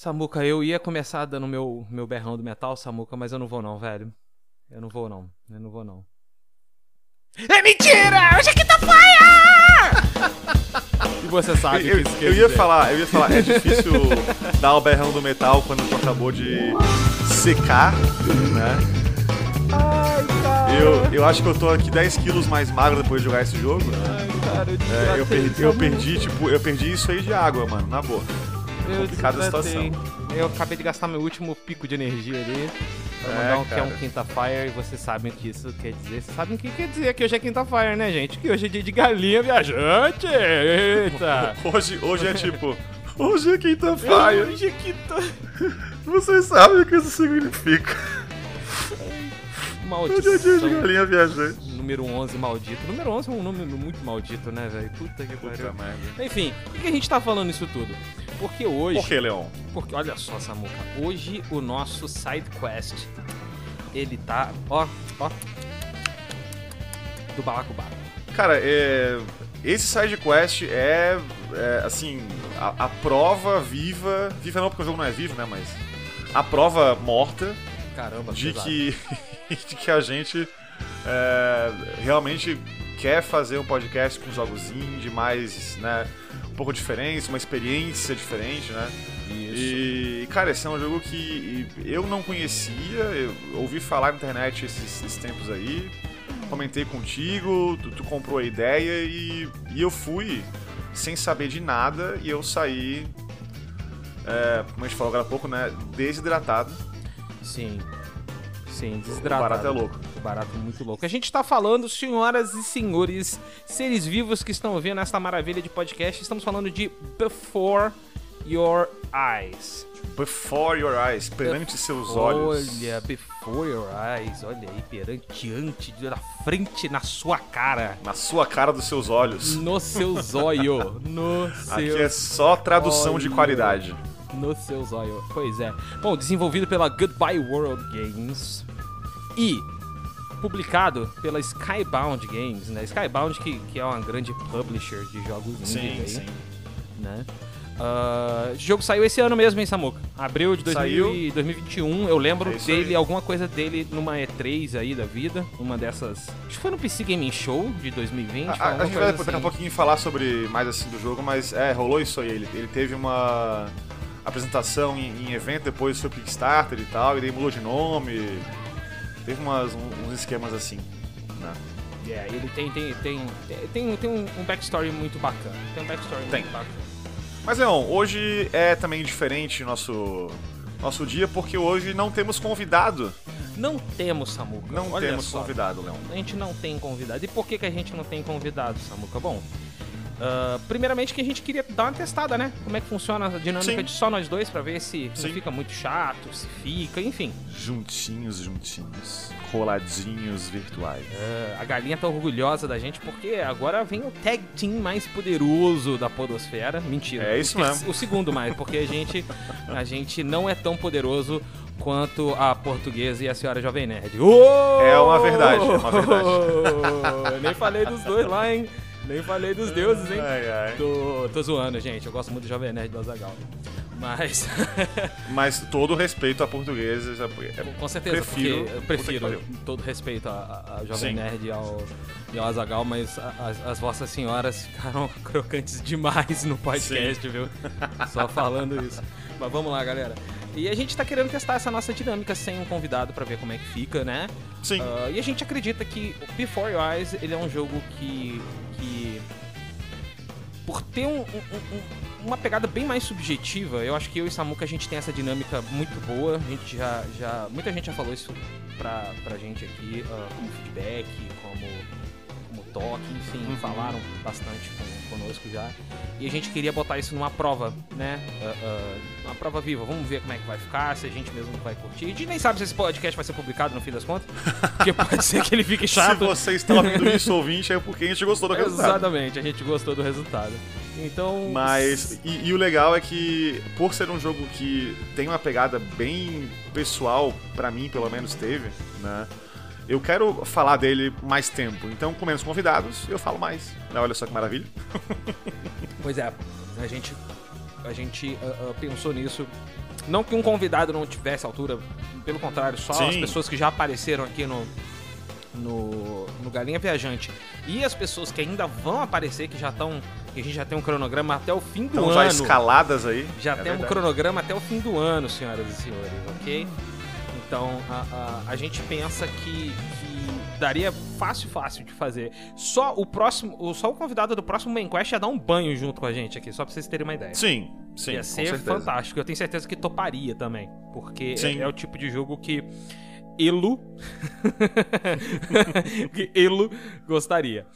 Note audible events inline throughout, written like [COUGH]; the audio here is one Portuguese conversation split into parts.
Samuca, eu ia começar dando meu, meu berrão do metal, Samuca, mas eu não vou não, velho. Eu não vou não. Eu não vou não. É mentira! Hoje aqui tá fire! e você sabe Eu, que quer eu ia dizer. falar, eu ia falar, é difícil [LAUGHS] dar o berrão do metal quando tu acabou de secar, né? Ai, cara. Eu, eu acho que eu tô aqui 10 quilos mais magro depois de jogar esse jogo. Ai, cara, eu, É, eu, perdi, eu perdi, tipo, eu perdi isso aí de água, mano, na boa. Eu complicada a desidratei. Eu acabei de gastar meu último pico de energia ali. Pra É, mandar um que é um quinta fire e vocês sabem o que isso quer dizer. Vocês sabem o que quer dizer que hoje é quinta fire, né, gente? Que hoje é dia de galinha viajante. Eita! [LAUGHS] Hoje, hoje é tipo, hoje é quinta-feira. Hoje é quinta. [LAUGHS] Vocês sabem o que isso significa. Maldição. Hoje é dia de galinha viajante. Número 11 maldito. Número 11 é um número muito maldito, né, velho? Puta que pariu. Enfim, por que a gente tá falando isso tudo? Porque hoje. Por que, Leon? Porque, olha só, Samuca, hoje o nosso side quest, ele tá, ó, ó, do balacobaco. Cara, é, esse side quest é, é, assim, a, a prova viva. Viva não, porque o jogo não é vivo, né? Mas. A prova morta Caramba, de pesado. que, [LAUGHS] de que a gente é, realmente quer fazer um podcast com jogos indie, mais, né? Pouco diferente, uma experiência diferente, né? Isso. E, cara, esse é um jogo que eu não conhecia, eu ouvi falar na internet esses, esses tempos aí, comentei contigo, tu, tu comprou a ideia e, e eu fui sem saber de nada e eu saí, é, como a gente falou agora há pouco, né, desidratado. Sim. Sim, O desidratado. barato é louco. O barato muito louco. A gente tá falando, senhoras e senhores, seres vivos que estão ouvindo essa maravilha de podcast, estamos falando de Before Your Eyes. Before your eyes, perante seus olhos. Olha, before your eyes, olha aí, perante, ante, na frente, na sua cara. Na sua cara dos seus olhos. No seu zóio. [LAUGHS] No seu, Aqui é só tradução de olho. qualidade. No seu zóio. Pois é. Bom, desenvolvido pela Goodbye World Games e publicado pela Skybound Games, né? Skybound que, que é uma grande publisher de jogos indies Sim, aí, sim. né? Ah, o jogo saiu esse ano mesmo, hein, Samuca? Abril de 2000 Saiu. e 2021. Eu lembro É dele, aí. alguma coisa dele numa E3 aí da vida. Uma dessas. Acho que foi no PC Gaming Show de 2020. A, a, gente vai daqui a assim. pouquinho falar sobre mais assim do jogo, mas é, rolou isso aí. Ele, ele teve uma apresentação em, em evento, depois foi pro Kickstarter e tal, e daí mudou de nome. Teve umas, um- uns esquemas assim. Né? É, ele tem, tem, tem, tem, tem um, um backstory muito bacana. Tem um backstory Tem. muito bacana. Mas Leon, hoje é também diferente nosso, nosso dia, porque hoje não temos convidado. Não temos, Samuca. Não Olha temos só. convidado, Leon. A gente não tem convidado. E por que, que a gente não tem convidado, Samuca? Bom, ah, primeiramente que a gente queria dar uma testada, né? Como é que funciona a dinâmica Sim. de só nós dois pra ver se fica muito chato, se fica, enfim. Juntinhos, juntinhos. Coladinhos virtuais. Ah, a galinha tá orgulhosa da gente porque agora vem o tag team mais poderoso da podosfera. Mentira. É isso mesmo. O segundo mais, porque a gente, a gente não é tão poderoso quanto a portuguesa e a senhora Jovem Nerd. Ô! É uma verdade, é uma verdade. Eu [LAUGHS] Nem falei dos dois lá, hein? Nem falei dos deuses, hein? Ai, ai. Tô, tô zoando, gente. Eu gosto muito do Jovem Nerd do Azagal. Mas, [LAUGHS] Mas todo respeito a portuguesa. já- é- com certeza, Prefiro. porque eu prefiro todo respeito a, a- Jovem Sim. Nerd e ao, e ao Azagal, mas as, as vossas senhoras ficaram [LAUGHS] crocantes demais no podcast, viu? Só falando isso. Mas vamos lá, galera. E a gente tá querendo testar essa nossa dinâmica sem um convidado pra ver como é que fica, né? Sim. Ah, e a gente acredita que Before Your Eyes ele é um jogo que. Que por ter um- um- um- uma pegada bem mais subjetiva, eu acho que eu e Samuca a gente tem essa dinâmica muito boa. A gente já. já muita gente já falou isso pra, pra gente aqui, ah, como feedback, como, toque, enfim, Uhum. falaram bastante com- conosco já. E a gente queria botar isso numa prova, né? Ah, ah, uma prova viva. Vamos ver como é que vai ficar, se a gente mesmo vai curtir. A gente nem sabe se esse podcast vai ser publicado no fim das contas. [LAUGHS] Porque pode ser que ele fique chato. Se você está ouvindo [LAUGHS] isso, ouvinte, é porque a gente gostou do resultado. Exatamente, a gente gostou do resultado. Então. Mas, e, e o legal é que, por ser um jogo que tem uma pegada bem pessoal, pra mim pelo menos teve, né? Eu quero falar dele mais tempo. Então, com menos convidados, eu falo mais. Olha só que maravilha. [LAUGHS] Pois é, a gente a gente uh, uh, pensou nisso. Não que um convidado não tivesse altura, pelo contrário, só Sim. as pessoas que já apareceram aqui no, no, no Galinha Viajante e as pessoas que ainda vão aparecer, que já estão. Que a gente já tem um cronograma até o fim do então, ano. já escaladas aí. Já é tem verdade. um cronograma até o fim do ano, senhoras e senhores, ok? Então a, a, a gente pensa que, que daria fácil, fácil de fazer. Só o próximo, só o convidado do próximo Main Quest ia dar um banho junto com a gente aqui, só pra vocês terem uma ideia. Sim, sim. Ia ser fantástico. Eu tenho certeza que toparia também. Porque é, é, o tipo de jogo que Elo. [LAUGHS] que Elo gostaria.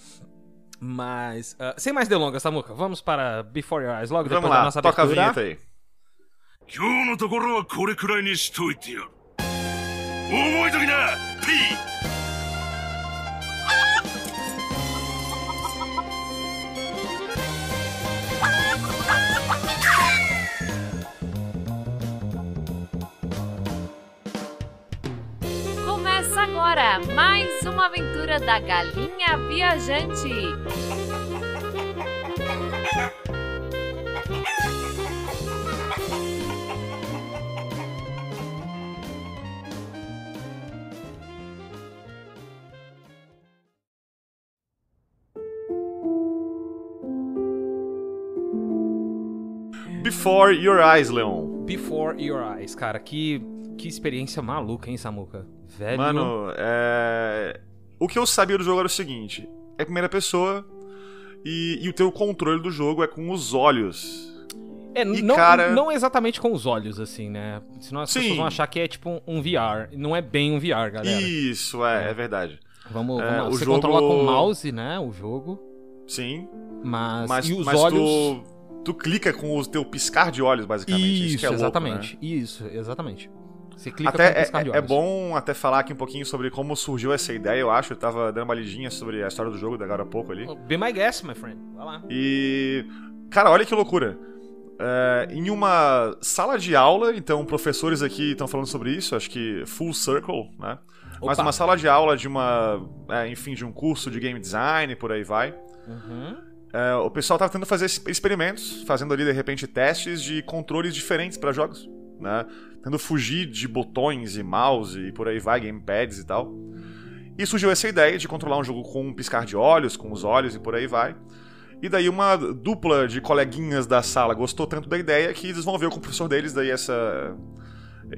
Mas, uh, sem mais delongas, Samuka, vamos para Before Your Eyes logo vamos depois lá, da nossa toca abertura. a vinheta aí. 今日のところはこれくらいにしといてやる 覚えときな P! ！Começa agora mais uma aventura da Galinha Viajante. Before Your Eyes, Leon. Before Your Eyes, cara, que, que experiência maluca, hein, Samuca? Velho. Mano, é... o que eu sabia do jogo era o seguinte: é primeira pessoa e, e o teu controle do jogo é com os olhos. É, não, cara... não exatamente com os olhos, assim, né? Senão as Sim. pessoas vão achar que é tipo um, VR. Não é bem um VR, galera. Isso, é, é, é verdade. Vamos, é, vamos Você jogo... controla com o mouse, né? O jogo. Sim. Mas, mas e os mas olhos. Tu tu clica com o teu piscar de olhos, basicamente. Isso, Isso é exatamente. Louco, né? Isso, exatamente. Você clica até com o piscar é, de olhos. É bom até falar aqui um pouquinho sobre como surgiu essa ideia, eu acho. Eu tava dando uma lidinha sobre a história do jogo da agora há pouco ali. Be my guest, my friend. Vai lá. E. Cara, olha que loucura. É, em uma sala de aula, então professores aqui estão falando sobre isso, acho que full circle, né? Opa. Mas uma sala de aula de uma, é, enfim, de um curso de game design, por aí vai. Uhum. É, o pessoal estava tentando fazer experimentos, fazendo ali de repente testes de controles diferentes para jogos, né? Tentando fugir de botões e mouse e por aí vai, gamepads e tal. E surgiu essa ideia de controlar um jogo com um piscar de olhos, com os olhos e por aí vai. E daí uma dupla de coleguinhas da sala gostou tanto da ideia que desenvolveu com o professor deles daí essa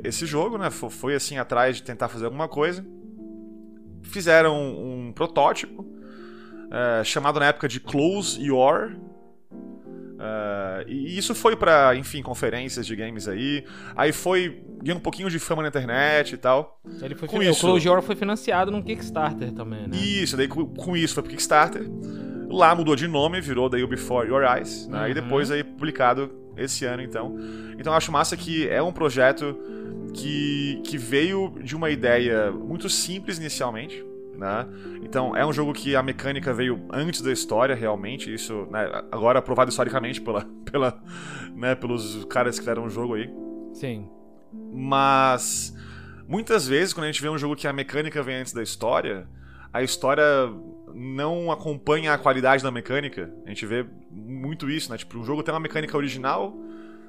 esse jogo, né? Foi assim atrás de tentar fazer alguma coisa. Fizeram um protótipo é, chamado na época de Close Your. É, e isso foi para, enfim, conferências de games aí. Aí foi ganhando um pouquinho de fama na internet e tal. Ele foi com isso, o Close Your foi financiado num Kickstarter também, né? Isso, daí com, com isso foi pro Kickstarter. Lá mudou de nome, virou daí o Before Your Eyes, né? Uhum. E depois aí publicado esse ano, então. Então eu acho massa que é um projeto que, que veio de uma ideia muito simples inicialmente, né? Então é um jogo que a mecânica veio antes da história, realmente. Isso, né, agora provado historicamente pela, [LAUGHS] pela, né, pelos caras que fizeram o jogo aí. Sim. Mas muitas vezes quando a gente vê um jogo que a mecânica vem antes da história, a história não acompanha a qualidade da mecânica. A gente vê muito isso, né? Tipo, um jogo tem uma mecânica original,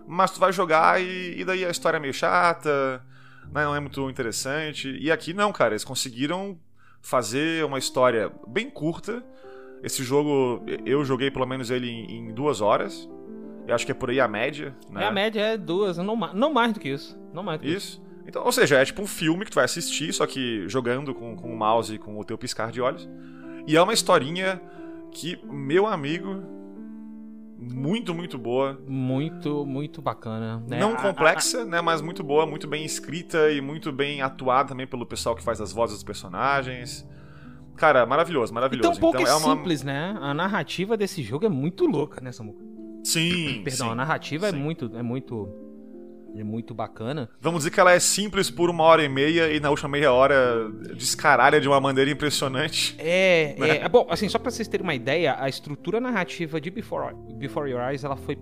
mas tu vai jogar e, e daí a história é meio chata, né? não é muito interessante. E aqui não, cara, eles conseguiram fazer uma história bem curta. Esse jogo, eu joguei pelo menos ele em, em duas horas. Eu acho que é por aí a média, né? É, a média é duas, não, não mais do que isso. Não mais do que isso. isso. Então, ou seja, é tipo um filme que tu vai assistir, só que jogando com, com o mouse e com o teu piscar de olhos. E é uma historinha que, meu amigo, muito, muito boa. Muito, muito bacana. Né? Não complexa, né? Mas muito boa, muito bem escrita e muito bem atuada também pelo pessoal que faz as vozes dos personagens. Cara, maravilhoso, maravilhoso. Então, um pouco então, é, é uma... simples, né? A narrativa desse jogo é muito louca, né, Samuca? Sim. Perdão, sim, a narrativa é sim. é muito, é muito é muito bacana. Vamos dizer que ela é simples por uma hora e meia e na última meia hora descaralha de uma maneira impressionante. É, [LAUGHS] né? é, bom, assim, só pra vocês terem uma ideia, a estrutura narrativa de Before, Before Your Eyes, ela foi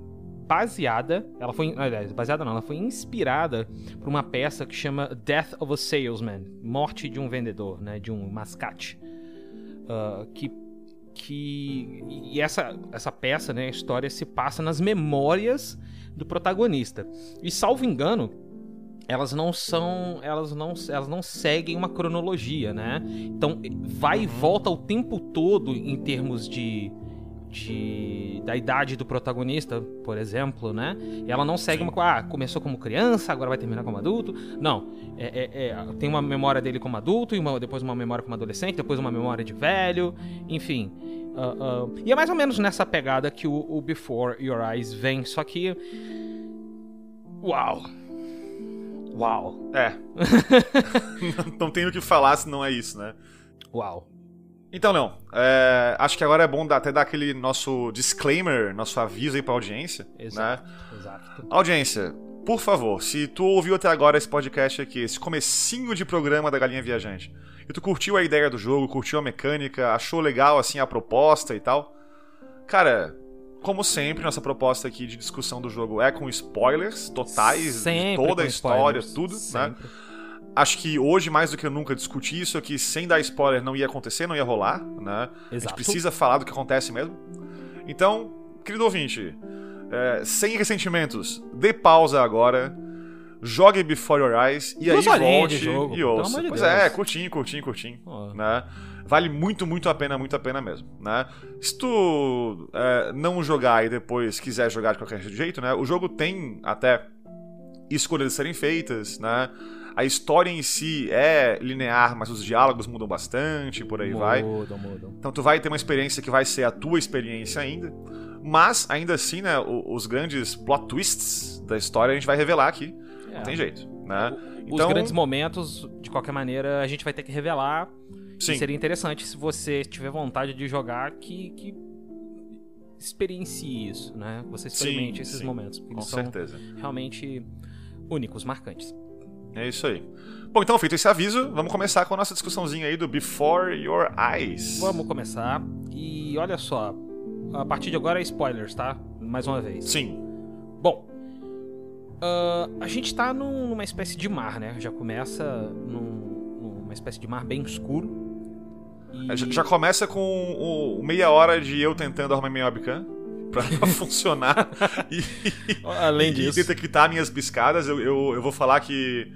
baseada, ela foi, aliás, baseada não, ela foi inspirada por uma peça que chama Death of a Salesman, Morte de um Vendedor, né, de um mascate, uh, que que e essa essa peça, né, a história se passa nas memórias do protagonista. E salvo engano, elas não são, elas não, elas não seguem uma cronologia, né? Então vai e volta o tempo todo em termos de de, da idade do protagonista, por exemplo, né? Ela não segue Sim. uma ah, começou como criança, agora vai terminar como adulto. Não, é, é, é, tem uma memória dele como adulto, e uma, depois uma memória como adolescente, depois uma memória de velho, enfim. Uh, uh, e é mais ou menos nessa pegada que o, o Before Your Eyes vem, só que. Uau! Uau! É. [LAUGHS] [LAUGHS] não tenho o que falar se não é isso, né? Uau. Então, não. É, acho que agora é bom até dar aquele nosso disclaimer, nosso aviso aí pra audiência. Exato. Né? Exato. Audiência, por favor, se tu ouviu até agora esse podcast aqui, esse comecinho de programa da Galinha Viajante, e tu curtiu a ideia do jogo, curtiu a mecânica, achou legal assim a proposta e tal, cara, como sempre, nossa proposta aqui de discussão do jogo é com spoilers totais sempre de toda a história, spoilers. tudo, né? sempre. né? acho que hoje, mais do que nunca, discutir isso aqui sem dar spoiler não ia acontecer, não ia rolar, né? Exato. A gente precisa falar do que acontece mesmo. Então, querido ouvinte, é, sem ressentimentos, dê pausa agora, jogue Before Your Eyes e Duas aí volte de jogo, e ouça. de pois Deus. é, curtinho, curtinho, curtinho, Oh. né? Vale muito, muito a pena, muito a pena mesmo, né? Se tu é, não jogar e depois quiser jogar de qualquer jeito, né? O jogo tem até escolhas serem feitas, né? A história em si é linear, mas os diálogos mudam bastante, por aí vai. Mudam, mudam. Então tu vai ter uma experiência que vai ser a tua experiência ainda. Mas, ainda assim, né, os grandes plot twists da história a gente vai revelar aqui. É. Não tem jeito, né? Os Então- grandes momentos, de qualquer maneira, a gente vai ter que revelar. Sim. E seria interessante se você tiver vontade de jogar que, que experiencie isso, né? Você experimente Sim, esses sim. momentos. Porque Com certeza. realmente únicos, marcantes. É isso aí. Bom, então, feito esse aviso, vamos começar com a nossa discussãozinha aí do Before Your Eyes. Vamos começar. E olha só, a partir de agora é spoilers, tá? Mais uma vez. Sim. Bom, ah, a gente tá num- numa espécie de mar, né? Já começa num- numa espécie de mar bem escuro. E- É, Já, já começa com o, o meia hora de eu tentando arrumar minha webcam pra [LAUGHS] funcionar [LAUGHS] e, Além e disso. detectar minhas piscadas. Eu, eu, eu vou falar que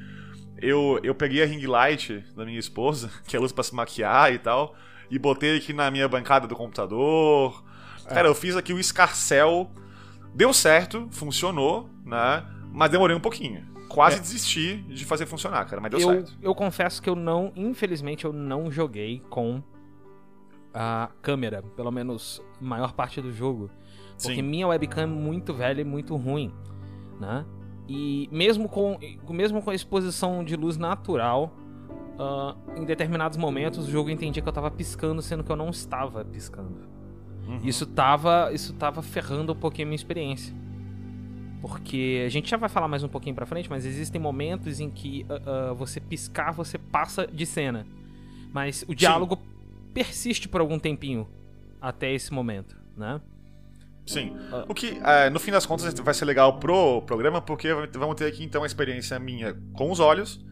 eu, eu peguei a ring light da minha esposa, [LAUGHS] que é a luz pra se maquiar e tal, e botei aqui na minha bancada do computador. Cara, eu fiz aqui o escarcel. Deu certo, funcionou, né? Mas demorei um pouquinho. Quase É. desisti de fazer funcionar, cara, mas deu eu, certo. eu confesso que eu não, infelizmente, eu não joguei com a câmera, pelo menos a maior parte do jogo. Porque Sim. minha webcam é muito velha e muito ruim, né? E mesmo com, mesmo com a exposição de luz natural, ah, em determinados momentos o jogo entendia que eu tava piscando, sendo que eu não estava piscando. Uhum. Isso tava, isso tava ferrando um pouquinho a minha experiência. Porque a gente já vai falar mais um pouquinho pra frente, mas existem momentos em que ah, ah, você piscar, você passa de cena. Mas o diálogo persiste por algum tempinho até esse momento, né? Sim. Ah. O que, é, no fim das contas, vai ser legal pro programa, porque vamos ter aqui, então, a experiência minha com os olhos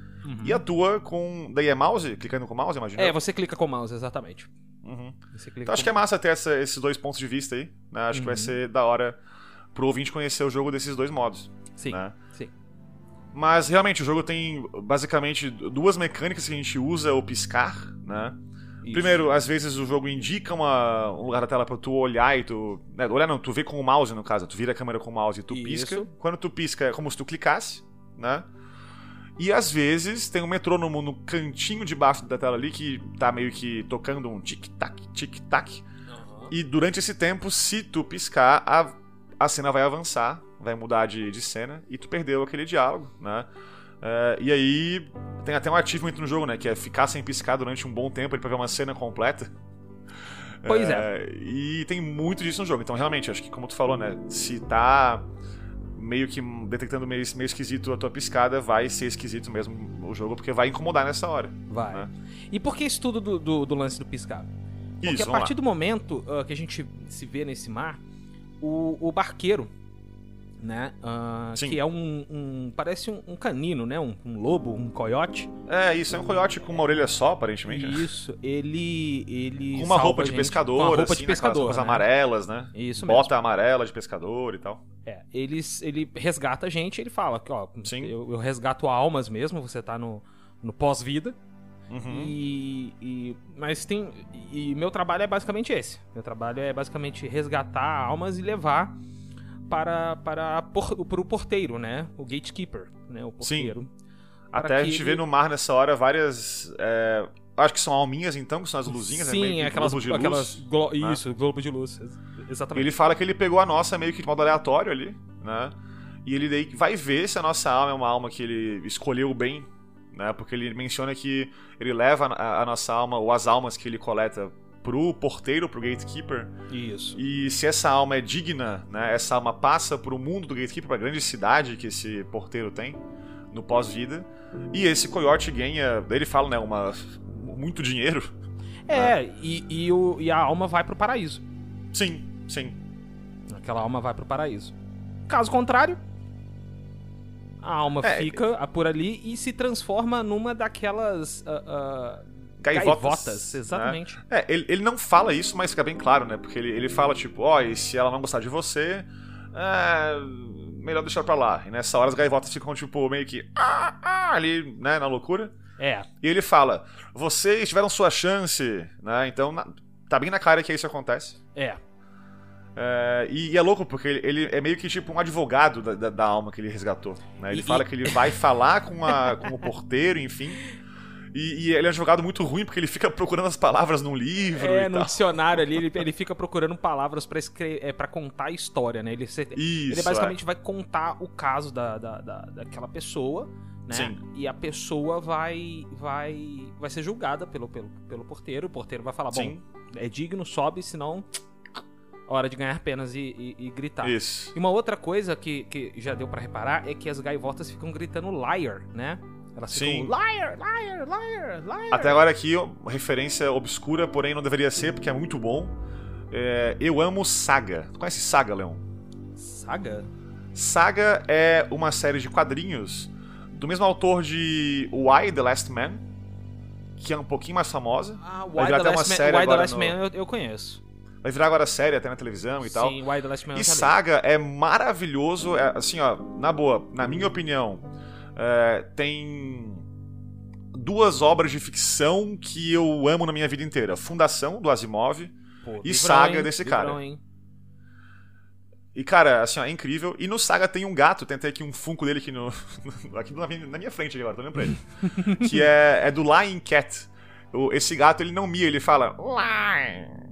e a tua com... Daí é mouse? Clicando com o mouse, imagina? É, você clica com o mouse, exatamente. Uhum. Então acho que é massa ter essa- esses dois pontos de vista aí, né? Acho que vai Uhum. ser da hora pro ouvinte conhecer o jogo desses dois modos, Sim, né? sim. Mas, realmente, o jogo tem, basicamente, duas mecânicas que a gente usa, o piscar, né? Isso. Primeiro, às vezes o jogo indica uma, um lugar da tela pra tu olhar e tu. Né, olhar não, tu vê com o mouse no caso, tu vira a câmera com o mouse e tu pisca. Isso. Quando tu pisca é como se tu clicasse, né? E às vezes tem um metrônomo no cantinho de baixo da tela ali que tá meio que tocando um tic-tac, tic-tac. Aham. E durante esse tempo, se tu piscar, a, a cena vai avançar, vai mudar de, de cena e tu perdeu aquele diálogo, né? É, e aí tem até um achievement no jogo, né? Que é ficar sem piscar durante um bom tempo pra ver uma cena completa. Pois E tem muito disso no jogo. Então, realmente, acho que como tu falou, né? Se tá meio que detectando meio, meio esquisito a tua piscada, vai ser esquisito mesmo o jogo, porque vai incomodar nessa hora. Vai. né? E por que isso tudo do, do, do lance do piscar? Porque Isso, a partir lá. do momento ah, que a gente se vê nesse mar, o, o barqueiro né? Sim. que é um, um- parece um, um canino, né? Um, um lobo, um coiote. É, isso é um coiote com uma orelha só, aparentemente. né? Isso, ele ele Com uma roupa de pescador, com uma roupa assim, de né? pescador, Com as né? amarelas, né? Isso Bota amarela de pescador e tal. É, eles, ele resgata a gente, ele fala que, ó, eu, eu resgato almas mesmo, você tá no, no pós-vida. Uhum. E, e- Mas tem. E meu trabalho é basicamente esse. Meu trabalho é basicamente resgatar almas e levar para, para, por, para o porteiro, né? O gatekeeper, né? O Sim. porteiro. Para Até a gente ele- vê no mar nessa hora várias. é, acho que são alminhas então, que são as luzinhas, né? Sim, Meio que aquelas. globos de luz. aquelas glo- né? Isso, globo de luz. ex- Exatamente. ele fala que ele pegou a nossa meio que de modo aleatório ali, né? E ele daí vai ver se a nossa alma é uma alma que ele escolheu bem, né? Porque ele menciona que ele leva a, a nossa alma, ou as almas que ele coleta, pro porteiro, pro gatekeeper. Isso. E se essa alma é digna, né? Essa alma passa pro mundo do gatekeeper, pra grande cidade que esse porteiro tem, no pós-vida. E esse coiote ganha, ele fala, né? Uma, muito dinheiro. É, e, e, o, e a alma vai pro paraíso. Sim, sim. Aquela alma vai pro paraíso. Caso contrário, a alma É, fica por ali e se transforma numa daquelas ah, ah, Gaivotas. gaivotas. né? Exatamente. É, ele, ele não fala isso, mas fica bem claro, né? Porque ele, ele fala, tipo, ó, e se ela não gostar de você, é, melhor deixar pra lá. E nessa hora as gaivotas ficam, tipo, meio que ah, ah, ali, né, na loucura. É. E ele fala, vocês tiveram sua chance, né? Então na- tá bem na cara que isso acontece. É. É, e, e é louco, porque ele, ele é meio que tipo um advogado da, da- da alma que ele resgatou. Né? Ele E- fala que ele vai [LAUGHS] falar com, a, com o porteiro, enfim. E, e ele é um advogado muito ruim, porque ele fica procurando as palavras num livro É, no tal. dicionário ali, ele, [LAUGHS] ele fica procurando palavras pra, escrever, é, pra contar a história, né? Ele, Isso, ele basicamente vai contar o caso da, da, da- daquela pessoa, né? Sim. E a pessoa vai vai vai ser julgada pelo, pelo, pelo porteiro. O porteiro vai falar, Sim. bom, é digno, sobe, senão hora de ganhar penas e, e- e gritar. Isso. E uma outra coisa que, que já deu pra reparar é que as gaivotas ficam gritando liar, né? Elas Sim. ficam liar, liar, liar, liar. Até agora aqui, referência obscura, porém não deveria ser, porque é muito bom. É, eu amo Saga. Tu conhece Saga, Leon? Saga? Saga é uma série de quadrinhos do mesmo autor de Why the Last Man, que é um pouquinho mais famosa. Ah, Why the Last Man, Why the Last no- Man eu, eu conheço. Vai virar agora série até na televisão e tal. Sim, Why the Last Man E. Saga é maravilhoso, é, assim, ó, na boa, na minha opinião, é, tem duas obras de ficção que eu amo na minha vida inteira: Fundação do Asimov Pô, e Saga hein? desse cara. hein? E, cara, assim, ó, é incrível. E no Saga tem um gato, tem até aqui um funko dele aqui, no, [LAUGHS] aqui na, minha, na minha frente agora, tô olhando pra ele. [LAUGHS] que é, é do Lion Cat. O- esse gato, ele não mia, ele fala... "Lion".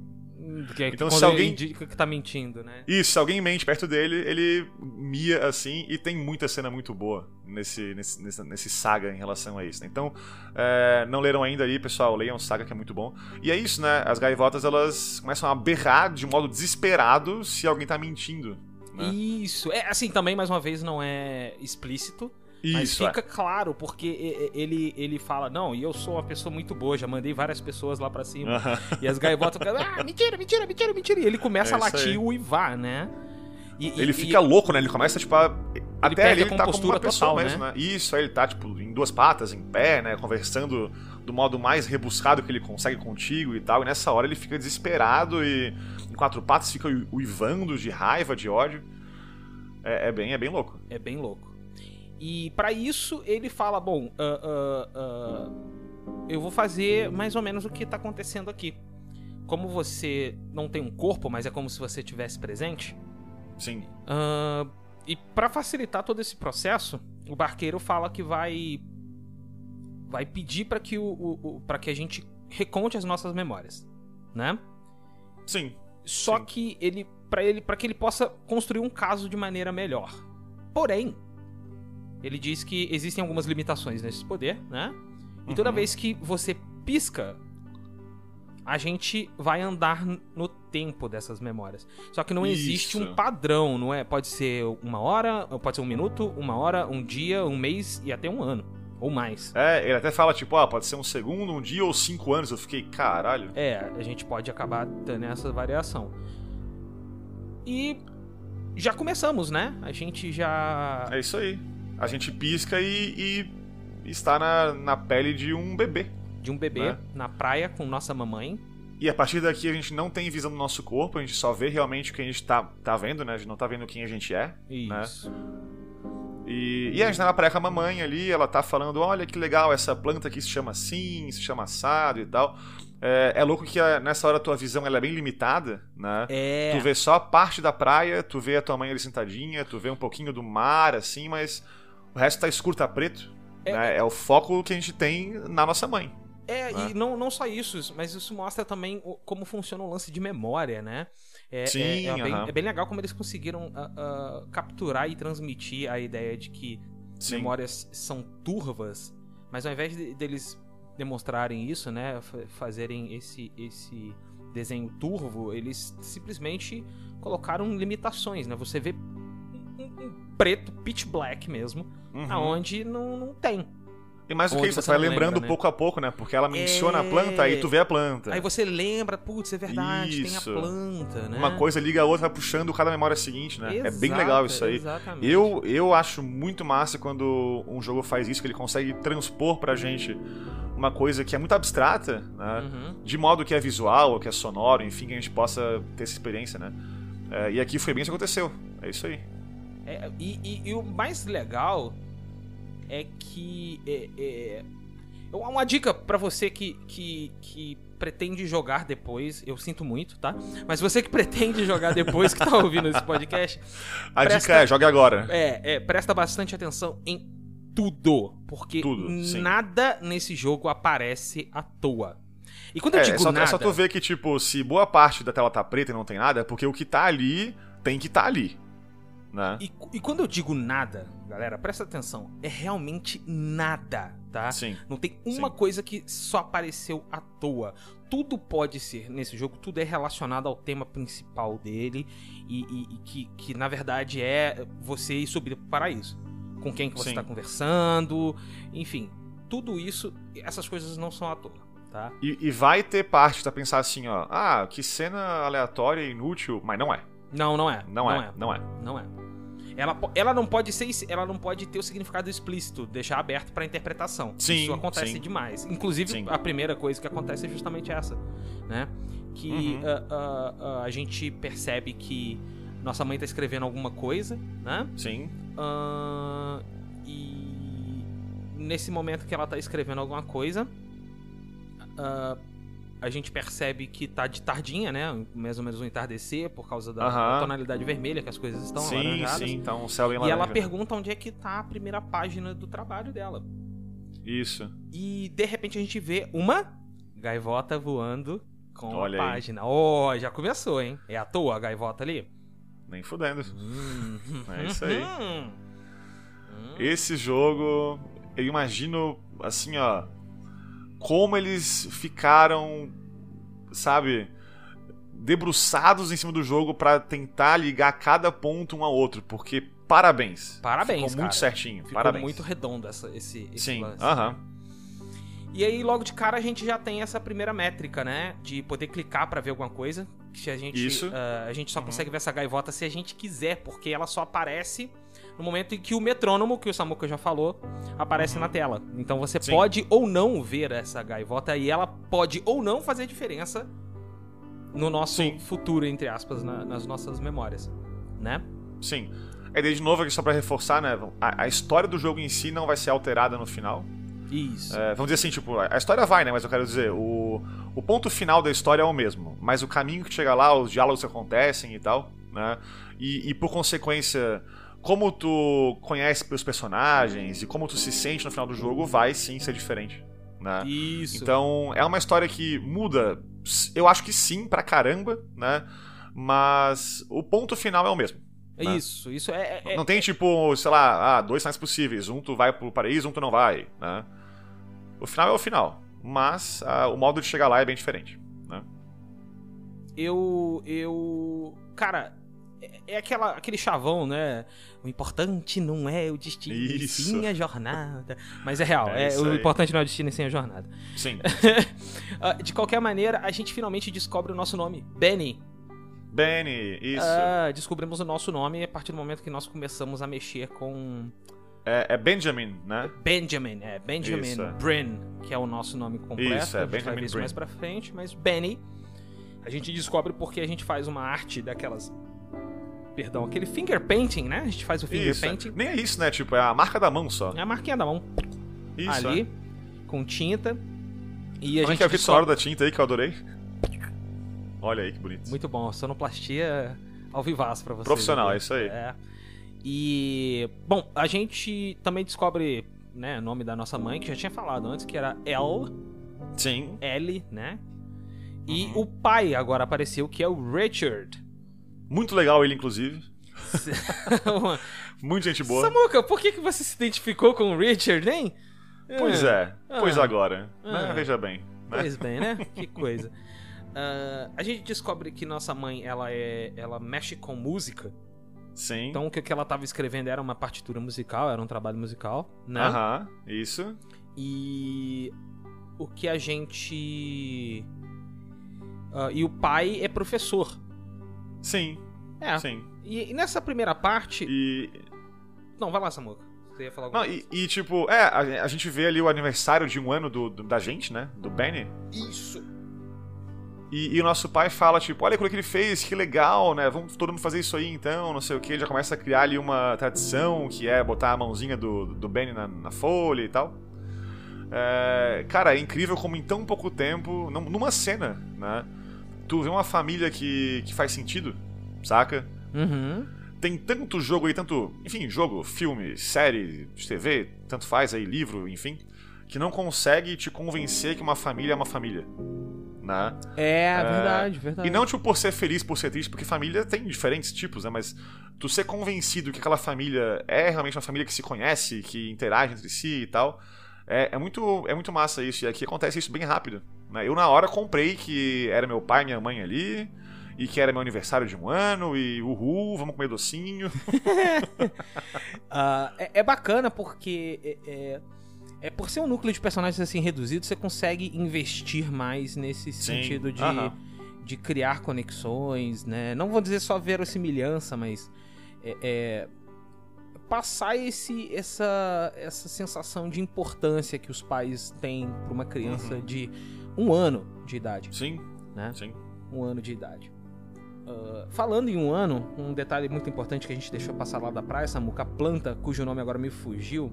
Que é Então, se alguém- indica que tá mentindo, né? Isso, se alguém mente perto dele, ele mia assim, e tem muita cena muito boa nesse, nesse, nesse, nesse saga em relação a isso. né? Então, é, não leram ainda aí, pessoal, leiam saga que é muito bom. E é isso, né? As gaivotas elas começam a berrar de modo desesperado se alguém tá mentindo. Né? Isso. É, assim, também, mais uma vez, não é explícito. Mas Isso, é. fica claro, porque e- e- ele, ele fala, não, e eu sou uma pessoa muito boa, já mandei várias pessoas lá pra cima. [LAUGHS] E as gaivotas ficam, ah, mentira, mentira, mentira, mentira. E ele começa É a latir aí. e uivar, né? E- e- Ele e- fica louco, né? Ele começa, tipo, a... até a ele tá como compostura uma pessoa total, mesmo, né? né? Isso, aí ele tá, tipo, em duas patas, em pé, né? Conversando do modo mais rebuscado que ele consegue contigo e tal. E nessa hora ele fica desesperado e em quatro patas fica ui- uivando de raiva, de ódio. É, é bem, é bem louco. É bem louco. E pra isso ele fala, bom, ah, ah, ah, eu vou fazer mais ou menos o que tá acontecendo aqui. Como você não tem um corpo, mas é como se você tivesse presente. Sim. e pra facilitar todo esse processo, o barqueiro fala que vai vai pedir pra que o, o, para que a gente reconte as nossas memórias, né? Sim. Só Sim. que ele para ele para que ele possa construir um caso de maneira melhor. Porém, ele diz que existem algumas limitações nesse poder, né? E toda Uhum. vez que você pisca, a gente vai andar no tempo dessas memórias. Só que não existe Isso. um padrão, não é? Pode ser uma hora, pode ser um minuto, uma hora, um dia, um mês e até um ano ou mais. É, ele até fala, tipo, ah, pode ser um segundo, um dia ou cinco anos. Eu fiquei, caralho. É, a gente pode acabar tendo essa variação. E já começamos, né? A gente já. É isso aí. A gente pisca e, e está na, na pele de um bebê. De um bebê Né? na praia com nossa mamãe. E a partir daqui a gente não tem visão do nosso corpo, a gente só vê realmente o que a gente tá, tá vendo, né? A gente não tá vendo quem a gente é. Isso. E, e a gente tá na praia com a mamãe ali, ela tá falando: olha que legal, essa planta aqui se chama assim, se chama assado e tal. É, é louco que a- nessa hora a tua visão ela é bem limitada, né? É. Tu vê só a parte da praia, tu vê a tua mãe ali sentadinha, tu vê um pouquinho do mar, assim, mas o resto tá escuro, tá preto. É- né? é o foco que a gente tem na nossa mãe. É, né? e não, não só isso, mas isso mostra também como funciona o lance de memória, né? É, Sim, é, é bem, é bem legal como eles conseguiram ah, ah, capturar e transmitir a ideia de que Sim. memórias são turvas, mas ao invés de- deles demonstrarem isso, né, fa- fazerem esse, esse desenho turvo, eles simplesmente colocaram limitações, né? Você vê preto pitch black mesmo, Uhum. aonde não, não tem. E mais do que isso, você vai lembrando lembra, né? pouco a pouco, né? Porque ela menciona É. a planta, aí tu vê a planta. Aí você lembra, putz, é verdade, Isso. tem a planta, né? Uma coisa liga a outra, vai puxando cada memória seguinte, né? é bem Exato, legal isso aí. Exatamente. Eu, eu acho muito massa quando um jogo faz isso, que ele consegue transpor pra gente uma coisa que é muito abstrata, né? Uhum. De modo que é visual, ou que é sonoro, enfim, que a gente possa ter essa experiência, né? É, e aqui foi bem isso que aconteceu. É isso aí. É, e, e- e o mais legal é que. É, é, uma dica pra você que, que, que pretende jogar depois, eu sinto muito, tá? Mas você que [LAUGHS] pretende jogar depois que tá ouvindo esse podcast, A Presta- dica é, jogue agora. é, é, presta bastante atenção em tudo. Porque Tudo, nada nesse jogo aparece à toa. E quando eu É, digo é só, nada. é só tu ver que, tipo, se boa parte da tela tá preta e não tem nada, é porque o que tá ali tem que tá ali. Né? E, e quando eu digo nada, galera, presta atenção, é realmente nada, tá? Sim. Não tem uma Sim. coisa que só apareceu à toa. Tudo pode ser nesse jogo, tudo é relacionado ao tema principal dele e, e- e que, que na verdade é você ir subir pro paraíso. Com quem que você Sim. tá conversando, enfim, tudo isso, essas coisas não são à toa, tá? E, e vai ter parte pra pensar assim, ó, ah, que cena aleatória e inútil, mas não é. Não, não é. Não, é, não é. Não é. Ela, ela não pode ser, ela não pode ter o significado explícito, deixar aberto pra interpretação. Sim, Isso acontece sim. demais. Inclusive, Sim. a primeira coisa que acontece é justamente essa, né? Que Uhum. ah, ah, ah, a gente percebe que nossa mãe tá escrevendo alguma coisa, né? Sim. E nesse momento que ela tá escrevendo alguma coisa, a gente percebe que tá de tardinha, né? Mais ou menos um entardecer por causa da, Aham. da tonalidade vermelha que as coisas estão sim, alaranjadas. sim, tá um céu bem E ela pergunta onde é que tá a primeira página do trabalho dela. Isso. E de repente a gente vê uma gaivota voando com Olha a aí. página. Oh, já começou, hein? É à toa a gaivota ali? Nem fudendo. Hum, É isso aí. hum. Esse jogo, eu imagino, assim, ó, como eles ficaram, sabe, debruçados em cima do jogo pra tentar ligar cada ponto um ao outro, porque parabéns. Parabéns, Ficou muito cara. certinho. Ficou parabéns. muito redondo essa, esse, esse Sim, aham. né? E aí, logo de cara, a gente já tem essa primeira métrica, né? De poder clicar pra ver alguma coisa. Que se a gente. Isso. ah, a gente só Uhum. consegue ver essa gaivota se a gente quiser, porque ela só aparece no momento em que o metrônomo, que o Samuka já falou, aparece na tela. Então você. Sim. pode ou não ver essa gaivota e ela pode ou não fazer diferença no nosso Sim. futuro, entre aspas, na- nas nossas memórias, né? Sim. Ideia de novo aqui só pra reforçar, né? A, a história do jogo em si não vai ser alterada no final. Isso. É, vamos dizer assim, tipo, a história vai, né? Mas eu quero dizer, o, o ponto final da história é o mesmo. Mas o caminho que chega lá, os diálogos que acontecem e tal, né? E, e por consequência, como tu conhece os personagens e como tu se sente no final do jogo, vai sim ser diferente. Né? Isso. Então, é uma história que muda, eu acho que sim, pra caramba, né? Mas o ponto final é o mesmo. né? Isso, isso é. é- Não tem tipo, sei lá, ah, dois finais possíveis. Um tu vai pro paraíso, um tu não vai, né? O final é o final. Mas ah, o modo de chegar lá é bem diferente. Né? eu. Eu. Cara, é, aquela, aquele chavão, né? O importante não é o destino, e Isso. sim a jornada. Mas é real, É é, o aí. importante não é o destino sim a jornada. Sim. [LAUGHS] Ah, De qualquer maneira, a gente finalmente descobre o nosso nome: Benny. Benny, isso. Ah, descobrimos o nosso nome a partir do momento que nós começamos a mexer com É, é Benjamin, né? Benjamin, é Benjamin Isso, é. Brin, que é o nosso nome completo. Isso, é, a gente vai Benjamin ver isso mais pra frente, mas Benny, a gente descobre porque a gente faz uma arte daquelas. Perdão, aquele finger painting, né? A gente faz o finger Isso. é. painting. Nem é isso, né? Tipo, é a marca da mão só. É a marquinha da mão Isso, ali, é. com tinta. E a Como é gente que é o efeito descobre... sonoro da tinta aí que eu adorei? Olha aí que bonito. Muito bom, sonoplastia ao vivaço pra você. Profissional, ver. é isso aí. É. E, bom, a gente também descobre, né, o nome da nossa mãe, que já tinha falado antes, que era El, Sim. L, né? E Uhum. o pai agora apareceu, que é o Richard. Muito legal ele, inclusive. [LAUGHS] Muita gente boa. Samuca, por que, que você se identificou com o Richard, hein? Pois é. Pois Ah. agora. né? Ah. Veja bem. né? Pois bem, né? [LAUGHS] Que coisa. Ah, a gente descobre que nossa mãe, ela é, ela mexe com música. Sim. Então o que que ela estava escrevendo era uma partitura musical, era um trabalho musical, né? Aham. Isso. E o que a gente ah, e o pai é professor. Sim. É. Sim. E, e nessa primeira parte, E. não, vai lá, Samuca. Você ia falar alguma Não, coisa? e, e, tipo, é, a, a gente vê ali o aniversário de um ano do, do- da gente, né? Do Benny. Isso. E, e o nosso pai fala, tipo, olha aquilo que ele fez, que legal, né? Vamos todo mundo fazer isso aí então, não sei o que. Ele já começa a criar ali uma tradição, que é botar a mãozinha do, do Benny na, na folha e tal. É, cara, é incrível como em tão pouco tempo, num- numa cena, né? Tu vê uma família que, que faz sentido, saca? Uhum. Tem tanto jogo aí, tanto. Enfim, jogo, filme, série, de TV, tanto faz aí, livro, enfim, que não consegue te convencer que uma família é uma família. Né? É, verdade, verdade. E não, tipo, por ser feliz, por ser triste, porque família tem diferentes tipos, né? Mas tu ser convencido que aquela família é realmente uma família que se conhece, que interage entre si e tal, é, é muito, é muito massa isso. E aqui acontece isso bem rápido. Né? Eu, na hora, comprei que era meu pai e minha mãe ali, e que era meu aniversário de um ano, e uhul, vamos comer docinho. [LAUGHS] Ah, é, é bacana porque é, é, é por ser um núcleo de personagens assim reduzido, você consegue investir mais nesse Sim, sentido de, de criar conexões, né? Não vou dizer só verossimilhança, mas é, é, passar esse, essa, essa sensação de importância que os pais têm para uma criança Uhum. de um ano de idade, Sim, né? sim. um ano de idade. Ah, falando em um ano, um detalhe muito importante que a gente deixou passar lá da praia, Samuca, a planta cujo nome agora me fugiu.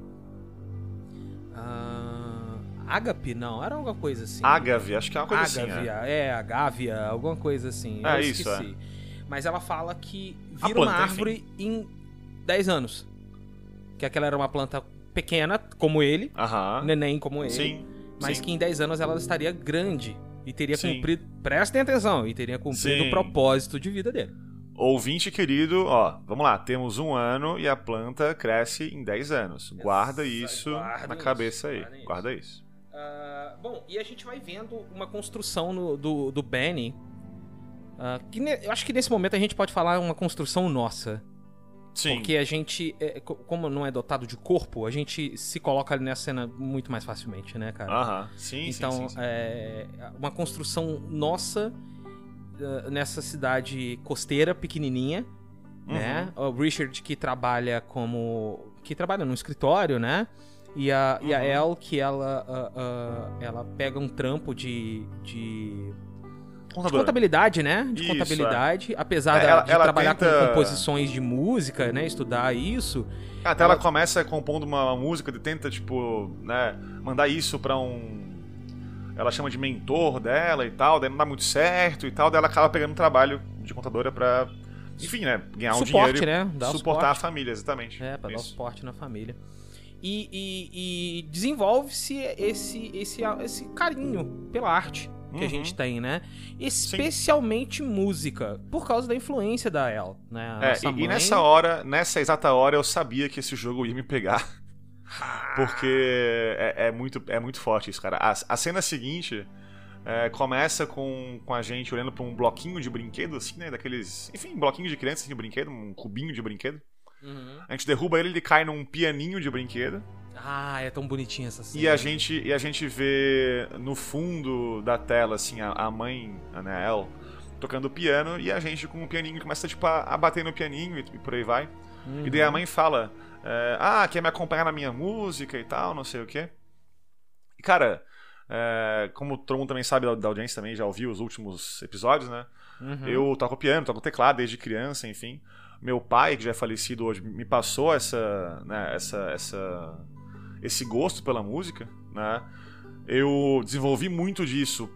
Ah, Ágape? Não, era alguma coisa assim. Agave, acho que é uma coisa assim. Ágavia, é. é, Agávia, alguma coisa assim. É eu isso, esqueci. Mas ela fala que vira uma planta, árvore em 10 anos. Que aquela era uma planta pequena, como ele, neném como ele. Sim. Mas sim. que em 10 anos ela estaria grande e teria Sim. cumprido. Prestem atenção, e teria cumprido o propósito de vida dele. Ouvinte querido, ó, vamos lá, temos um ano e a planta cresce em 10 anos. Guarda isso guardem na isso, cabeça aí. guardem isso. Guarda isso. Ah, bom, e a gente vai vendo uma construção no- do, do Benny. ah, que ne- eu acho que nesse momento a gente pode falar uma construção nossa. Sim. Porque a gente, é, co- como não é dotado de corpo, a gente se coloca ali nessa cena muito mais facilmente, né, cara? Aham. Sim, então, sim, sim, sim. é uma construção nossa ah, nessa cidade costeira, pequenininha, né? Uhum. O Richard que trabalha como... que trabalha num escritório, né? E a, e a Uhum. Elle que ela, ah, ah, ela pega um trampo de... de... de Contadora. contabilidade, né? De Isso, contabilidade. Apesar É, ela- de ela trabalhar tenta- com composições de música, né? Estudar isso. Até ela ela- começa compondo uma música, tenta, tipo, né, mandar isso pra um. Ela chama de mentor dela e tal, daí não dá muito certo e tal, daí ela acaba pegando um trabalho de contadora pra. Enfim, né? Ganhar um Suporte, dinheiro né? e Dar suportar a família, exatamente. É, pra dar o Isso. suporte na família. E, e- e desenvolve-se esse, esse, esse carinho pela arte que a Uhum. gente tem, né? Especialmente música, por causa da influência da El, né? A É, e, e mãe- nessa hora, nessa exata hora, eu sabia que esse jogo ia me pegar. Porque é, é muito, é muito forte isso, cara. A, a cena seguinte é, começa com, com a gente olhando pra um bloquinho de brinquedo, assim, né? Daqueles. Enfim, bloquinho de criança assim, de brinquedo, um cubinho de brinquedo. Uhum. A gente derruba ele, ele cai num pianinho de brinquedo. Ah, é tão bonitinha essa cena. E a gente, e a gente vê no fundo da tela, assim, a, a mãe, a Nael, tocando piano e a gente com o pianinho começa tipo a, a bater no pianinho e, e por aí vai. E daí a mãe fala: é, Ah, quer me acompanhar na minha música e tal, não sei o quê. E cara, é, como todo mundo também sabe da, da audiência também, já ouviu os últimos episódios, né? Uhum. Eu toco piano, toco teclado desde criança, enfim. Meu pai, que já é falecido hoje, me passou essa, né, essa, essa, esse gosto pela música, né? Eu desenvolvi muito disso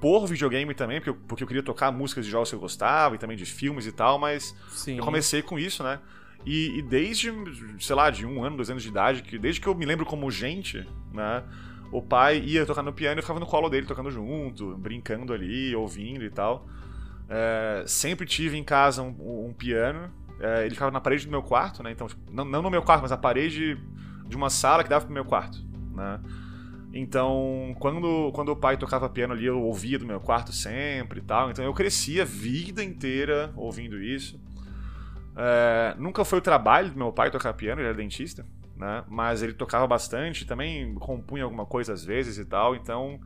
por videogame também, porque eu, porque eu queria tocar músicas de jogos que eu gostava e também de filmes e tal, mas Sim. eu comecei com isso, né? E, e desde, sei lá, de um ano, dois anos de idade, que desde que eu me lembro como gente, né? O pai ia tocar no piano e eu ficava no colo dele tocando junto, brincando ali, ouvindo e tal. É, sempre tive em casa um, um piano. É, ele ficava na parede do meu quarto, né? Então, tipo, não, não no meu quarto, mas na parede de uma sala que dava pro meu quarto, né? Então, quando, quando o pai tocava piano ali, eu ouvia do meu quarto sempre e tal. Então, eu cresci a vida inteira ouvindo isso. É, nunca foi o trabalho do meu pai tocar piano, ele era dentista, né? Mas ele tocava bastante, também compunha alguma coisa às vezes e tal. Então,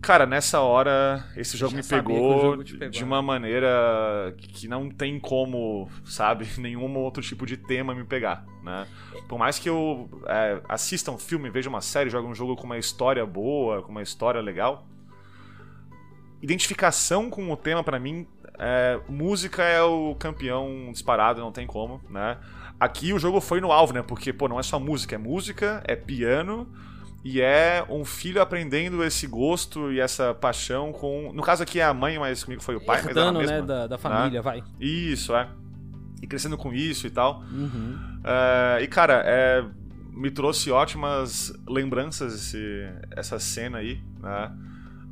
cara, nessa hora esse jogo Já me pegou, jogo pegou, de né? uma maneira que não tem como, sabe, [LAUGHS] nenhum outro tipo de tema me pegar, né? Por mais que eu é, assista um filme, veja uma série, jogue um jogo com uma história boa, com uma história legal, identificação com o tema pra mim, é, música é o campeão disparado, não tem como, né? Aqui o jogo foi no alvo, né? Porque, pô, não é só música, é música, é piano e é um filho aprendendo esse gosto e essa paixão com. No caso aqui é a mãe, mas comigo foi o pai, mas é a Herdando, mesma. né, da, da família, vai. Isso, é. E crescendo com isso e tal. Uhum. É, e, cara, é, me trouxe ótimas lembranças esse, essa cena aí, né?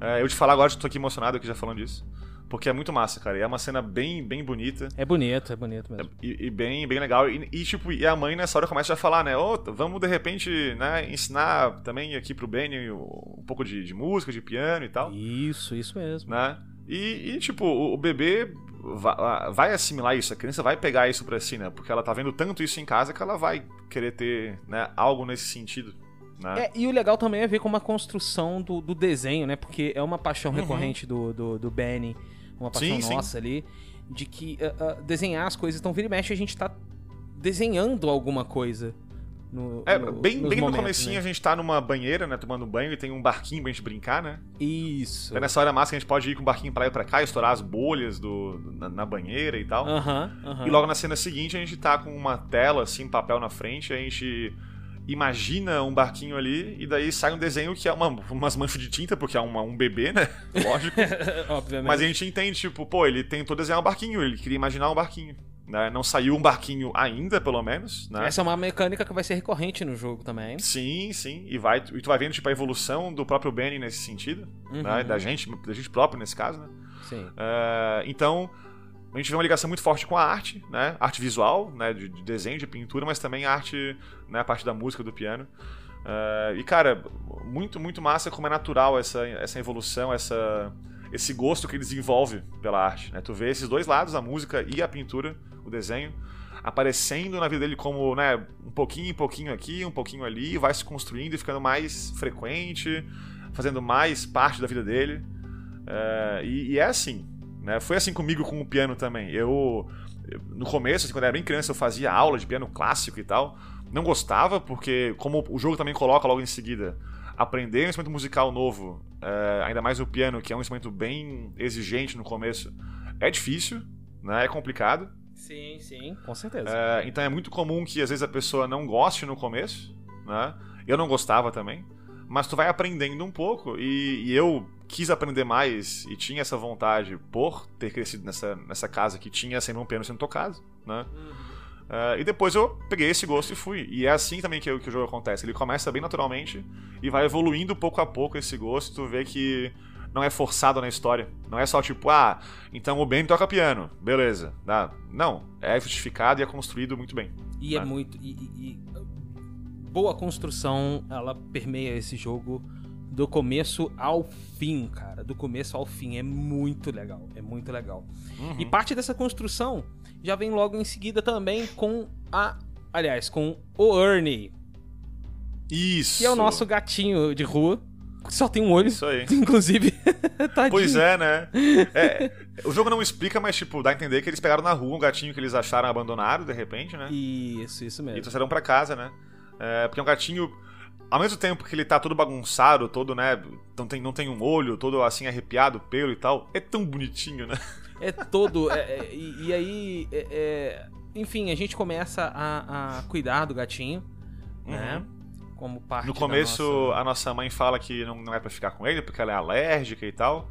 É, eu te falar agora, tô aqui emocionado aqui já falando disso. Porque é muito massa, cara. E é uma cena bem, bem bonita. É bonito, é bonito mesmo. E, e bem, bem legal. E, e, tipo, e a mãe nessa hora começa a falar, né? Ô, vamos de repente, né, ensinar também aqui pro Benny um pouco de, de música, de piano e tal Isso, isso mesmo. né? E, e, tipo, o, bebê vai, assimilar isso, a criança vai pegar isso pra si, né? Porque ela tá vendo tanto isso em casa que ela vai querer ter né, algo nesse sentido. Né? É, e o legal também é ver como a construção do, do desenho, né? Porque é uma paixão recorrente do, do, do Benny, uma paixão Uhum. Sim, sim. nossa ali, de que ah, ah, desenhar as coisas. Então, vira e mexe, a gente tá desenhando alguma coisa. No, É, no- bem, bem no comecinho né? a gente tá numa banheira, né, tomando banho e tem um barquinho pra gente brincar, né? Isso. É nessa hora massa que a gente pode ir com o barquinho pra lá e pra cá, estourar as bolhas do, na, na banheira e tal. Aham, aham. E logo na cena seguinte a gente tá com uma tela, assim, papel na frente, a gente imagina um barquinho ali e daí sai um desenho que é uma, umas manchas de tinta, porque é uma, um bebê, né? [LAUGHS] Lógico. [LAUGHS] Obviamente. Mas a gente entende, tipo, pô, ele tentou desenhar um barquinho, ele queria imaginar um barquinho. Né? Não saiu um barquinho ainda, pelo menos, né? Essa é uma mecânica que vai ser recorrente no jogo também. Sim, sim. E, vai, e tu vai vendo, tipo, a evolução do próprio Benny nesse sentido, Uhum. né? Da gente, da gente próprio nesse caso, né? Sim. É, então, a gente vê uma ligação muito forte com a arte, né? Arte visual, né? De, de desenho, de pintura, mas também a arte, né? A parte da música, do piano. É, e, cara, muito, muito massa como é natural essa, essa evolução, essa, esse gosto que ele desenvolve pela arte, né? Tu vê esses dois lados, a música e a pintura, o desenho, aparecendo na vida dele como, né? Um pouquinho em pouquinho aqui, um pouquinho ali, vai se construindo e ficando mais frequente, fazendo mais parte da vida dele. É, e, e é assim, né? Foi assim comigo com o piano também. Eu, eu- no começo, assim, quando eu era bem criança, eu fazia aula de piano clássico e tal. Não gostava, porque como o jogo também coloca logo em seguida, aprender um instrumento musical novo, é, ainda mais o piano, que é um instrumento bem exigente no começo, é difícil, né? É complicado. Sim, sim. Com certeza. É, então é muito comum que às vezes a pessoa não goste no começo, né? Eu não gostava também. Mas tu vai aprendendo um pouco e, e eu quis aprender mais e tinha essa vontade por ter crescido nessa, nessa casa que tinha sempre um piano sendo tocado, né? É, e depois eu peguei esse gosto e fui. E é assim também que, o- que o jogo acontece. Ele começa bem naturalmente e vai evoluindo pouco a pouco esse gosto. Tu vê que não é forçado na história. Não é só tipo, ah, então o Ben toca piano, beleza. Dá. Não, é justificado e é construído muito bem. E é né? muito. E, e- e boa construção, ela permeia esse jogo do começo ao fim, cara. Do começo ao fim. É muito legal. É muito legal. Uhum. E parte dessa construção já vem logo em seguida também com a. Aliás, com o Ernie, Isso. que é o nosso gatinho de rua. só tem um olho. Isso aí. [LAUGHS] Inclusive. [LAUGHS] Pois é, né? É, o jogo não explica, mas, tipo, dá a entender que eles pegaram na rua um gatinho que eles acharam abandonado, de repente, né? Isso, isso E mesmo. trouxeram pra casa, né? É, porque é um gatinho. Ao mesmo tempo que ele tá todo bagunçado, todo, né? Não tem, não tem um olho, todo assim arrepiado, pelo e tal. É tão bonitinho, né? É todo. é- é- e, e aí. é- é, enfim, a gente começa a, a cuidar do gatinho, né? Como parte Uhum. No começo, nossa- a nossa mãe fala que não, não é pra ficar com ele, porque ela é alérgica e tal.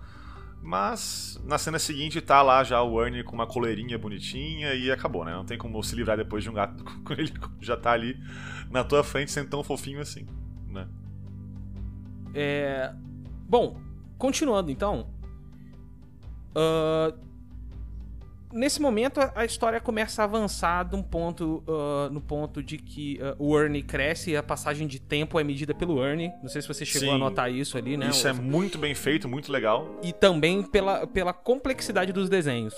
Mas na cena seguinte tá lá já o Ernie com uma coleirinha bonitinha e acabou, né? Não tem como se livrar depois de um gato [LAUGHS] com ele já tá ali na tua frente sendo tão fofinho assim, né? É, Bom, continuando então. ah, nesse momento a- história começa a avançar de um ponto, ah, no ponto de que ah, o Ernie cresce e a passagem de tempo é medida pelo Ernie. Não sei se você chegou Sim. a notar isso ali, né? Isso é muito bem feito, muito legal. E também pela, pela complexidade dos desenhos.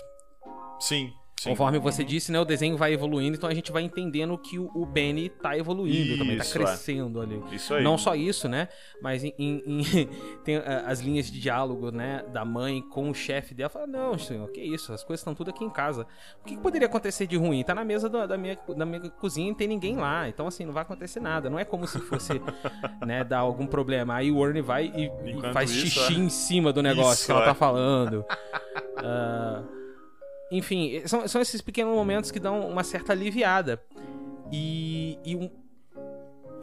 Sim, sim. Conforme você disse, né, o desenho vai evoluindo, então a gente vai entendendo que o, Benny tá evoluindo também, tá Isso, é. crescendo ali. Isso aí. Não só isso, né? Mas em, em- em- [LAUGHS] tem ah, as linhas de diálogo, né? Da mãe com o chefe dela. Fala, não, senhor, que isso? As coisas estão tudo aqui em casa. O que, que poderia acontecer de ruim? Tá na mesa da, da minha, da minha cozinha e não tem ninguém lá. Então, assim, não vai acontecer nada. Não é como se fosse, [LAUGHS] né, dar algum problema. Aí o Ernie vai e, e faz isso, xixi é. em cima do negócio Isso, que ela é. tá falando. [LAUGHS] Ah, enfim, são, são esses pequenos momentos que dão uma certa aliviada. E, e um-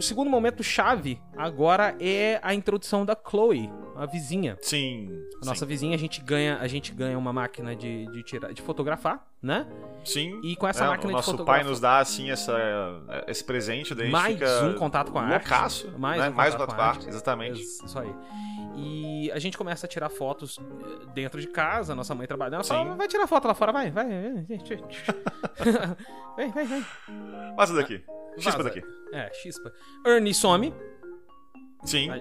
o segundo momento chave agora é a introdução da Chloe, a vizinha. Sim. A nossa vizinha, a gente ganha, a gente ganha uma máquina de, de, tirar, de fotografar, né? Sim. E com essa É, máquina o de nosso fotografar. pai nos dá assim essa, esse presente, daí Mais um contato com a arte. loucaço, Mais né? um mais contato contato com a arte. exatamente. Isso aí. E a gente começa a tirar fotos eh, dentro de casa, nossa mãe trabalhando. Ela Sim. fala, vai tirar foto lá fora, vai, vai. Vem, vem, vem. Vaza daqui. Chispa daqui. É, chispa. Ernie some. Sim. A-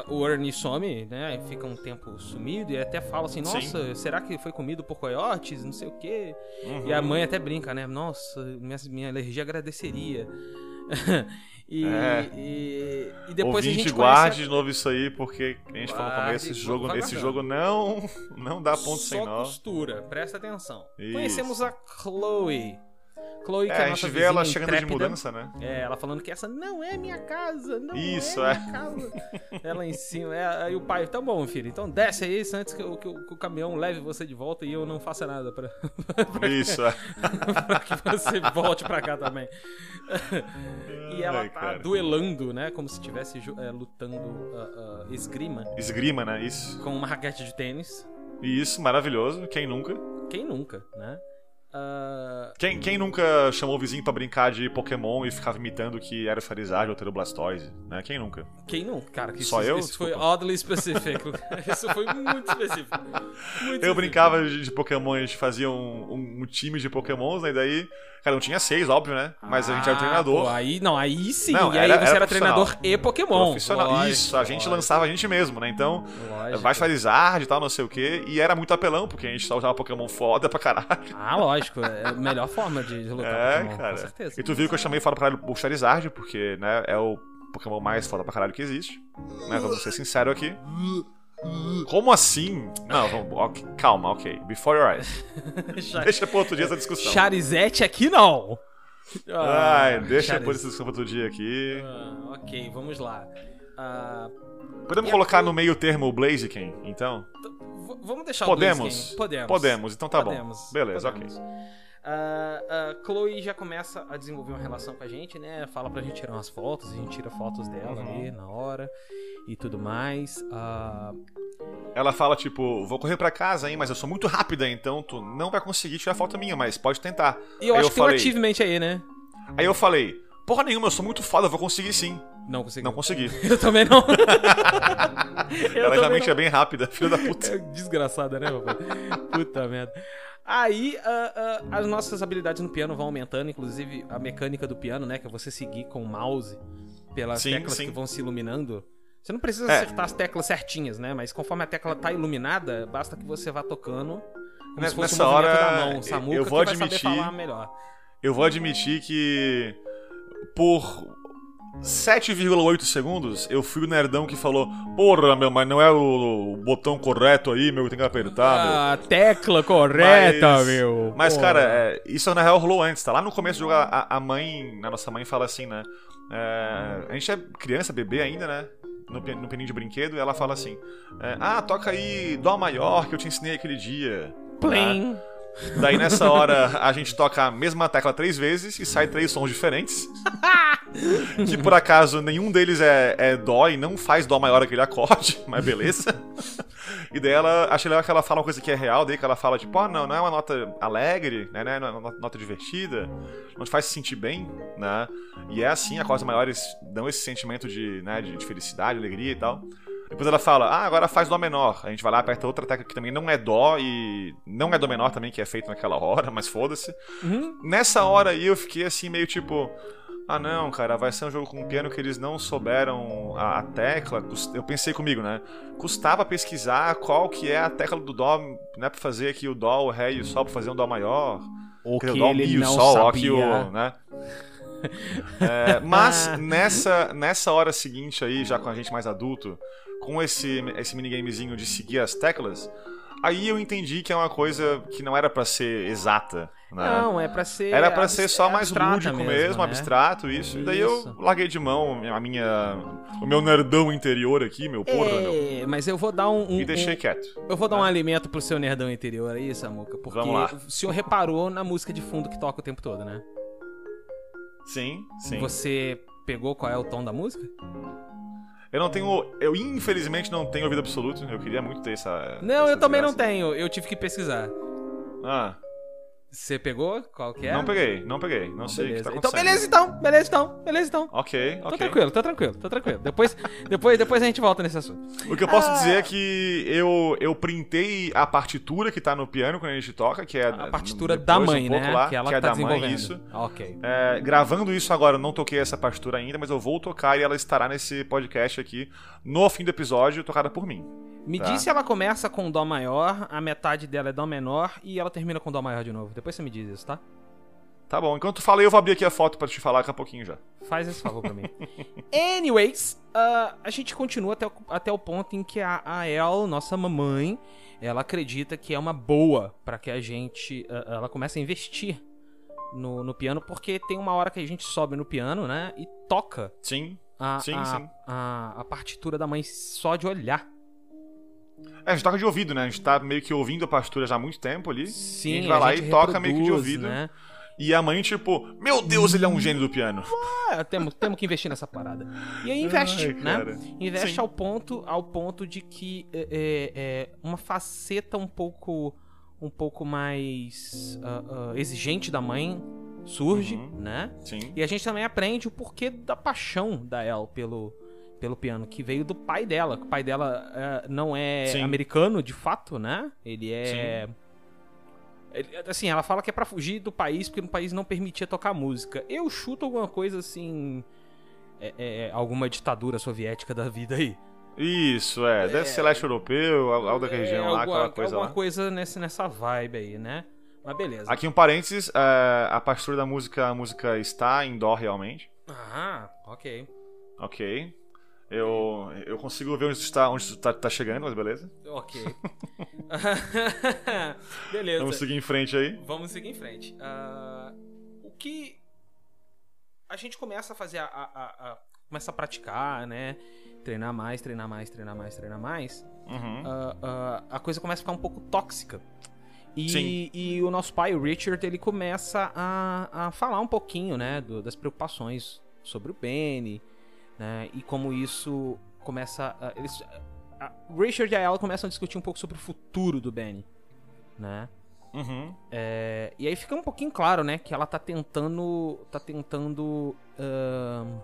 a- O Ernie some, né? Fica um tempo sumido e até fala assim: Sim. Nossa, será que foi comido por coiotes? Não sei o quê. Uhum. E a mãe até brinca, né? Nossa, minha, minha alergia agradeceria. [LAUGHS] e, É. e, e depois Ouvinte, a gente guarde conhece de novo isso aí, porque a gente falou Guarde, começo, esse jogo, esse jogo não, não dá ponto Só sem nó. costura, presta atenção. Isso. Conhecemos a Chloe. Chloe, que É, é a a nossa gente vê ela chegando de intrépida. mudança, né? É, ela falando que essa não é minha casa, não Isso, é é. minha casa. [LAUGHS] ela em cima, é, aí o pai, tá bom, filho, então desce aí antes que, o- que o- caminhão leve você de volta e eu não faça nada pra, [LAUGHS] Isso, é. [LAUGHS] pra que você volte pra cá também. e ela Ai, tá cara. duelando, né, como se estivesse é, lutando ah, ah, esgrima Esgrima, né? Isso. com uma raquete de tênis. Isso, maravilhoso. Quem nunca? Quem nunca, né? Ah, Quem, quem nunca chamou o vizinho pra brincar de Pokémon e ficava imitando que era o Charizard ou o Blastoise, né? Quem nunca? Quem não? Cara, que Só isso, eu? isso foi oddly specific. [LAUGHS] isso foi muito específico. Muito Eu específico. brincava de, de Pokémon, a gente fazia um, um, um time de Pokémons, né? E daí, cara, não tinha seis, óbvio, né? Mas a gente era Ah, treinador. pô, aí, não, aí sim. Não, e aí era- você era era, treinador e Pokémon. Profissional. Lógico, Isso, a gente lógico, lançava a gente mesmo, né? Então, lógico. vai Charizard e tal, não sei o quê. E era muito apelão, porque a gente só usava Pokémon foda pra caralho. Ah, lógico. É a melhor forma de, lutar É, Pokémon, cara. com certeza. E tu viu que eu chamei fora pra caralho o Charizard, porque, né, é o Pokémon mais foda pra caralho que existe. Né? Vamos ser sinceros aqui. Como assim? Não, vamos, ok, calma, ok. Before your eyes. [LAUGHS] Deixa pra outro dia essa discussão. Charizette aqui não. Ah, Ai, deixa Chariz- por essa discussão outro dia aqui. Ah, ok, vamos lá. Ah, Podemos a colocar no meio termo o Blaziken, então? vamos deixar Podemos? o Blaziken? Podemos. Podemos, então tá Podemos, bom. Beleza, podemos. ok. Ah, a Chloe já começa a desenvolver uma relação com a gente, né? Fala pra gente tirar umas fotos, a gente tira fotos dela Uhum. ali na hora e tudo mais. Ah, Ela fala, tipo, vou correr pra casa, hein, mas eu sou muito rápida, então tu não vai conseguir tirar foto minha, mas pode tentar. e eu Aí acho eu que falei- tem um achievement aí, né? Aí eu falei, porra nenhuma, eu sou muito foda, eu vou conseguir sim. Não consegui. Não consegui. [LAUGHS] Eu também não. [LAUGHS] [LAUGHS] eu Ela também realmente não. é bem rápida, filho da puta. É desgraçada, né, papai? Puta merda. Aí, ah, ah, as nossas habilidades no piano vão aumentando, inclusive a mecânica do piano, né? Que é você seguir com o mouse pelas Sim, teclas sim. que vão se iluminando. Você não precisa É. acertar as teclas certinhas, né? Mas conforme a tecla tá iluminada, basta que você vá tocando. Como Ne- se fosse nessa movimento hora, da mão. Samuca eu vou admitir- saber falar melhor. Eu vou admitir que por 7,8 segundos, eu fui o nerdão que falou: Porra, meu, mas não é o, botão correto aí, meu, que tem que apertar, meu. Ah, tecla correta, Mas- meu. Mas, Porra. cara, é, isso na real rolou antes, tá? Lá no começo do jogo, a, a mãe, a nossa mãe fala assim, né? É, a gente é criança, bebê ainda, né? No, no pininho de brinquedo, e ela fala assim: é, Ah, toca aí Dó maior que eu te ensinei aquele dia. Plim. Né? Daí nessa hora a gente toca a mesma tecla três vezes e sai três sons diferentes. [LAUGHS] que por acaso nenhum deles é, é dó e não faz dó maior aquele acorde, [LAUGHS] mas beleza. E daí ela, achei legal que ela fala uma coisa que é real, daí que ela fala tipo, ah não, não é uma nota alegre, né, não é uma nota divertida, não te faz se sentir bem, né, e é assim, acordes maiores dão esse sentimento de, né, de, de felicidade, alegria e tal. Depois ela fala, ah, agora faz dó menor. A gente vai lá, aperta outra tecla que também não é dó e não é dó menor também, que é feito naquela hora, mas foda-se. Uhum. Nessa hora aí eu fiquei assim, meio tipo. Ah não, cara, vai ser um jogo com piano que eles não souberam a, a tecla. Eu pensei comigo, né? Custava pesquisar qual que é a tecla do dó, né? Pra fazer aqui o dó, o ré e o sol, pra fazer um dó maior. O Quer que dizer, o dó, ele e o sol, ó, aqui o, né? É, [LAUGHS] mas nessa, nessa hora seguinte aí, já com a gente mais adulto, com esse, esse minigamezinho de seguir as teclas, aí eu entendi que é uma coisa que não era pra ser exata, né? Não, é pra ser. Era pra abs- ser só mais lúdico mesmo, né? abstrato, isso. E daí eu Isso. larguei de mão a minha. o meu nerdão interior aqui, meu porra, meu. É, mas eu vou dar um. um- E deixei um- quieto. eu vou dar um alimento pro seu nerdão interior aí, Samuca, porque Vamos lá. o senhor reparou na música de fundo que toca o tempo todo, né? Sim, sim. Você pegou qual é o tom da música? Eu não tenho. Eu infelizmente não tenho ouvido absoluto. Eu queria muito ter essa. Não, essa eu também não desgraça. tenho. Eu tive que pesquisar. Ah, Você pegou? Qual que é? não peguei, não peguei. Não Então, sei o que beleza. tá Então, acontecendo. beleza então. Beleza então. Beleza então. Ok, Tô ok. tranquilo, tô tranquilo, tô tranquilo. Depois, [LAUGHS] depois, depois a gente volta nesse assunto. O que eu posso Ah. dizer é que eu, eu printei a partitura que tá no piano quando a gente toca, que é. A partitura da um mãe, pouco né? Lá, que ela que é tá da mãe, isso. Ok. É, gravando isso agora, eu não toquei essa partitura ainda, mas eu vou tocar e ela estará nesse podcast aqui, no fim do episódio, tocada por mim. Me Tá. diz se ela começa com Dó maior, a metade dela é Dó menor e ela termina com Dó maior de novo. Depois você me diz isso, tá? Tá bom, enquanto tu fala, eu vou abrir aqui a foto pra te falar daqui a pouquinho já. Faz esse favor pra mim. [LAUGHS] Anyways, ah, a gente continua até o, até o ponto em que a, a El, nossa mamãe, ela acredita que é uma boa pra que a gente. ah, ela comece a investir no, no piano, porque tem uma hora que a gente sobe no piano, né? E toca Sim. a, Sim, a, sim. a- a partitura da mãe só de olhar. É, a gente toca de ouvido, né? A gente tá meio que ouvindo a partitura já há muito tempo ali. Sim, e a gente vai lá e toca meio que de reproduz, ouvido. Né? E a mãe, tipo, meu Deus, ele é um gênio do piano. Ah, temos, temos que investir nessa parada. E aí investe, Ai, né? cara. Investe Sim. ao ponto, ao ponto de que é, é, é, uma faceta um pouco, um pouco mais ah, ah, exigente da mãe surge, Uhum. né? Sim. E a gente também aprende o porquê da paixão da El pelo, pelo piano, que veio do pai dela. O pai dela eh, não é Sim. americano, de fato, né? Ele é... ele- assim, ela fala que é pra fugir do país, porque no país não permitia tocar música. Eu chuto alguma coisa assim... é- é, alguma ditadura soviética da vida aí. Isso, é. Deve ser leste europeu, algo da região É, lá, alguma, aquela coisa alguma lá. coisa nesse, nessa vibe aí, né? Mas beleza. Aqui um parênteses, é, a partitura da música, a música está em dó realmente. Ah, ok. Ok. Eu, eu consigo ver onde tu está, onde tu tá, tá chegando, mas beleza. Ok. [LAUGHS] beleza. Vamos seguir em frente aí. Vamos seguir em frente. Ah, o que a gente começa a fazer a, a- a- começa a praticar, né? Treinar mais, treinar mais, treinar mais, treinar mais. Uhum. ah, ah, a coisa começa a ficar um pouco tóxica. E, Sim. e o nosso pai, o Richard, ele começa a, a falar um pouquinho, né, do- das preocupações sobre o Benny, né, e como isso começa. A, eles, a- Richard e a começam a discutir um pouco sobre o futuro do Benny, né? Uhum. É, e aí fica um pouquinho claro, né, que ela tá tentando, tá tentando ahn,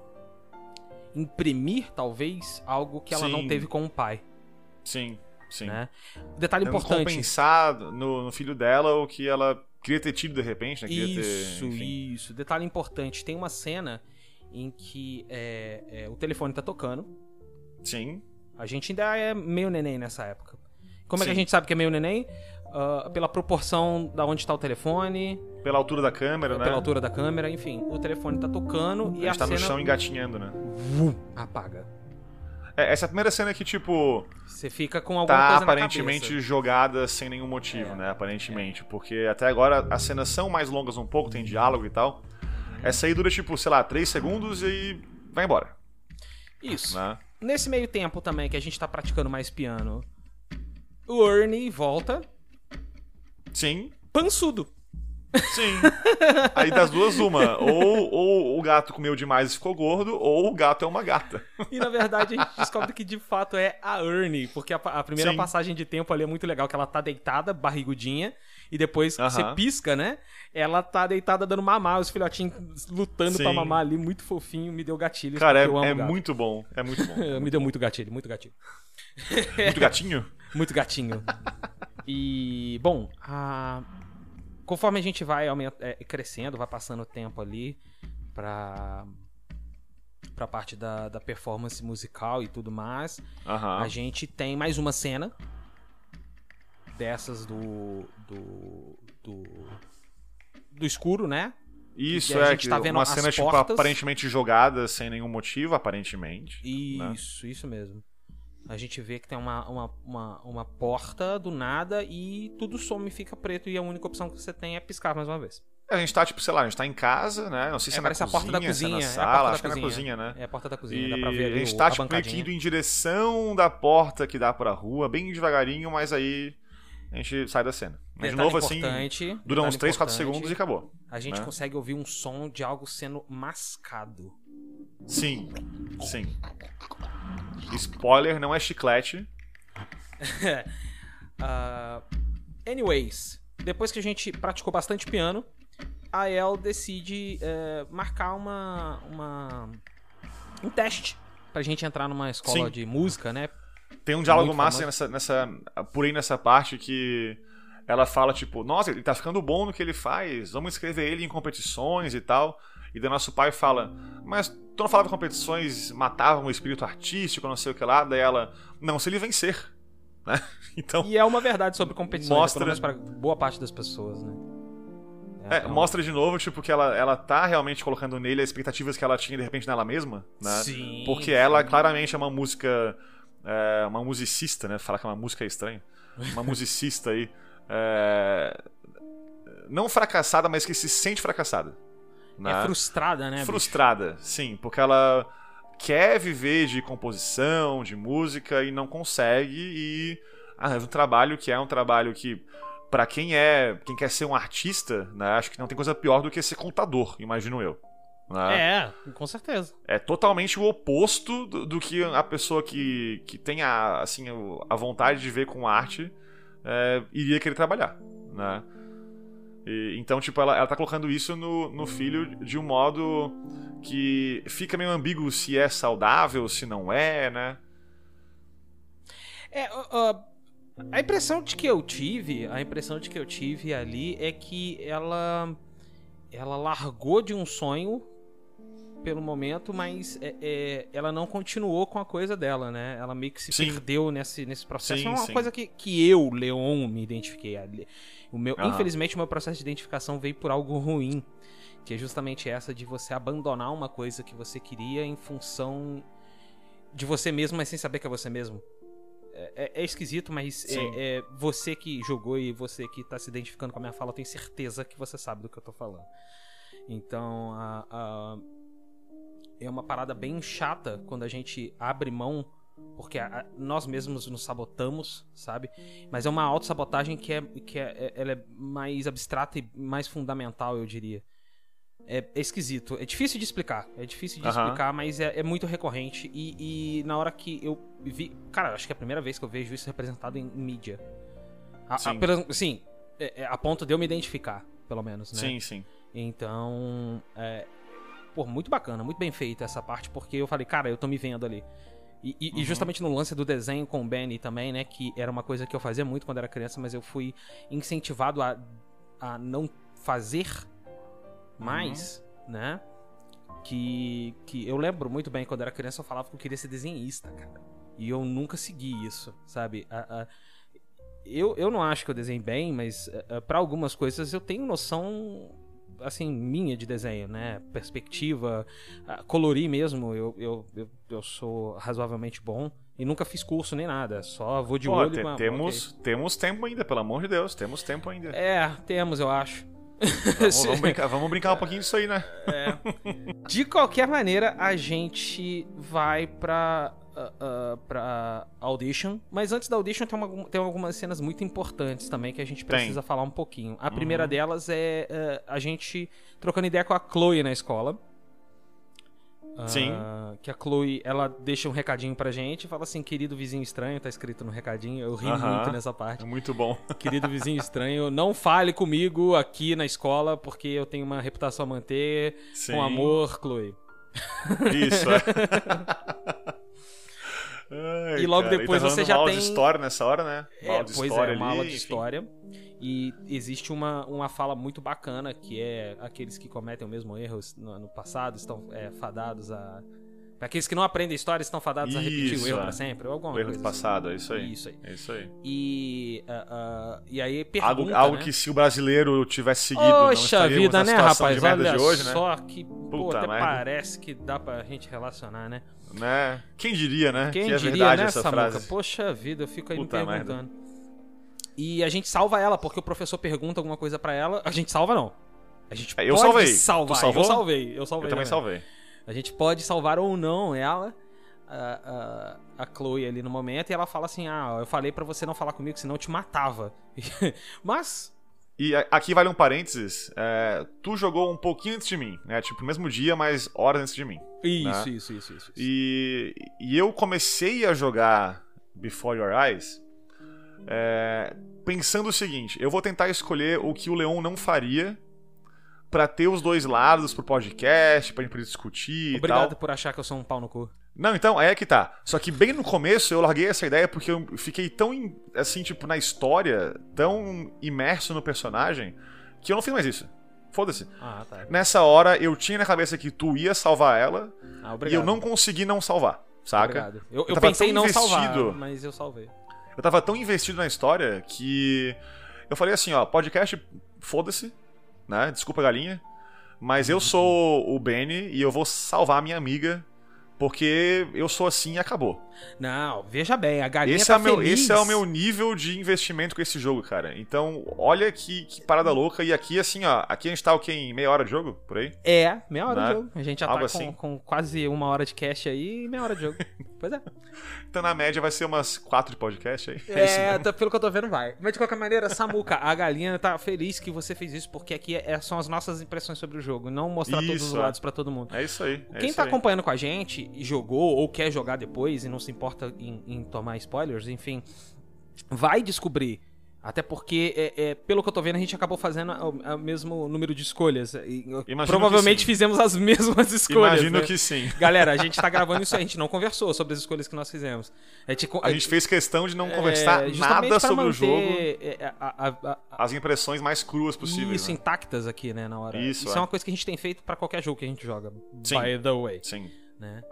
imprimir talvez algo que ela não Sim. teve com o pai, Sim, sim. né? Detalhe Tentando importante. compensar no, no filho dela o que ela queria ter tido de repente, né? Queria Isso, ter, isso. Detalhe importante, tem uma cena em que é, é, o telefone tá tocando. Sim. A gente ainda é meio neném nessa época. Como é que a Sim. gente sabe que é meio neném? ah, pela proporção da onde está o telefone, Pela altura da câmera, né? pela altura da câmera, enfim. O telefone tá tocando e a a, gente tá no cena chão engatinhando, né? vum, apaga. É, essa é primeira cena que, tipo, Você fica com alguma tá coisa na aparentemente cabeça. jogada sem nenhum motivo, É, né? Aparentemente. Porque até agora as cenas são mais longas um pouco, tem diálogo e tal. Essa aí dura, tipo, sei lá, 3 segundos e vai embora, Isso. né? Nesse meio tempo também que a gente tá praticando mais piano, o Ernie volta Sim, pançudo. sim. aí das duas, uma. Ou, ou o gato comeu demais e ficou gordo, ou o gato é uma gata. E na verdade a gente descobre que de fato é a Ernie, porque a, a primeira Sim. passagem de tempo ali é muito legal, que ela tá deitada, barrigudinha, e depois que você Aham. pisca, né? Ela tá deitada dando mamar, os filhotinhos lutando Sim. pra mamar ali, muito fofinho, me deu gatilhos. Cara, é, é muito bom. É muito bom. [LAUGHS] me deu muito gatilho, muito gatilho. [LAUGHS] Muito gatinho? [LAUGHS] Muito gatinho. E, bom, a- conforme a gente vai aumenta- é, crescendo, vai passando o tempo ali pra, pra parte da, da performance musical e tudo mais, a gente tem mais uma cena dessas do. do. do, do escuro, né? Isso a é tá vendo uma cena tipo aparentemente jogada sem nenhum motivo, aparentemente. né? Isso, isso mesmo. A gente vê que tem uma, uma, uma, uma porta do nada e tudo some e fica preto e a única opção que você tem é piscar mais uma vez. A gente tá tipo, sei lá, a gente tá em casa, né? Não sei se é, na parece a cozinha, porta da se é cozinha. na é a sala, porta da acho que é na cozinha. cozinha, né? É a porta da cozinha, E dá pra ver ali a gente o- tá tipo meio que indo em direção da porta que dá pra rua, bem devagarinho, mas aí a gente sai da cena. Mas de novo assim, dura uns 3, 4 importante, segundos e acabou. A gente né? consegue ouvir um som de algo sendo mascado. Sim. Sim. Spoiler, não é chiclete. [LAUGHS] Ah, anyways, depois que a gente praticou bastante piano, a El decide eh, marcar uma, uma um teste pra gente entrar numa escola Sim. de música, né? Tem um diálogo Muito massa famoso. nessa, nessa. Por aí nessa parte que ela fala, tipo, nossa, ele tá ficando bom no que ele faz, vamos escrever ele em competições e tal. E daí nosso pai fala, mas tu não falava que competições matavam o espírito artístico, não sei o que lá, daí ela, não, se ele vencer. [LAUGHS] Né? Então, E é uma verdade sobre competições, Mostra- pelo menos pra boa parte das pessoas, né? é, então- mostra de novo, tipo, que ela, ela tá realmente colocando nele as expectativas que ela tinha de repente nela mesma, né? Sim. Porque ela claramente é uma música. É, uma musicista, né? Falar que é uma música é estranho. Uma [LAUGHS] musicista aí. é, não fracassada, mas que se sente fracassada. Né? É frustrada, né? bicho? Frustrada, sim, porque ela quer viver de composição, de música e não consegue e arranja um trabalho que é um trabalho que pra quem é, quem quer ser um artista, né, acho que não tem coisa pior do que ser contador, imagino eu. Né? É, com certeza. É totalmente o oposto do, do que a pessoa que, que tem a, assim, a vontade de ver com arte é, iria querer trabalhar, né? E- então, tipo, ela, ela tá colocando isso no, no filho de um modo que fica meio ambíguo se é saudável, se não é, né? É, ó, a impressão de que eu tive, a impressão de que eu tive ali é que ela ela largou de um sonho pelo momento, mas é, é, ela não continuou com a coisa dela, né? Ela meio que se Sim. perdeu nesse, nesse processo. Sim, é uma sim. coisa que, que eu, Leon, me identifiquei. O meu. Infelizmente, o meu processo de identificação veio por algo ruim. Que é justamente essa de você abandonar uma coisa que você queria em função de você mesmo, mas sem saber que é você mesmo. É, é- é esquisito, mas é, é você que jogou e você que tá se identificando com a minha fala, eu tenho certeza que você sabe do que eu tô falando. Então, a- a- é uma parada bem chata quando a gente abre mão, porque a- a- nós mesmos nos sabotamos, sabe? Mas é uma autossabotagem que, é, que é, é- ela é mais abstrata e mais fundamental, eu diria. É, é esquisito. É difícil de explicar. É difícil de Aham. explicar, mas é, é muito recorrente. E, e na hora que eu vi. Cara, acho que é a primeira vez que eu vejo isso representado em mídia. A, a, Sim. pela- sim, é- é a ponto de eu me identificar, pelo menos, né? Sim, sim. Então, é, pô, muito bacana, muito bem feita essa parte, porque eu falei, cara, eu tô me vendo ali. E, e- e justamente no lance do desenho com o Benny também, né, que era uma coisa que eu fazia muito quando era criança, mas eu fui incentivado a, a não fazer mais, né? Que, que eu lembro muito bem quando era criança eu falava que eu queria ser desenhista, cara. E eu nunca segui isso, sabe? A- a- eu, eu não acho que eu desenho bem, mas uh, para algumas coisas eu tenho noção assim, minha de desenho, né? Perspectiva, uh, colorir mesmo, eu, eu, eu, eu, sou razoavelmente bom. E nunca fiz curso nem nada, só vou de Pô, olho. te- mas- temos, ok. temos tempo ainda, pelo amor de Deus, temos tempo ainda. É, temos, eu acho. Vamos, vamos [LAUGHS] brincar, vamos brincar um pouquinho disso aí, né? De qualquer maneira, a gente vai pra, ah, pra Audition. Mas antes da Audition, tem, uma- tem algumas cenas muito importantes também que a gente Tem. precisa falar um pouquinho. A primeira delas é ah, a gente trocando ideia com a Chloe na escola. Ah, Sim. Que a Chloe, ela deixa um recadinho pra gente. Fala assim, querido vizinho estranho, tá escrito no recadinho. Eu ri Aham. muito nessa parte. É muito bom. Querido vizinho estranho, não fale comigo aqui na escola, porque eu tenho uma reputação a manter. Sim. Com amor, Chloe. Isso, é. [LAUGHS] Ai, E logo cara, depois tá você já uma aula tem- de história nessa hora, né? Uma É, aula de pois história é, uma ali, aula de enfim. história. E existe uma, uma fala muito bacana que é aqueles que cometem o mesmo erro no, no passado estão é, fadados a. Aqueles que não aprendem história estão fadados a repetir o Isso, erro é. pra sempre. Ou alguma O erro coisa do passado, é isso aí. Assim. Isso aí. É isso aí. E, ah, ah, e aí pergunta, Algo, algo né? que se o brasileiro tivesse seguido, Poxa vida, né, rapaz? de Olha de hoje, né? só que pô, Puta até merda. parece que dá pra gente relacionar, né? né? Quem diria, né? Quem que é diria, verdade né, essa Samuca? frase. Poxa vida, eu fico aí Puta me perguntando. E a gente salva ela, porque o professor pergunta alguma coisa pra ela. A gente salva, não. A gente É, eu pode salvei. salvar. Tu salvou? Eu salvei, eu salvei. Eu também né? salvei. A gente pode salvar ou não ela, a, a, a Chloe ali no momento, e ela fala assim: Ah, eu falei pra você não falar comigo, senão eu te matava. [LAUGHS] Mas. E aqui vale um parênteses. é, tu jogou um pouquinho antes de mim, né? Tipo, no mesmo dia, mas horas antes de mim. Isso, Né? isso, isso, isso, isso. E, e eu comecei a jogar Before Your Eyes é, pensando o seguinte: eu vou tentar escolher o que o Leon não faria pra ter os dois lados pro podcast, pra gente poder discutir Obrigado e tal. por achar que eu sou um pau no cu. Não, então, aí é que tá. Só que bem no começo eu larguei essa ideia porque eu fiquei tão, assim, tipo, na história, tão imerso no personagem, que eu não fiz mais isso. Foda-se. Ah, tá. Nessa hora eu tinha na cabeça que tu ia salvar ela Ah, e eu não consegui não salvar, saca? Obrigado. Eu, eu tava pensei em não salvar, investido. mas eu salvei. Eu tava tão investido na história que eu falei assim, ó, podcast, foda-se, né? Desculpa galinha, mas eu sou o Benny e eu vou salvar a minha amiga porque eu sou assim e acabou. Não, veja bem, a galinha Esse, tá é o meu, feliz. esse é o meu nível de investimento com esse jogo, cara. Então, olha que, que parada louca. E aqui, assim, ó, aqui a gente tá o quê? Em meia hora de jogo? Por aí? É, meia hora Né? de jogo. A gente já Algo tá assim. com, com quase uma hora de cast aí e meia hora de jogo. [LAUGHS] pois é. Então, na média, vai ser umas quatro de podcast aí. isso É, tá- pelo que eu tô vendo, vai. Mas de qualquer maneira, Samuca, a galinha tá feliz que você fez isso, porque aqui é- são as nossas impressões sobre o jogo, não mostrar todos os Isso, é. lados pra todo mundo. É isso aí. é Quem isso tá aí. acompanhando com a gente jogou ou quer jogar depois e não se importa em, em tomar spoilers, enfim, vai descobrir. Até porque, é, é, pelo que eu tô vendo, a gente acabou fazendo o, mesmo número de escolhas. E, Imagino provavelmente fizemos as [LAUGHS] mesmas escolhas. Imagino né? que sim. [LAUGHS] Galera, a gente tá gravando isso aí, a gente não conversou sobre as escolhas que nós fizemos. A gente, A gente fez questão de não é, conversar justamente nada sobre o jogo, é, a- a- a- as impressões mais cruas possíveis. isso, né? intactas aqui, né, na hora. Isso, é. é. uma coisa que a gente tem feito pra qualquer jogo que a gente joga. Sim. By the way. Sim. né?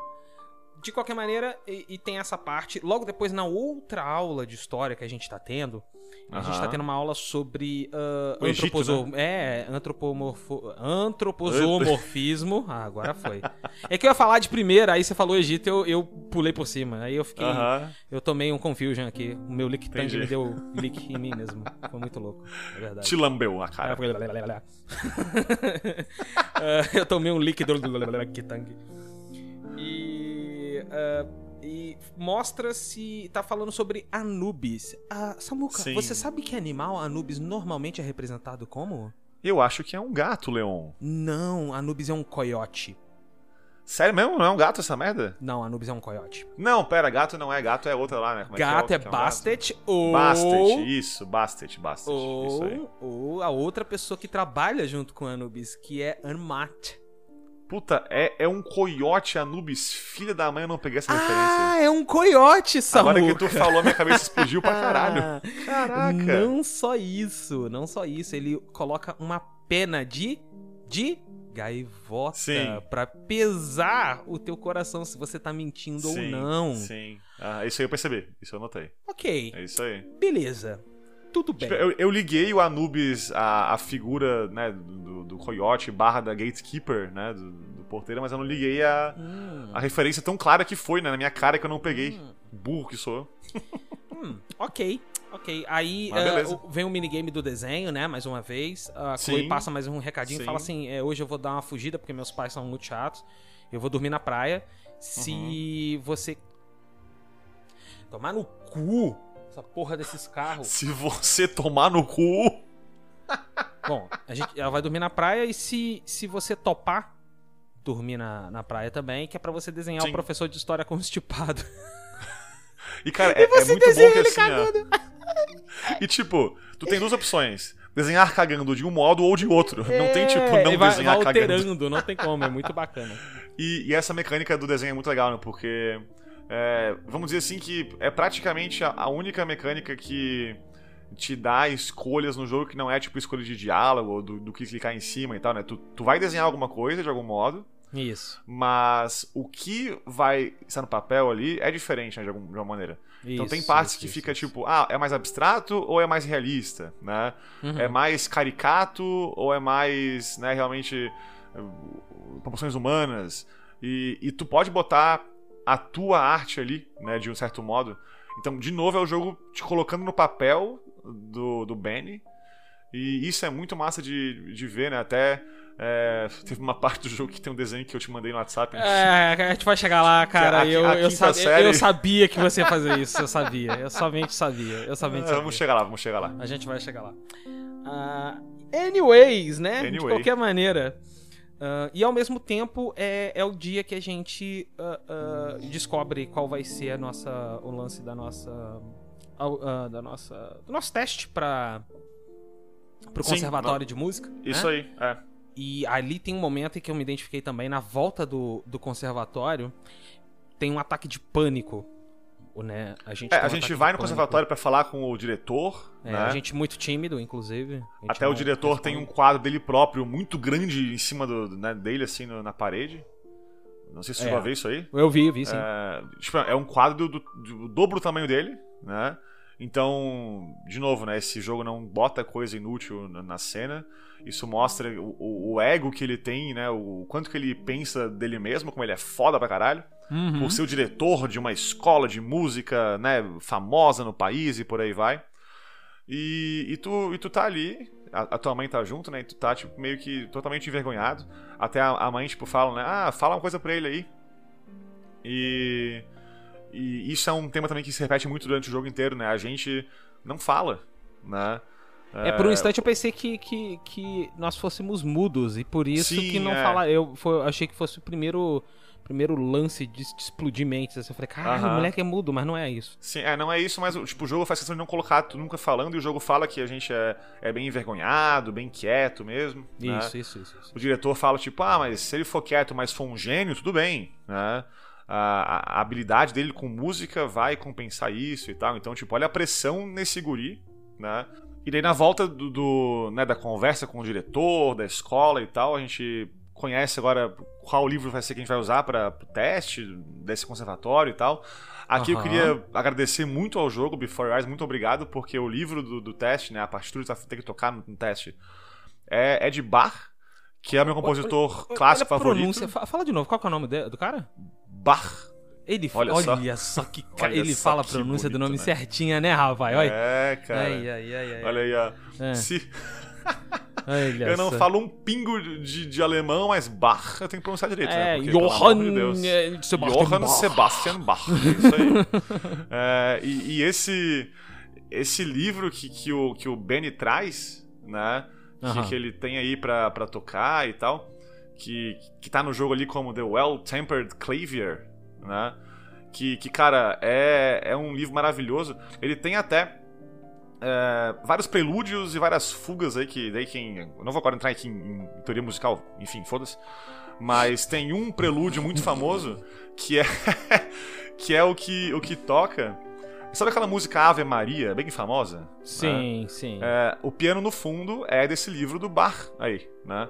De qualquer maneira, e, e tem essa parte. Logo depois, na outra aula de história que a gente tá tendo, a gente tá tendo uma aula sobre uh, Egito, antropozo- É, antropomorfo... antropozoomorfismo. [LAUGHS] Ah, agora foi. É que eu ia falar de primeira, aí você falou Egito, eu, eu pulei por cima. Aí eu fiquei. Aham. Eu tomei um confusion aqui. O meu lick tank Entendi. me deu lick em mim mesmo. Foi muito louco, é verdade. Te lambeu a cara. [LAUGHS] Ah, eu tomei um lick do [LAUGHS] Kitang. E. ah, e mostra-se. Tá falando sobre Anubis. Ah, Samuca, Sim. você sabe que animal Anubis normalmente é representado como? Eu acho que é um gato, Leon. Não, Anubis é um coiote. Sério mesmo? Não é um gato essa merda? Não, Anubis é um coiote. Não, pera, gato não é gato, é outra lá, né? Como gato que é, que um Bastet ou. Bastet, isso, Bastet, Bastet. Isso aí. Ou, ou a outra pessoa que trabalha junto com Anubis, que é Anmat. Puta, é, é um coiote Anubis, filha da mãe, eu não peguei essa referência. Ah, é um coiote, Samuca. Agora que tu falou, minha cabeça explodiu pra [LAUGHS] caralho. Ah, Caraca. Não só isso, não só isso, ele coloca uma pena de de gaivota Sim. pra pesar o teu coração se você tá mentindo sim, ou não. Sim. Ah, isso aí eu percebi, isso eu notei. Ok, É isso aí. beleza. Tudo bem. Tipo, eu, eu liguei o Anubis à, à figura, né, do, do Coyote barra da Gatekeeper, né, do, do porteiro, mas eu não liguei a, Hum, a referência tão clara que foi, né, na minha cara que eu não peguei. Burro que sou. hum, ok. Ok, aí o- vem o minigame do desenho, né? Mais uma vez. A Sim. Chloe passa mais um recadinho e fala assim: é, hoje eu vou dar uma fugida porque meus pais são muito chatos. Eu vou dormir na praia. Se Uhum. você. Tomar no cu essa porra desses carros. Se você tomar no cu. Bom, a gente, ela vai dormir na praia e se, se você topar dormir na, na praia também, que é pra você desenhar Sim. o professor de história constipado. [LAUGHS] E, cara, é, é muito bom que ele assim, ó. E tipo, tu tem duas opções. Desenhar cagando de um modo ou de outro. não tem, tipo, É, não e vai, desenhar vai cagando. alterando, não tem como, é muito bacana. E, e essa mecânica do desenho é muito legal, né? Porque. É, vamos dizer assim que é praticamente a, a única mecânica que te dá escolhas no jogo que não é tipo escolha de diálogo ou do, do que clicar em cima e tal, né? Tu, tu vai desenhar alguma coisa de algum modo, Isso. mas o que vai estar no papel ali é diferente, né, de, algum- de alguma maneira. Então tem Isso, partes isso, que isso, fica isso. tipo, ah, é mais abstrato ou é mais realista, né? Uhum. É mais caricato ou é mais, né, realmente eh, proporções humanas? E, e tu pode botar a tua arte ali, né, de um certo modo. Então, de novo, é o jogo te colocando no papel do, do Benny. E isso é muito massa de, de ver, né? Até é, teve uma parte do jogo que tem um desenho que eu te mandei no WhatsApp. É, a gente vai chegar lá, cara. A- a eu, eu, sa- série- eu sabia que você ia fazer isso, eu sabia. Eu somente sabia. Eu somente Ah, sabia. vamos chegar lá, vamos chegar lá. A gente vai chegar lá. Ah, anyways, né? De Anyway. qualquer maneira. Ah, e ao mesmo tempo é, é o dia que a gente ah, ah, descobre qual vai ser a nossa, o lance da nossa. da nossa. Do nosso teste para pro Sim, conservatório de música. Isso né? aí, é. E ali tem um momento em que eu me identifiquei também na volta do, do conservatório. Tem um ataque de pânico. Né? A gente, É, a gente vai no conservatório pra falar com o diretor, É, né? A gente muito tímido, inclusive. Até o diretor tem um responde. quadro dele próprio muito grande em cima do, né, dele, assim, no- na parede. Não sei se você É. a ver isso aí. Eu vi, eu vi, sim. É, tipo, é um quadro do, do, do dobro do tamanho dele, né? Então, de novo, né? Esse jogo não bota coisa inútil na, na cena. Isso mostra o, o- o ego que ele tem, né? O quanto que ele pensa dele mesmo, como ele é foda pra caralho. Uhum. Por ser o diretor de uma escola de música, né? Famosa no país e por aí vai. E, e, tu, e tu tá ali, a, a tua mãe tá junto, né? E tu tá, tipo, meio que totalmente envergonhado. Até a, a mãe, tipo, fala, né? Ah, fala uma coisa pra ele aí. E, e isso é um tema também que se repete muito durante o jogo inteiro, né? A gente não fala, né? É, por um instante eu pensei que, que, que nós fôssemos mudos e por isso Sim, que não é. falar. Eu foi, achei que fosse o primeiro, primeiro lance de, de explodir mentes. Assim, eu falei, caralho, o moleque é mudo, mas não é isso. Sim, é, não é isso, mas tipo, o jogo faz questão de não colocar tu nunca falando e o jogo fala que a gente é, é bem envergonhado, bem quieto mesmo. né? Isso, isso, isso, isso. O diretor fala, tipo, ah, mas se ele for quieto, mas for um gênio, tudo bem, né? A, a- habilidade dele com música vai compensar isso e tal. Então, tipo, olha a pressão nesse guri, né? E daí na volta do, do, né, da conversa com o diretor, da escola e tal, a gente conhece agora qual livro vai ser que a gente vai usar para o teste desse conservatório e tal. Aqui eu Aham. queria agradecer muito ao jogo Before Your Eyes, muito obrigado, porque o livro do, do teste, né, a partitura que tem que tocar no, no teste, é, é de Bach, que é meu compositor Olha clássico a favorito. pronúncia. Fa- Fala de novo, qual é o nome do cara? Bach. Ele Olha olha, só. só. que Olha ele só fala a que pronúncia do bonito, nome né? certinha, né, rapaz? Olha. É, cara. Ai, ai, ai. Olha aí, ó. É. Se eu não falo um pingo de, de alemão, mas Bach eu tenho que pronunciar direito, né? É, Porque, pelo amor de Deus. Johann eh, Sebastian Johann Bach. Sebastian Bach. Isso aí. [LAUGHS] É, e, e esse esse livro que, que, o, que o Benny traz, né? Que, Aham. que ele tem aí pra, pra tocar e tal, que, que tá no jogo ali como The Well-Tempered Clavier, né? Que, que cara, é, é um livro maravilhoso. Ele tem até é, vários prelúdios e várias fugas aí que daí quem. Não vou agora entrar aqui em, em teoria musical, enfim, foda-se. Mas tem um prelúdio muito famoso que é [LAUGHS] que é o que o que toca. Sabe aquela música Ave Maria, bem famosa? Sim, sim. É, o piano no fundo é desse livro do Bach aí, né?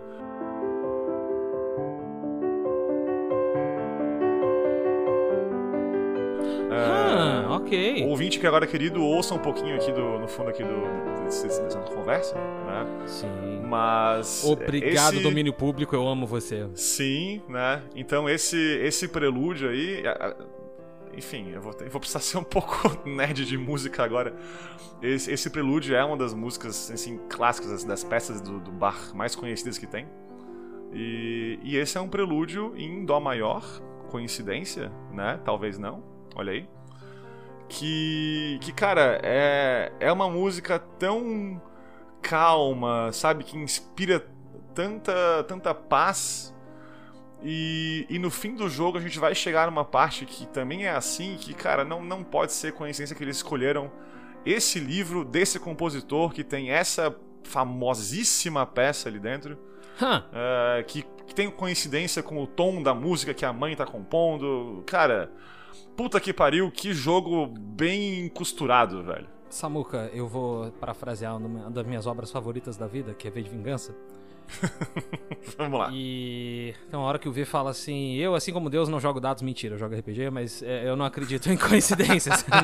Ah, ok, Ok. Ouvinte que agora é querido, ouça um pouquinho aqui do, no fundo aqui do, desse, dessa conversa, né? Sim. Mas. Obrigado, esse... domínio público, eu amo você. Sim, né? Então esse, esse prelúdio aí. Enfim, eu vou, eu vou precisar [LAUGHS] ser um pouco nerd de música agora. Esse, esse prelúdio é uma das músicas assim, clássicas, das peças do, do bar mais conhecidas que tem. E, e esse é um prelúdio em Dó maior, coincidência, né? Talvez não, olha aí. Que, que cara, é, é uma música tão calma, sabe? Que inspira tanta, tanta paz e, e no fim do jogo a gente vai chegar numa parte que também é assim, que, cara, não, não pode ser coincidência que eles escolheram esse livro desse compositor que tem essa famosíssima peça ali dentro. Huh. Uh, que, que, tem coincidência com o tom da música que a mãe tá compondo. Cara, puta que pariu, que jogo bem costurado, velho. Samuka, eu vou parafrasear uma das minhas obras favoritas da vida, que é V de Vingança. [LAUGHS] Vamos lá. E tem uma hora que o V fala assim: Eu, assim como Deus, não jogo dados. Mentira, eu jogo RPG, mas é, eu não acredito em coincidências. [LAUGHS]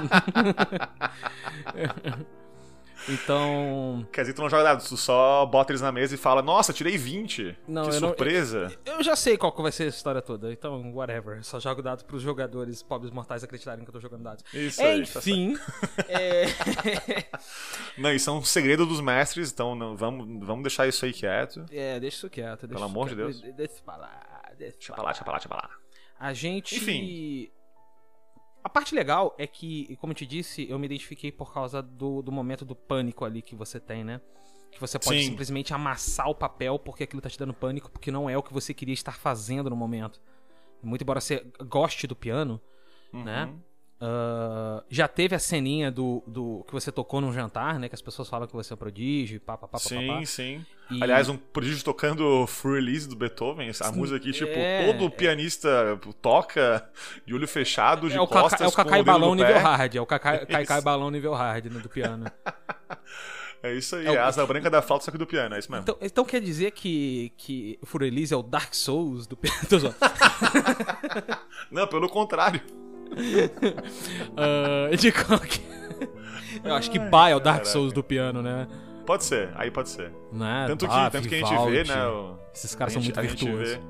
[LAUGHS] Então. Quer dizer, tu não joga dados, tu só bota eles na mesa e fala, nossa, tirei 20. Não, que surpresa. Não, eu, eu, já sei qual que vai ser a história toda, então, whatever. Só jogo dados pros jogadores pobres mortais acreditarem que eu tô jogando dados. Isso aí, tá Enfim. Tá é... [LAUGHS] não, isso é um segredo dos mestres, então não, vamos, vamos deixar isso aí quieto. É, deixa isso quieto. Deixa Pelo amor quieto, de Deus. Deixa pra lá. Deixa, deixa pra lá, deixa pra lá, deixa pra lá. A gente. Enfim. A parte legal é que, como eu te disse, eu me identifiquei por causa do, do momento do pânico ali que você tem, né? Que você pode Sim. simplesmente amassar o papel porque aquilo tá te dando pânico, porque não é o que você queria estar fazendo no momento. Muito embora você goste do piano, uhum. né? Uh, já teve a ceninha do, do que você tocou num jantar, né? Que as pessoas falam que você é um prodígio, pá, pá, pá, Sim, pá, pá. sim. E- Aliás, um prodígio tocando Free Release do Beethoven, a música aqui, tipo, é, todo pianista toca de olho fechado, de é o, costas, caca, é o Cacai dedo no [LAUGHS] Balão nível hard, é o Cacai. Cacai Balão nível hard né, do piano. [LAUGHS] É isso aí, É o- é a asa branca da flauta, só que do piano, é isso mesmo. Então, então quer dizer que, que o Furelise é o Dark Souls do piano? [LAUGHS] Não, pelo contrário. [LAUGHS] Ah, de qualquer... Eu acho que Ba é o Dark. Souls do piano, né? Pode ser, aí pode ser. né? Tanto que, Ba, tanto que a gente vê, Vivaldi. né? o- Esses caras a são gente- muito gente virtuosos. vê-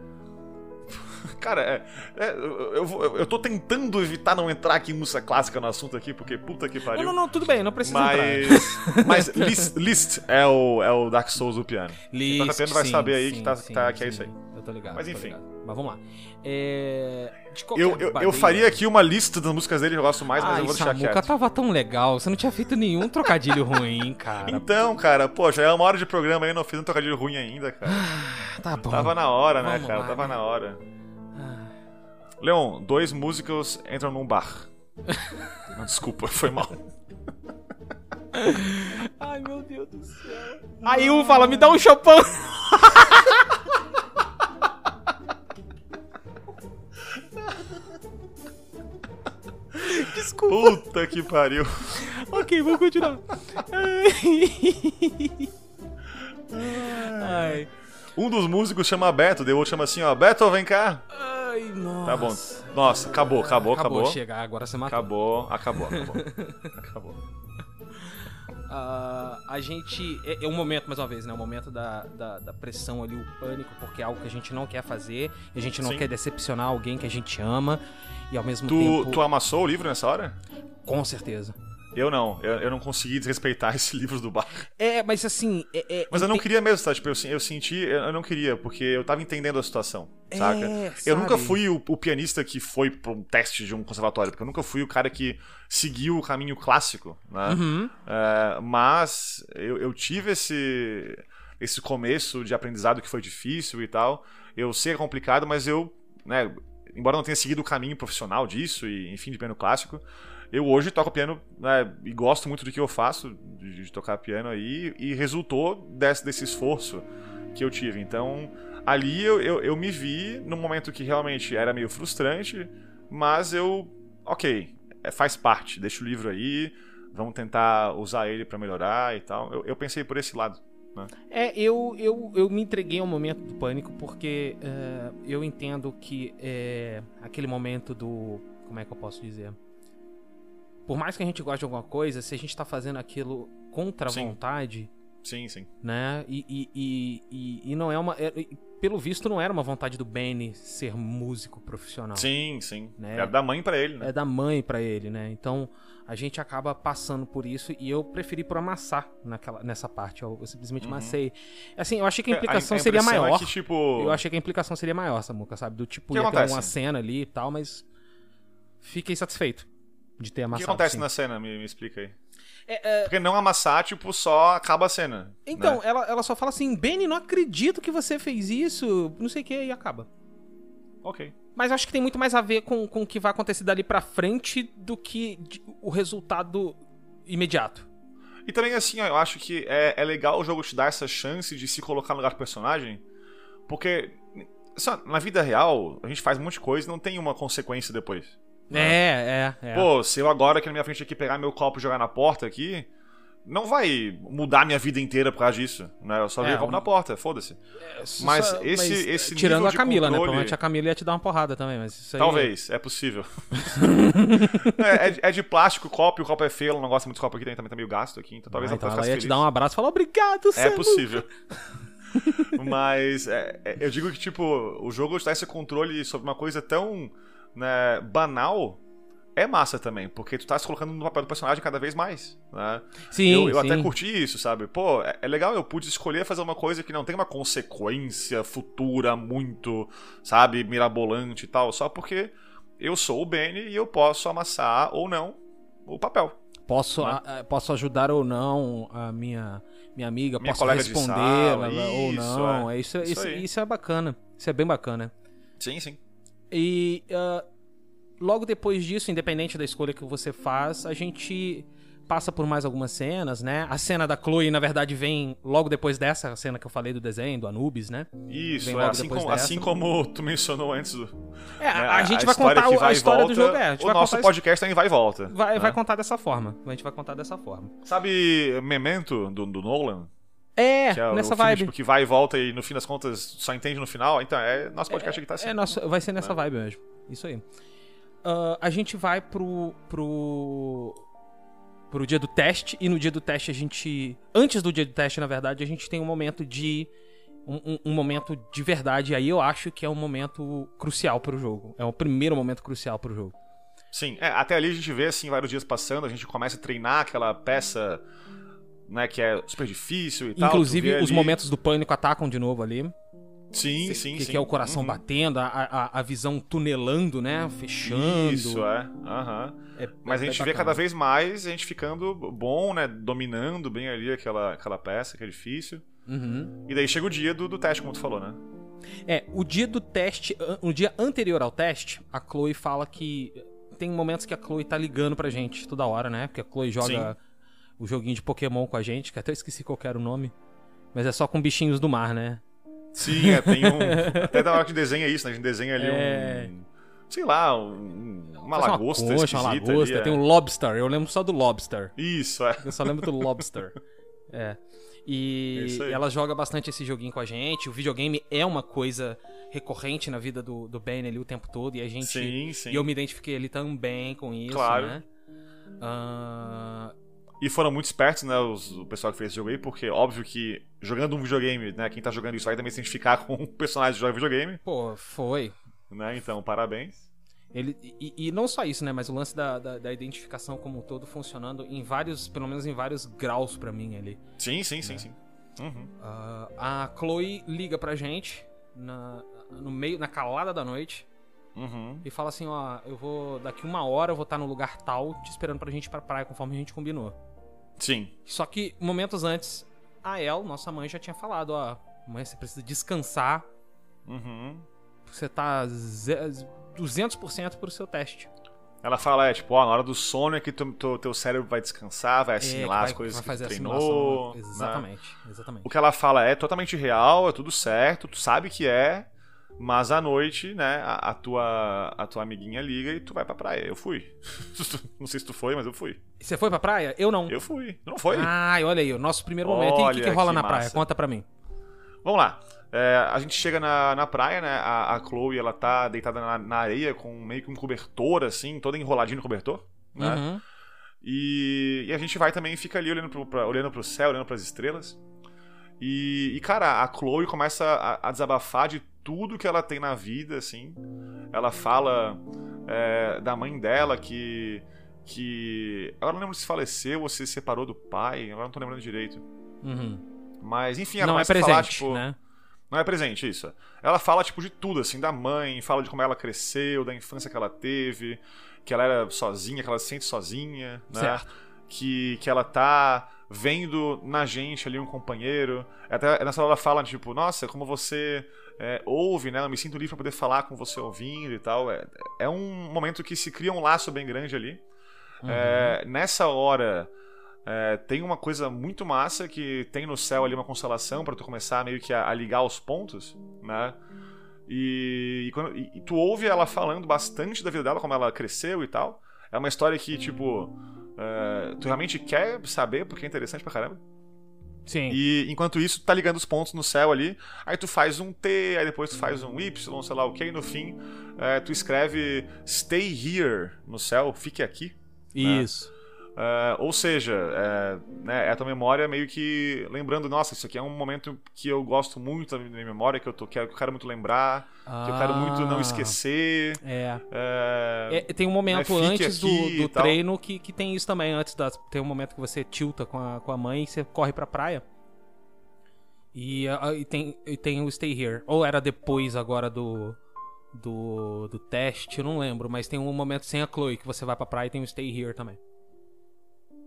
[LAUGHS] Cara, é, é, eu, eu, eu tô tentando evitar não entrar aqui em música clássica no assunto aqui, porque puta que pariu. Não, não, não, tudo bem, não precisa entrar. [LAUGHS] Mas, mas Liszt, Liszt é, o, é o Dark Souls do piano. Quem tá piano vai sim, saber aí sim, que, tá, sim, tá- que é isso aí. Eu tô ligado. Mas enfim. ligado. Mas vamos lá. É... Eu, eu, eu faria aqui uma lista das músicas dele que eu gosto mais, mas eu vou deixar Samuca, quieto. tava tão legal. Você não tinha feito nenhum trocadilho [LAUGHS] ruim, cara. Então, cara, pô, já é uma hora de programa aí, não fiz um trocadilho ruim ainda, cara. Tá bom. Tava na hora, né, Vamos cara? lá, Tava né? na hora. Ah. Leon, dois músicos entram num bar. [LAUGHS] Não, desculpa, foi mal. Ai, meu Deus do céu. Aí um fala, me dá um Chopin. Desculpa. Puta que pariu. ok, vamos continuar. Ai. Um dos músicos chama Beto, o outro chama assim, ó, Beto, vem cá. Nossa. Tá bom. Nossa, acabou, acabou, acabou. Chega, agora você matou. Acabou, acabou, acabou. [LAUGHS] acabou. Ah, a gente. É, é um momento, mais uma vez, né? O momento da, da, da pressão ali, o pânico, porque é algo que a gente não quer fazer, a gente não Sim. quer decepcionar alguém que a gente ama, e ao mesmo Tu, tempo. tu amassou o livro nessa hora? Com certeza. Eu não, eu, eu não consegui desrespeitar [LAUGHS] esse livro do bar. É, mas assim. É, é- Mas eu não ente- queria mesmo, tá? Tipo, eu, eu senti, eu não queria, porque eu tava entendendo a situação, É, saca? Eu sabe? nunca fui o, o pianista que foi pra um teste de um conservatório, porque eu nunca fui o cara que seguiu o caminho clássico, né? Uhum. É, mas eu, eu tive esse, esse começo de aprendizado que foi difícil e tal. Eu sei que é complicado, mas eu, né, embora não tenha seguido o caminho profissional disso, e enfim, de piano clássico, eu hoje toco piano né, e gosto muito do que eu faço, de, de tocar piano aí, e resultou desse, desse esforço que eu tive. Então, ali eu, eu, eu me vi num momento que realmente era meio frustrante, mas eu, ok, é, faz parte, deixa o livro aí, vamos tentar usar ele pra melhorar e tal. Eu, eu pensei por esse lado. Né? É, eu, eu, eu me entreguei ao momento do pânico porque é, eu entendo que é aquele momento do. Como é que eu posso dizer? Por mais que a gente goste de alguma coisa, se a gente tá fazendo aquilo contra a Sim. vontade, Sim, sim. né? E, e, e, e- não é uma. é- pelo visto, não era uma vontade do Benny ser músico profissional. Sim, sim. Né? Era da mãe pra ele, né? É da mãe pra ele, né? Então a gente acaba passando por isso e eu preferi por amassar naquela, nessa parte. Eu, eu simplesmente amassei. Assim, eu achei que a implicação Uhum. a seria impressão maior. É que, tipo... Eu achei que a implicação seria maior, Samuca, sabe? Do tipo, que ia ter acontece? uma cena ali e tal, mas fiquei satisfeito de ter O amassado. que acontece sim. na cena? Me, me explica aí. É, é, Porque não amassar, tipo, só acaba a cena. Então, né? ela, ela só fala assim, Benny, não acredito que você fez isso, não sei o que, e acaba. Ok. Mas acho que tem muito mais a ver com, com o que vai acontecer dali pra frente do que o resultado imediato. E também, assim, ó, eu acho que é, é legal o jogo te dar essa chance de se colocar no lugar do personagem, porque só, na vida real, a gente faz um monte de coisa e não tem uma consequência depois. É, é, é. Pô, se eu agora aqui na minha frente aqui pegar meu copo e jogar na porta aqui, não vai mudar minha vida inteira por causa disso, né? Eu só É, vi o copo um- na porta, foda-se. Só- mas só- esse- esse Tirando a de Camila, né? controle- Provavelmente a Camila ia te dar uma porrada também, mas isso aí... Talvez, é possível. [LAUGHS] é, é de- é de plástico o copo, o copo é feio, ela não gosta muito do copo aqui, também tá meio gasto aqui, então talvez Ah, ela então ela ia feliz. te dar um abraço e falar obrigado, É Samu. possível. [LAUGHS] Mas é, é, eu digo que, tipo, o jogo te dá esse controle sobre uma coisa tão né, banal. É massa também, porque tu tá se colocando no papel do personagem cada vez mais, né? Sim, eu eu sim. até curti isso, sabe? Pô, é, é legal, eu pude escolher fazer uma coisa que não tem uma consequência futura muito, sabe, mirabolante e tal, só porque eu sou o Benny e eu posso amassar ou não o papel. Posso, Né? a- posso ajudar ou não a minha, minha amiga, Minha posso respondê-la sala, ou isso, não. é. Isso, Isso isso, isso é bacana. Isso é bem bacana. Sim, sim. E ah, logo depois disso, independente da escolha que você faz, a gente passa por mais algumas cenas, né? A cena da Chloe, na verdade, vem logo depois dessa a cena que eu falei do desenho, do Anubis, né? Isso, é, assim, dessa. assim como tu mencionou antes do. É, né, a, a gente vai história contar vai a história volta, do jogo. É, a gente o vai nosso podcast também vai e volta. vai, né? vai contar dessa forma. A gente vai contar dessa forma. Sabe Memento do, do Nolan? É, Que é nessa filme, vibe. tipo, que vai e volta e no fim das contas só entende no final? Então, é nosso podcast aqui tá assim. É, nosso, vai ser nessa vibe mesmo. Isso aí. Ah, a gente vai pro, pro. pro dia do teste. E no dia do teste a gente. Antes do dia do teste, na verdade, a gente tem um momento de. Um, um- um momento de verdade. E aí eu acho que é um momento crucial pro jogo. É o primeiro momento crucial pro jogo. Sim, é, até ali a gente vê assim vários dias passando, a gente começa a treinar aquela peça, né, que é super difícil e tal. tu Inclusive, os ali- momentos do pânico atacam de novo ali. Sim, que, sim, que, sim. que é o coração Uhum. batendo, a, a, a visão tunelando, né? Fechando. Isso, é. Aham. É- Mas a é gente vê cada vez mais a gente ficando bom, né? Dominando bem ali aquela, aquela peça que é difícil. Uhum. E daí chega o dia do, do teste, como tu falou, né? É, o dia do teste, o dia anterior ao teste, a Chloe fala que tem momentos que a Chloe tá ligando pra gente toda hora, né? Porque a Chloe joga o joguinho de Pokémon com a gente, que até eu esqueci qual era o nome. Mas é só com bichinhos do mar, né? Sim, é, tem um. [LAUGHS] Até na hora que desenha isso, né? A gente desenha ali É. um. Sei lá, um- uma Faz lagosta uma concha, uma lagosta, ali, é. tem um lobster, eu lembro só do lobster. Isso, é. Eu só lembro do lobster. [LAUGHS] É. E aí. ela joga bastante esse joguinho com a gente. O videogame é uma coisa recorrente na vida do, do Ben ali o tempo todo. E a gente. Sim, sim. E eu me identifiquei ali também com isso, Claro. né? Ah, E foram muito espertos, né, os- o pessoal que fez esse jogo aí, porque óbvio que jogando um videogame, né, quem tá jogando isso vai também se identificar [LAUGHS] com um personagem que joga videogame, pô, foi. né, então parabéns. Ele, e, e não só isso, né? Mas o lance da, da, da identificação como um todo funcionando em vários, pelo menos em vários graus pra mim ali. Sim, sim, sim, sim. Uhum. Ah, a Chloe liga pra gente na, no meio, na calada da noite Uhum. e fala assim, ó, eu vou daqui uma hora eu vou estar no lugar tal, te esperando pra gente ir pra praia conforme a gente combinou. Sim. Só que momentos antes, a El, nossa mãe, já tinha falado, ó, mãe, você precisa descansar, Uhum. você tá ze- 200% pro seu teste. Ela fala, é, tipo, ó, na hora do sono é que tu, tu- teu cérebro vai descansar, vai É, assimilar as vai- coisas vai que tu treinou. né? Exatamente, exatamente. O que ela fala é totalmente real, é tudo certo, tu sabe que é, mas à noite, né, a, a tua, a tua amiguinha liga e tu vai pra praia. Eu fui. [LAUGHS] não sei se tu foi, mas eu fui. Você foi pra praia? Eu não. Eu fui. Tu não foi? Ai, olha aí, o nosso primeiro momento. O que, que rola que na praia? Conta pra mim. Vamos lá. É, a gente chega na, na praia, né? A, a Chloe, ela tá deitada na, na areia com meio que um cobertor, assim, toda enroladinha no cobertor, né? Uhum. E, e a gente vai também e fica ali olhando pro, pra, olhando pro céu, olhando pras estrelas. E, e, cara, a Chloe começa a, a, desabafar de tudo que ela tem na vida, assim. Ela fala é, da mãe dela que. que. Agora não lembro se faleceu ou se separou do pai, agora não tô lembrando direito. Uhum. Mas, enfim, ela não é presente, falar, tipo. né? Não é presente, isso. Ela fala, tipo, de tudo, assim, da mãe, fala de como ela cresceu, da infância que ela teve, que ela era sozinha, que ela se sente sozinha, né? Certo. Que, que ela tá vendo na gente ali um companheiro. Até nessa hora ela fala, tipo, nossa, como você é, ouve, né? Eu me sinto livre pra poder falar com você ouvindo e tal. É, é um momento que se cria um laço bem grande ali. Uhum. É, nessa hora. É, tem uma coisa muito massa que tem no céu ali uma constelação para tu começar meio que a, a, ligar os pontos, né? E, e, quando, e, tu ouve ela falando bastante da vida dela, como ela cresceu e tal. É uma história que, tipo, é, tu realmente quer saber porque é interessante pra caramba. Sim. E enquanto isso, tu tá ligando os pontos no céu ali. Aí tu faz um T, aí depois tu faz um Y, sei lá o que, e no fim é, tu escreve Stay here no céu, fique aqui. Isso. Né? Uh, ou seja, é, né, é a tua memória meio que lembrando, nossa, isso aqui é um momento que eu gosto muito da minha memória, que eu, tô, que eu quero muito lembrar, ah, que eu quero muito não esquecer. É. É, é tem um momento né, antes do, do treino que, que tem isso também. Antes da, tem um momento que você tilta com a, com a mãe e você corre pra praia. E, uh, e, tem, e tem o Stay Here. Ou era depois agora do, do, do teste, eu não lembro. Mas tem um momento sem a Chloe que você vai pra praia e tem o Stay Here também.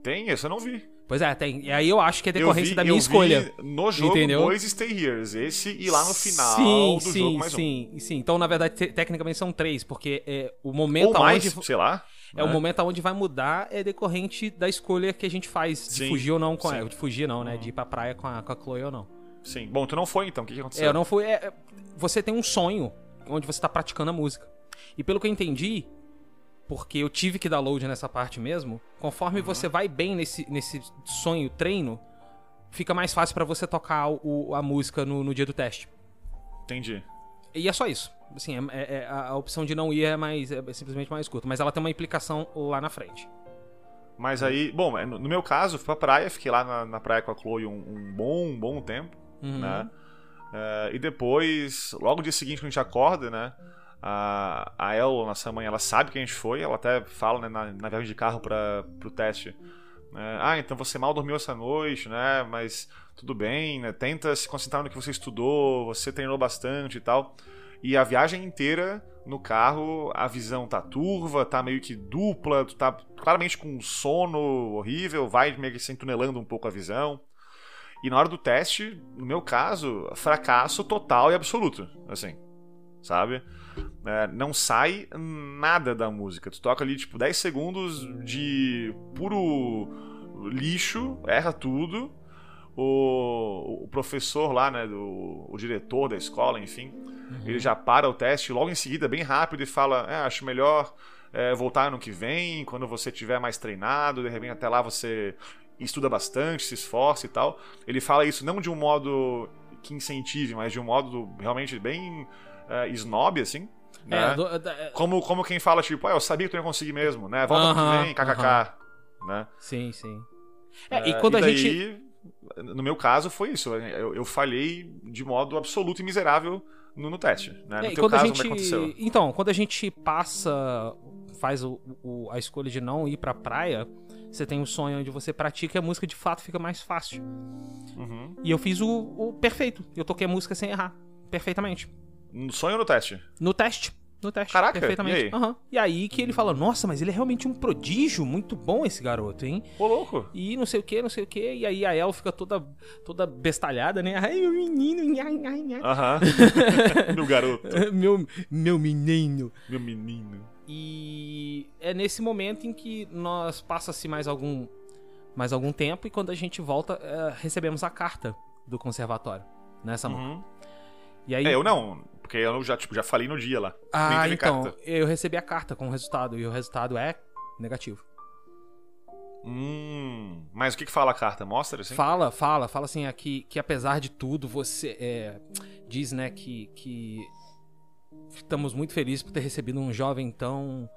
Tem? Esse eu não vi. Pois é, tem. E aí eu acho que é decorrência vi- da minha escolha. No jogo Entendeu? dois Stay Here's. Esse e lá no final sim, do sim, jogo mais um. sim, sim. Então, na verdade, te- tecnicamente são três, porque é, o momento Ou mais, aonde. sei lá. É o né? momento onde vai mudar é decorrente da escolha que a gente faz de Sim, fugir ou não com sim. ela. De fugir não, né? De ir pra praia com a, com a Chloe ou não. Sim. Bom, tu não foi então. O que, que aconteceu? É, eu não fui. é, é, você tem um sonho onde você tá praticando a música. E pelo que eu entendi, porque eu tive que dar load nessa parte mesmo, conforme você vai bem nesse, nesse sonho treino, fica mais fácil pra você tocar o, a música no, no dia do teste. Entendi. E é só isso. Assim, é- é- é- a, opção de não ir é mais é simplesmente mais curta, mas ela tem uma implicação lá na frente. Mas aí, bom, é, no meu caso, fui pra praia, fiquei lá na, na praia com a Chloe um, um bom, um bom tempo, Uhum. né? É, e depois, logo no dia seguinte, quando a gente acorda, né? A, a El, nossa mãe, ela sabe que a gente foi, ela até fala né, na, na viagem de carro para pro teste. né, ah, então você mal dormiu essa noite, né? Mas tudo bem, né? Tenta se concentrar no que você estudou, você treinou bastante e tal. E a viagem inteira no carro, a visão tá turva, tá meio que dupla, tu tá claramente com um sono horrível, vai meio que se entunelando um pouco a visão. E na hora do teste, no meu caso, fracasso total e absoluto, assim, sabe? É, não sai nada da música. Tu toca ali, tipo, 10 segundos de puro lixo, erra tudo. O, o professor lá, né, do, o diretor da escola, enfim, ele já para o teste logo em seguida, bem rápido, e fala: é, acho melhor é, voltar ano que vem, quando você tiver mais treinado, de repente até lá você estuda bastante, se esforça e tal. Ele fala isso não de um modo que incentive, mas de um modo realmente bem é, snob, assim. Né? É, do- da- é, Como, como quem fala, tipo, ah, eu sabia que tu ia conseguir mesmo, né? Volta ano Aham, que vem, kkk. Né? sim, sim. É, É, e quando a daí, gente. No meu caso, foi isso. Eu, eu falhei de modo absoluto e miserável no, no teste. Né? No É, e teu quando caso, a gente. como é que aconteceu? Então, quando a gente passa. faz o, o- a escolha de não ir pra praia, você tem um sonho onde você pratica e a música de fato fica mais fácil. Uhum. E eu fiz o, o perfeito. Eu toquei a música sem errar. Perfeitamente. No sonho ou no teste? No teste. No teste. Caraca, perfeitamente. e aí? Aham. E aí que ele fala: Nossa, mas ele é realmente um prodígio. Muito bom esse garoto, hein? Ô, louco! E não sei o que, não sei o que. E aí a El fica toda, toda bestalhada, né? Ai, meu menino, nhai, nhai. Aham. [LAUGHS] meu garoto. meu, meu menino. Meu menino. E é nesse momento em que nós passa-se mais algum, mais algum tempo e quando a gente volta, eh, recebemos a carta do conservatório. Nessa mão. Uhum. E aí. É, eu não, porque eu já, tipo, já falei no dia lá. Ah, então. carta. Eu recebi a carta com o resultado e o resultado é negativo. Hum. Mas o que, que fala a carta? Mostra, assim? Fala, fala, fala assim aqui que apesar de tudo, você é, diz, né, que, que estamos muito felizes por ter recebido um jovem tão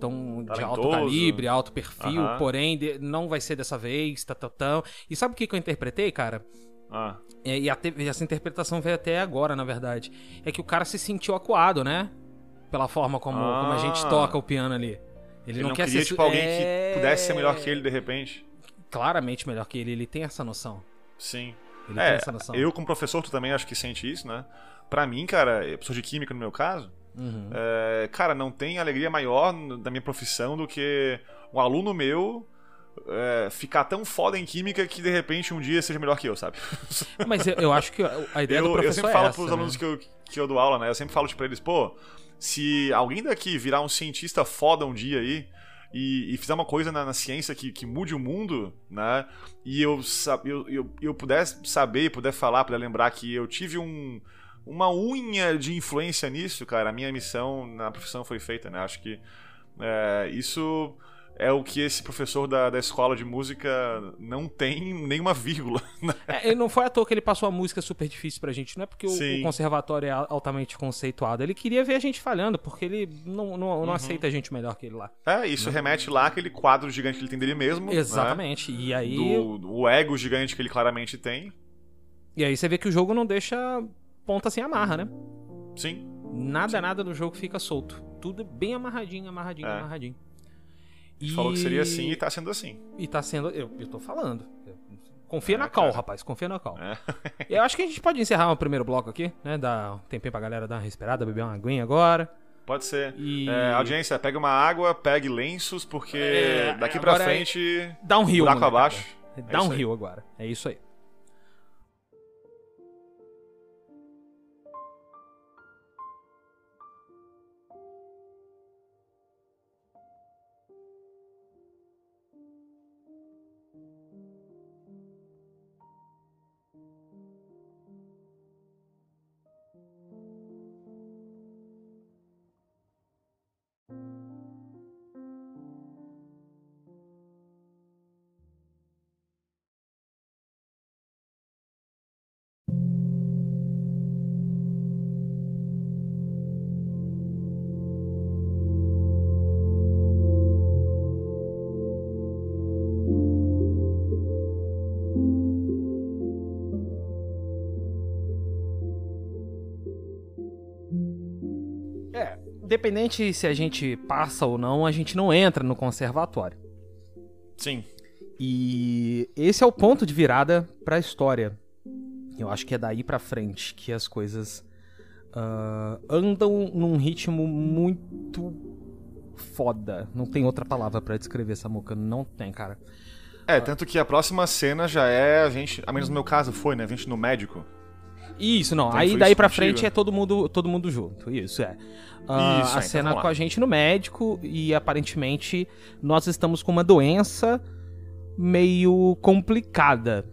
tão de alto calibre, alto perfil, Aham. porém de- não vai ser dessa vez, tá, tá, tá. E sabe o que, que eu interpretei, cara? Ah, É, e essa interpretação veio até agora, na verdade. É que o cara se sentiu acuado, né? Pela forma como, como a gente Ah. toca o piano ali. Ele, ele não, não, quer queria, ser. tipo, alguém é... que pudesse ser melhor que ele de repente. Claramente melhor que ele, ele tem essa noção. Sim. Ele tem É, essa noção. eu como professor, tu também acho que sente isso, né? Pra mim, cara, eu professor de química no meu caso, Uhum. é, cara, não tem alegria maior da minha profissão do que um aluno meu é, ficar tão foda em química que de repente um dia seja melhor que eu, sabe? [LAUGHS] Mas eu, eu acho que a ideia do eu, professor eu sempre é falo essa, pros né? alunos que eu, que eu dou aula, né? Eu sempre falo tipo, pra eles, pô, se alguém daqui virar um cientista foda um dia aí e, e fizer uma coisa na, na ciência que, que mude o mundo, né? E eu, eu, eu, eu puder saber, puder falar, puder lembrar que eu tive um, uma unha de influência nisso, cara, a minha missão na profissão foi feita, né? Acho que é, isso é o que esse professor da, da escola de música não tem nenhuma vírgula. [LAUGHS] né? É, e não foi à toa que ele passou a música super difícil pra gente, não é porque o, Sim. o conservatório é al- altamente conceituado. Ele queria ver a gente falhando, porque ele não, não, Uhum. não aceita a gente melhor que ele lá. É, isso remete lá àquele quadro gigante que ele tem dele mesmo. né? Exatamente. E aí. Do, do ego gigante que ele claramente tem. E aí você vê que o jogo não deixa ponta sem amarra, né? Sim. Nada, nada do jogo fica solto. Tudo bem amarradinho, amarradinho, É. amarradinho. A gente falou que seria assim e tá sendo assim. E tá sendo. Eu, eu tô falando. Confia É, na cal, cara. rapaz. Confia na cal. É. [LAUGHS] Eu acho que a gente pode encerrar o primeiro bloco aqui, né? Dar um tempinho pra galera dar uma respirada, beber uma aguinha agora. Pode ser. E. É, audiência, pega uma água, pegue lenços, porque É, daqui pra agora é- frente. Dá um rio, buraco molecada. abaixo. É Dá um rio agora. É isso aí. Independente se a gente passa ou não, a gente não entra no conservatório. Sim. E esse é o ponto de virada pra história. Eu acho que é daí pra frente que as coisas ah, andam num ritmo muito foda. Não tem outra palavra pra descrever essa muca, não tem, cara. É, tanto que a próxima cena já é a gente. A menos no meu caso foi, né? A gente no médico. Isso, não. Então Aí daí pra contigo? frente é todo mundo, todo mundo junto. Isso, é. Ah, Isso, a então cena lá. com a gente no médico e aparentemente nós estamos com uma doença meio complicada.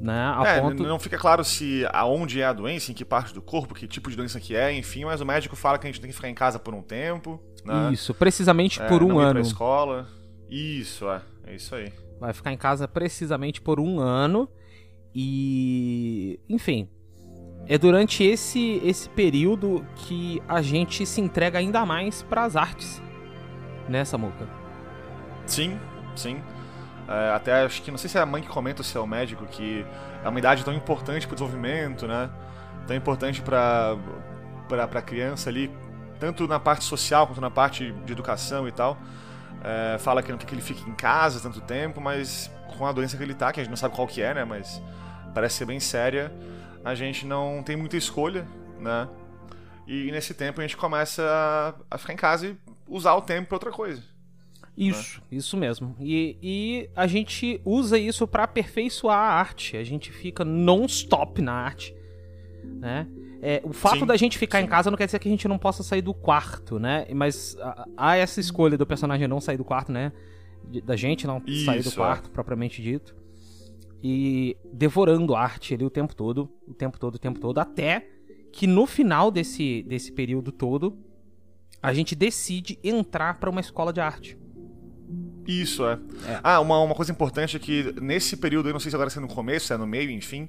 Né? A é, ponto... não fica claro se aonde é a doença, em que parte do corpo, que tipo de doença que é, enfim, mas o médico fala que a gente tem que ficar em casa por um tempo, né? Isso, precisamente É, por um não ir ano. pra escola. Isso, é. É isso aí. Vai ficar em casa precisamente por um ano. E. Enfim. É durante esse, esse período que a gente se entrega ainda mais pras artes. Né, Samuca? Sim, sim. É, até acho que, não sei se é a mãe que comenta ou se é o médico, que é uma idade tão importante pro desenvolvimento, né? Tão importante pra, pra criança ali, tanto na parte social quanto na parte de educação e tal. É, fala que não quer que ele fique em casa tanto tempo, mas com a doença que ele tá, que a gente não sabe qual que é, né? Mas parece ser bem séria, a gente não tem muita escolha, né? E nesse tempo a gente começa a, ficar em casa e usar o tempo pra outra coisa. Isso, isso mesmo. E, e a gente usa isso pra aperfeiçoar a arte. A gente fica non-stop na arte, né? É, o fato Sim, da gente ficar em sim. casa não quer dizer que a gente não possa sair do quarto, né? Mas há- essa escolha do personagem não sair do quarto, né? Da gente não sair do Isso, quarto, propriamente dito. E devorando arte ali o tempo todo, o tempo todo, o tempo todo, até que no final desse, desse período todo, a gente decide entrar pra uma escola de arte. Isso, é. É. Ah, uma, uma coisa importante é que nesse período, eu não sei se agora se é no começo, se é no meio, enfim,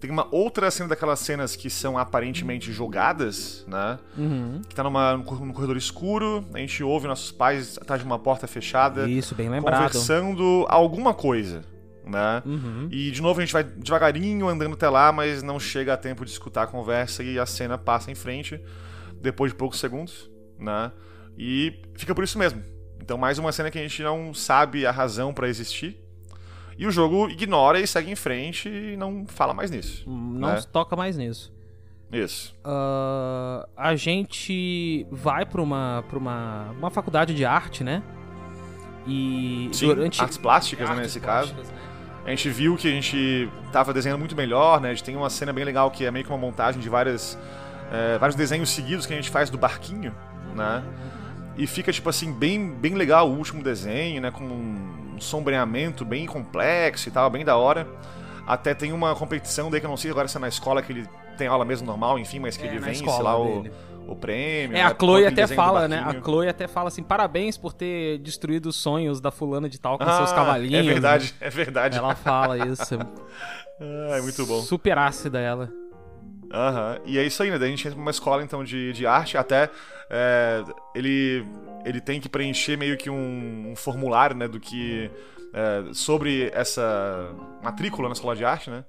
Tem uma outra cena daquelas cenas que são aparentemente jogadas, né? Uhum. Que tá numa, num corredor escuro, a gente ouve nossos pais atrás de uma porta fechada, Isso, bem lembrado. conversando alguma coisa, né? Uhum. E de novo a gente vai devagarinho andando até lá, mas não chega a tempo de escutar a conversa e a cena passa em frente depois de poucos segundos, né? E fica por isso mesmo. Então mais uma cena que a gente não sabe a razão pra existir. E o jogo ignora e segue em frente e não fala mais nisso. Não né? toca mais nisso. Isso. Ah, a gente vai pra uma, pra uma, uma faculdade de arte, né? E Sim, durante. artes plásticas, né, Artes nesse caso. plásticas, né? A gente viu que a gente tava desenhando muito melhor, né? A gente tem uma cena bem legal que é meio que uma montagem de várias, é, vários desenhos seguidos que a gente faz do barquinho, né? E fica, tipo assim, bem, bem legal o último desenho, né? Com um sombreamento bem complexo e tal, bem da hora. Até tem uma competição daí que eu não sei agora se é na escola que ele tem aula mesmo normal, enfim, mas que É, ele vence lá dele. o prêmio. É, né, a Chloe até fala, né? A. Chloe até fala assim: parabéns por ter destruído os sonhos da fulana de tal com Ah, seus cavalinhos. É verdade, [LAUGHS] é verdade. Ela fala isso. [LAUGHS] Ah, é muito bom. Super ácida ela. Aham. E é isso aí, né? Daí a gente entra numa escola então de, de arte, até é, ele, ele tem que preencher meio que um, um formulário, né? Do que. é, sobre essa matrícula na escola de arte, né?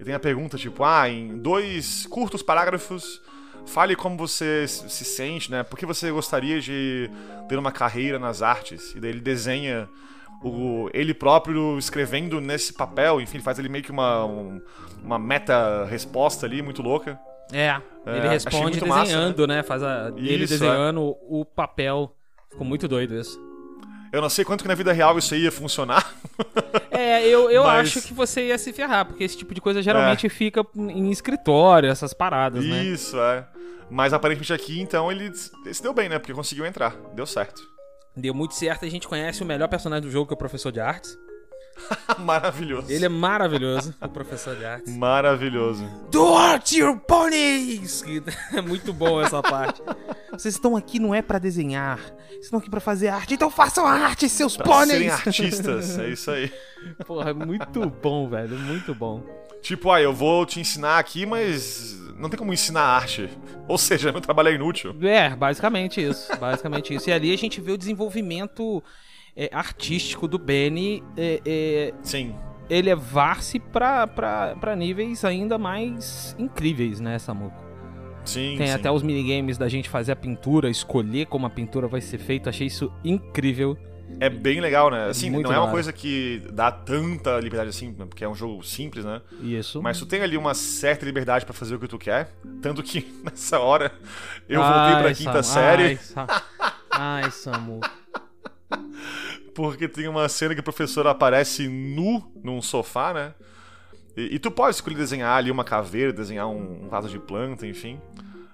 E tem a pergunta, tipo, ah, em dois curtos parágrafos, fale como você se se sente, né? Por que você gostaria de ter uma carreira nas artes? E daí ele desenha o, ele próprio escrevendo nesse papel, enfim, ele faz ali meio que uma, um- uma meta-resposta ali, muito louca. É, É, ele responde muito massa, desenhando, né? Faz a, ele Isso, é. desenhando o papel. Ficou muito doido isso. Eu não sei quanto que na vida real isso aí ia funcionar. [LAUGHS] É, eu, eu Mas- acho que você ia se ferrar, porque esse tipo de coisa geralmente fica em escritório, essas paradas, né? Isso, é. Mas aparentemente aqui, então, ele, ele se deu bem, né? Porque conseguiu entrar. Deu certo. Deu muito certo, a gente conhece o melhor personagem do jogo, que é o professor de artes. [LAUGHS] Maravilhoso. Ele é maravilhoso, o professor de artes. Maravilhoso. Do art your ponies! [LAUGHS] É muito bom essa parte. Vocês estão aqui não é pra desenhar, vocês estão aqui pra fazer arte, então façam arte, seus Pra pôneis! serem artistas, é [LAUGHS] isso aí. Porra, é muito bom, velho, muito bom. Tipo, ah, eu vou te ensinar aqui, mas não tem como ensinar arte. Ou seja, meu trabalho é inútil. É, basicamente isso, basicamente isso. E ali a gente vê o desenvolvimento é, artístico do Benny é, é, Sim. elevar-se pra, pra, pra níveis ainda mais incríveis, né, Samuco? Sim, Tem sim. até os minigames da gente fazer a pintura, escolher como a pintura vai ser feita. Achei isso incrível. É bem legal, né? Assim, Muito não é uma coisa que dá tanta liberdade assim, porque é um jogo simples, né? Isso. Mas tu tem ali uma certa liberdade pra fazer o que tu quer. Tanto que [LAUGHS] nessa hora eu voltei pra Ai, quinta série, Ai, [LAUGHS] Ai, Samu. [LAUGHS] porque tem uma cena que o professor aparece nu num sofá, né? E, e tu pode escolher desenhar ali uma caveira, desenhar um, um vaso de planta, enfim.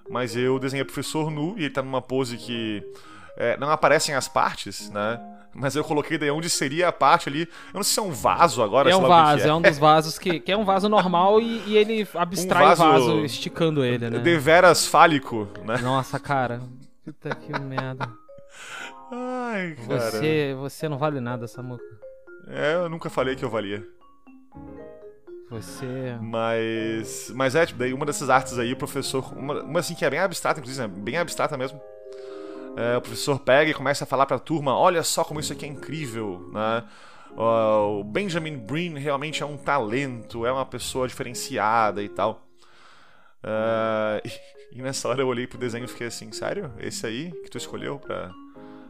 Mas eu desenhei o professor nu e ele tá numa pose que é, não aparecem as partes, né? Mas eu coloquei daí onde seria a parte ali. Eu não sei se é um vaso agora, É um vaso, que é um dos vasos que, que é um vaso normal e, e ele abstrai vaso- o vaso esticando ele, né? Deveras fálico, né? Nossa, cara. Puta que merda. Ai, cara. Você, você não vale nada, Samuca. É, eu nunca falei que eu valia. Você. Mas. Mas é, tipo, daí uma dessas artes aí, o professor. Uma, uma assim que é bem abstrata, inclusive, né? bem abstrata mesmo. É, o professor pega e começa a falar pra turma: olha só como isso aqui é incrível, né? O Benjamin Breen realmente é um talento, é uma pessoa diferenciada e tal. É, e, [LAUGHS] e nessa hora eu olhei pro desenho e fiquei assim: sério? Esse aí que tu escolheu pra,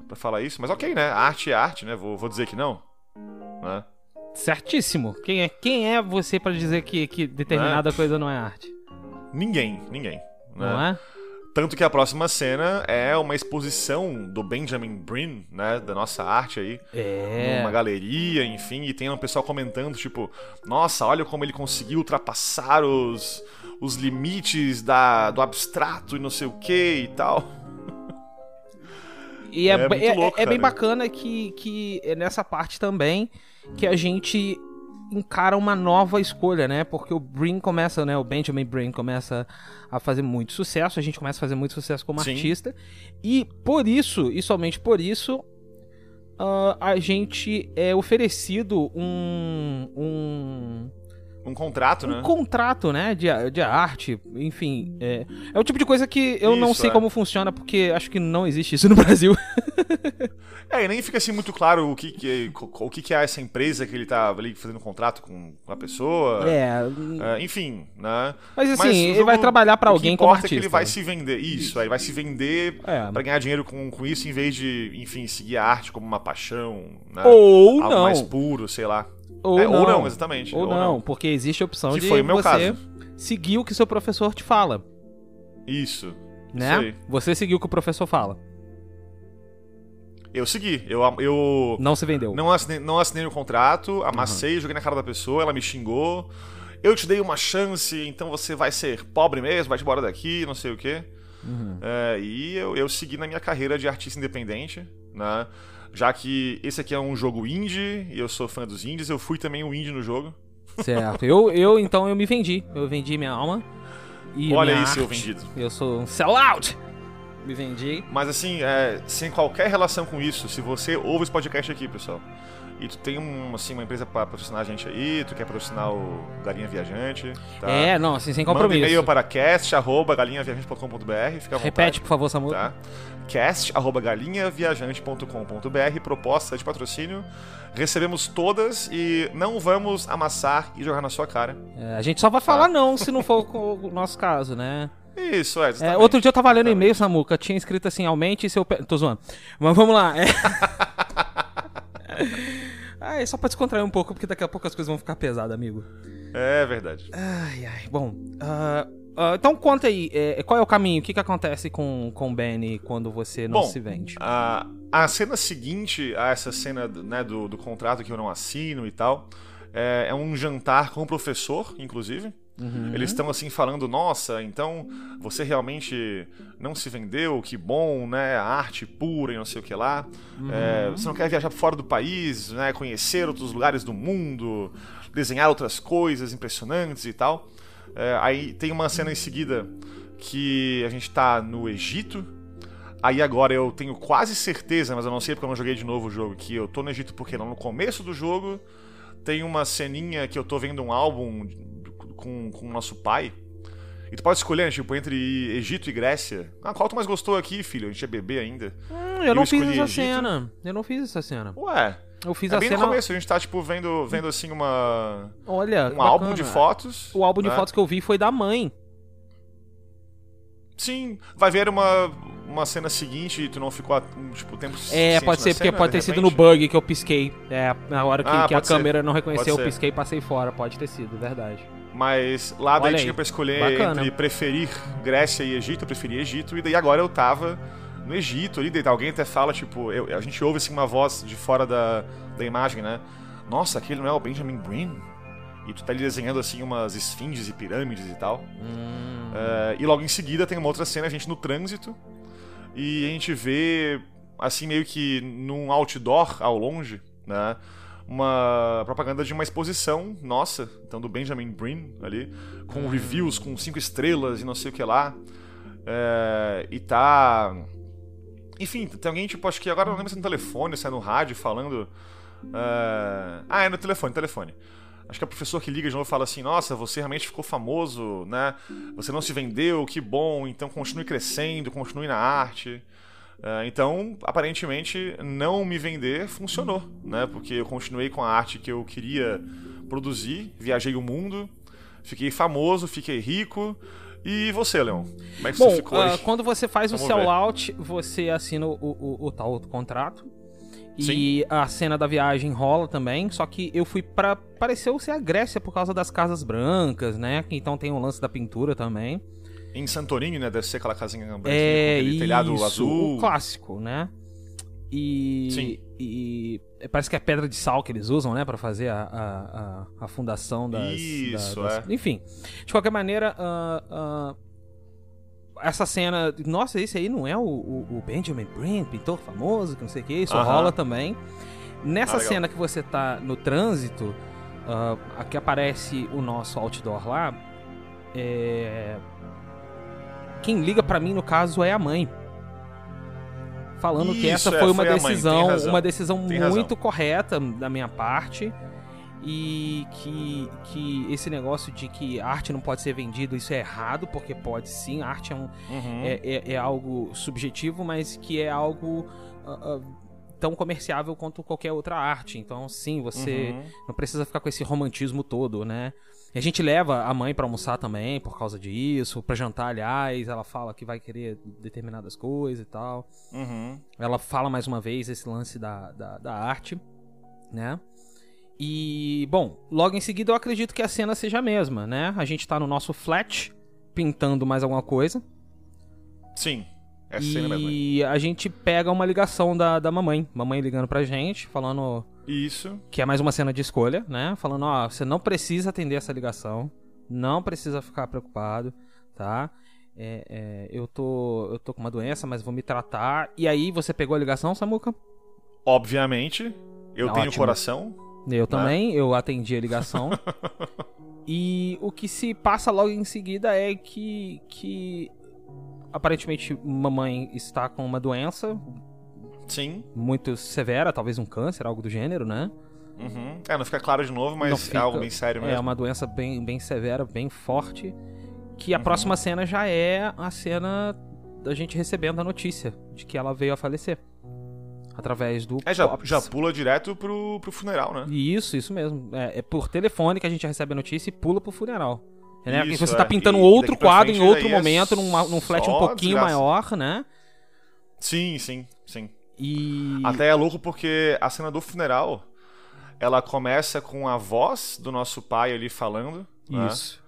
pra falar isso? Mas ok, né? Arte é arte, né? Vou, vou dizer que não. Né? Certíssimo. Quem é, quem é você pra dizer que, que determinada coisa não é arte? Ninguém, ninguém. Né? Não é? Tanto que a próxima cena é uma exposição do Benjamin Brin, né? Da nossa arte aí. É. Numa galeria, enfim, e tem um pessoal comentando, tipo, nossa, olha como ele conseguiu ultrapassar os, os limites da, do abstrato e não sei o que e tal. E é, É é- louco, é bem bacana que, que é nessa parte também que a gente encara uma nova escolha, né? Porque o Brin começa, né? O Benjamin Brin começa a fazer muito sucesso, a gente começa a fazer muito sucesso como Sim. artista. E por isso, e somente por isso, ah, a gente é oferecido um, um, Um contrato, um né? contrato, né, de, de arte, enfim. É, é o tipo de coisa que eu não Isso, sei é. como funciona, porque acho que não existe isso no [LAUGHS] Brasil. É, e nem fica assim muito claro o que, que, o que, que é essa empresa que ele tá ali fazendo um contrato com a pessoa. É, É, enfim, né? mas assim, Mas o ele jogo- vai trabalhar pra o que alguém como importa artista. é que ele vai se vender. Isso, aí vai se vender É. pra ganhar dinheiro com, com isso, em vez de, enfim, seguir a arte como uma paixão, né? Ou Algo não. mais puro, sei lá. Ou, É, não. ou não, exatamente. Ou, Ou não, não. porque existe a opção Que de foi o meu você caso. seguir o que seu professor te fala, Isso. né? Isso. Você seguiu o que o professor fala. Eu segui. Eu, eu Não se vendeu. não, assinei, não assinei o contrato, amassei, joguei na cara da pessoa, ela me xingou. Eu te dei uma chance, então você vai ser pobre mesmo, vai te embora daqui, não sei o quê. Uhum. É, e eu, eu segui na minha carreira de artista independente, né? Já que esse aqui é um jogo indie, e eu sou fã dos indies, eu fui também um indie no jogo. Certo. Eu, eu, então, eu me vendi. Eu vendi minha alma. E Olha minha aí, seu vendido. Eu sou um sellout. Me vendi. Mas assim, é, sem qualquer relação com isso, se você ouve esse podcast aqui, pessoal, e tu tem um, assim, uma empresa pra patrocinar a gente aí, tu quer patrocinar o Galinha Viajante, tá? É, não, assim, sem Manda compromisso. e-mail para cast.galinhaviajante.com.br, fica à Repete, por favor, Samu. vontade, tá? cast.galinhaviajante.com.br, proposta de patrocínio. Recebemos todas e não vamos amassar e jogar na sua cara. É, a gente só vai falar não se não for [LAUGHS] o nosso caso, né? Isso, é, É, outro dia eu tava lendo Exatamente. e-mail, Samuca, tinha escrito assim, aumente seu... Pe... Tô zoando. Mas vamos lá. É... [LAUGHS] ah, é só pra descontrair um pouco, porque daqui a pouco as coisas vão ficar pesadas, amigo. É verdade. Ai, ai. Bom, ah, ah, então conta aí, é, qual é o caminho? O que, que acontece com, com o Benny quando você não Bom, se vende? A, a cena seguinte a essa cena né, do, do contrato que eu não assino e tal é, é um jantar com o professor, inclusive. Uhum. Eles estão assim falando, nossa, então você realmente não se vendeu, que bom, né? A arte pura e não sei o que lá. Uhum. É, você não quer viajar fora do país, né? Conhecer outros lugares do mundo, desenhar outras coisas impressionantes e tal. É, aí tem uma cena em seguida que a gente tá no Egito. Aí agora eu tenho quase certeza, mas eu não sei porque eu não joguei de novo o jogo, que eu tô no Egito porque no começo do jogo tem uma ceninha que eu tô vendo um álbum com, com o nosso pai. E tu pode escolher, né, tipo, entre Egito e Grécia. Ah, qual tu mais gostou aqui, filho? A gente é bebê ainda. Hum, eu não eu fiz escolhi essa Egito. cena. Eu não fiz essa cena. Ué, Eu fiz é a bem cena. no começo, a gente tá, tipo, vendo, vendo assim, uma... Olha, Um bacana. álbum de fotos. O álbum de né? fotos que eu vi foi da mãe. Sim, vai ver uma, uma cena seguinte e tu não ficou, tipo, tempo É, pode ser, porque cena, pode de ter sido repente? no bug que eu pisquei. É, na hora que, Ah, que a ser. câmera não reconheceu, eu Pode pisquei e passei fora. Pode ter sido, verdade. Mas lá daí aí. tinha pra escolher Bacana. entre preferir Grécia e Egito, eu preferi Egito, e daí agora eu tava no Egito ali, daí alguém até fala, tipo, eu- a gente ouve assim uma voz de fora da, da imagem, né? Nossa, aquele não é o Benjamin Brin? E tu tá ali desenhando assim umas esfinges e pirâmides e tal. Hum. É, e logo em seguida tem uma outra cena, a gente no trânsito, e a gente vê, assim, meio que num outdoor ao longe, né? Uma propaganda de uma exposição nossa, então do Benjamin Brin ali, com reviews com cinco estrelas e não sei o que lá. É, e tá. Enfim, tem alguém, tipo, acho que agora não lembro se é no telefone, se é no rádio falando. é, Ah, é no telefone, telefone. Acho que é o professor que liga de novo e fala assim: Nossa, você realmente ficou famoso, né? Você não se vendeu, que bom, então continue crescendo, continue na arte. É, então, aparentemente, não me vender funcionou, né? Porque eu continuei com a arte que eu queria produzir, viajei o mundo, fiquei famoso, fiquei rico. E você, Leon? Como é que Bom, você ficou aí? quando você faz o Vamos ver. sellout, você assina o, o, o tal contrato. E a cena da viagem rola também, só que eu fui pra. Pareceu ser a Grécia por causa das casas brancas, né? Então tem o lance da pintura também. Em Santorini, né? Deve ser aquela casinha branquinha É, com aquele isso, telhado azul. o clássico, né? E, Sim. e parece que é pedra de sal que eles usam, né, Pra fazer a, a, a, a fundação das. Isso, da- das- é. Enfim, de qualquer maneira, ah, ah, essa cena, nossa, esse aí não é o, o- Benjamin Brin, pintor famoso, que não sei o que, isso rola também. Nessa Ah, cena que você tá no trânsito, ah, aqui aparece o nosso outdoor lá, é... quem liga pra mim no caso é a mãe. Falando que essa Isso, é, foi uma foi a mãe, tem decisão, uma decisão muito razão. correta da minha parte. e que, que esse negócio de que arte não pode ser vendida, isso é errado, porque pode sim, arte é, um, Uhum. é, é, é algo subjetivo, mas que é algo ah, ah, tão comerciável quanto qualquer outra arte. Então, sim, você Uhum. não precisa ficar com esse romantismo todo, né? E a gente leva a mãe pra almoçar também por causa disso, pra jantar, aliás, ela fala que vai querer determinadas coisas e tal. Uhum. Ela fala mais uma vez esse lance da, da, da arte, né? E, bom, logo em seguida eu acredito que a cena seja a mesma, né? A gente tá no nosso flat, pintando mais alguma coisa. Sim. É cena mesmo. e a gente pega uma ligação da, da mamãe. Mamãe ligando pra gente, falando Isso. que é mais uma cena de escolha, né? Falando, ó, você não precisa atender essa ligação, não precisa ficar preocupado, tá? É, é, eu, tô, eu tô com uma doença, mas vou me tratar. E aí, você pegou a ligação, Samuca? Obviamente, eu Tá tenho ótimo. coração. Eu também, eu atendi a ligação. [LAUGHS] e o que se passa logo em seguida é que, que aparentemente mamãe está com uma doença Sim. muito severa, talvez um câncer, algo do gênero, né? Uhum. É, não fica claro de novo, mas é fica- algo bem sério mesmo. É uma doença bem, bem severa, bem forte. Que a Uhum. próxima cena já é a cena da gente recebendo a notícia de que ela veio a falecer. Através do. É, já, Pops. já pula direto pro, pro funeral, né? Isso, isso mesmo. É, é por telefone que a gente recebe a notícia e pula pro funeral. Né? Isso, você tá é. pintando E outro quadro frente em outro é momento, numa, num flat um pouquinho desgraça. maior, né? Sim, sim, sim. E. Até é louco porque a cena do funeral, ela começa com a voz do nosso pai ali falando. né? Isso.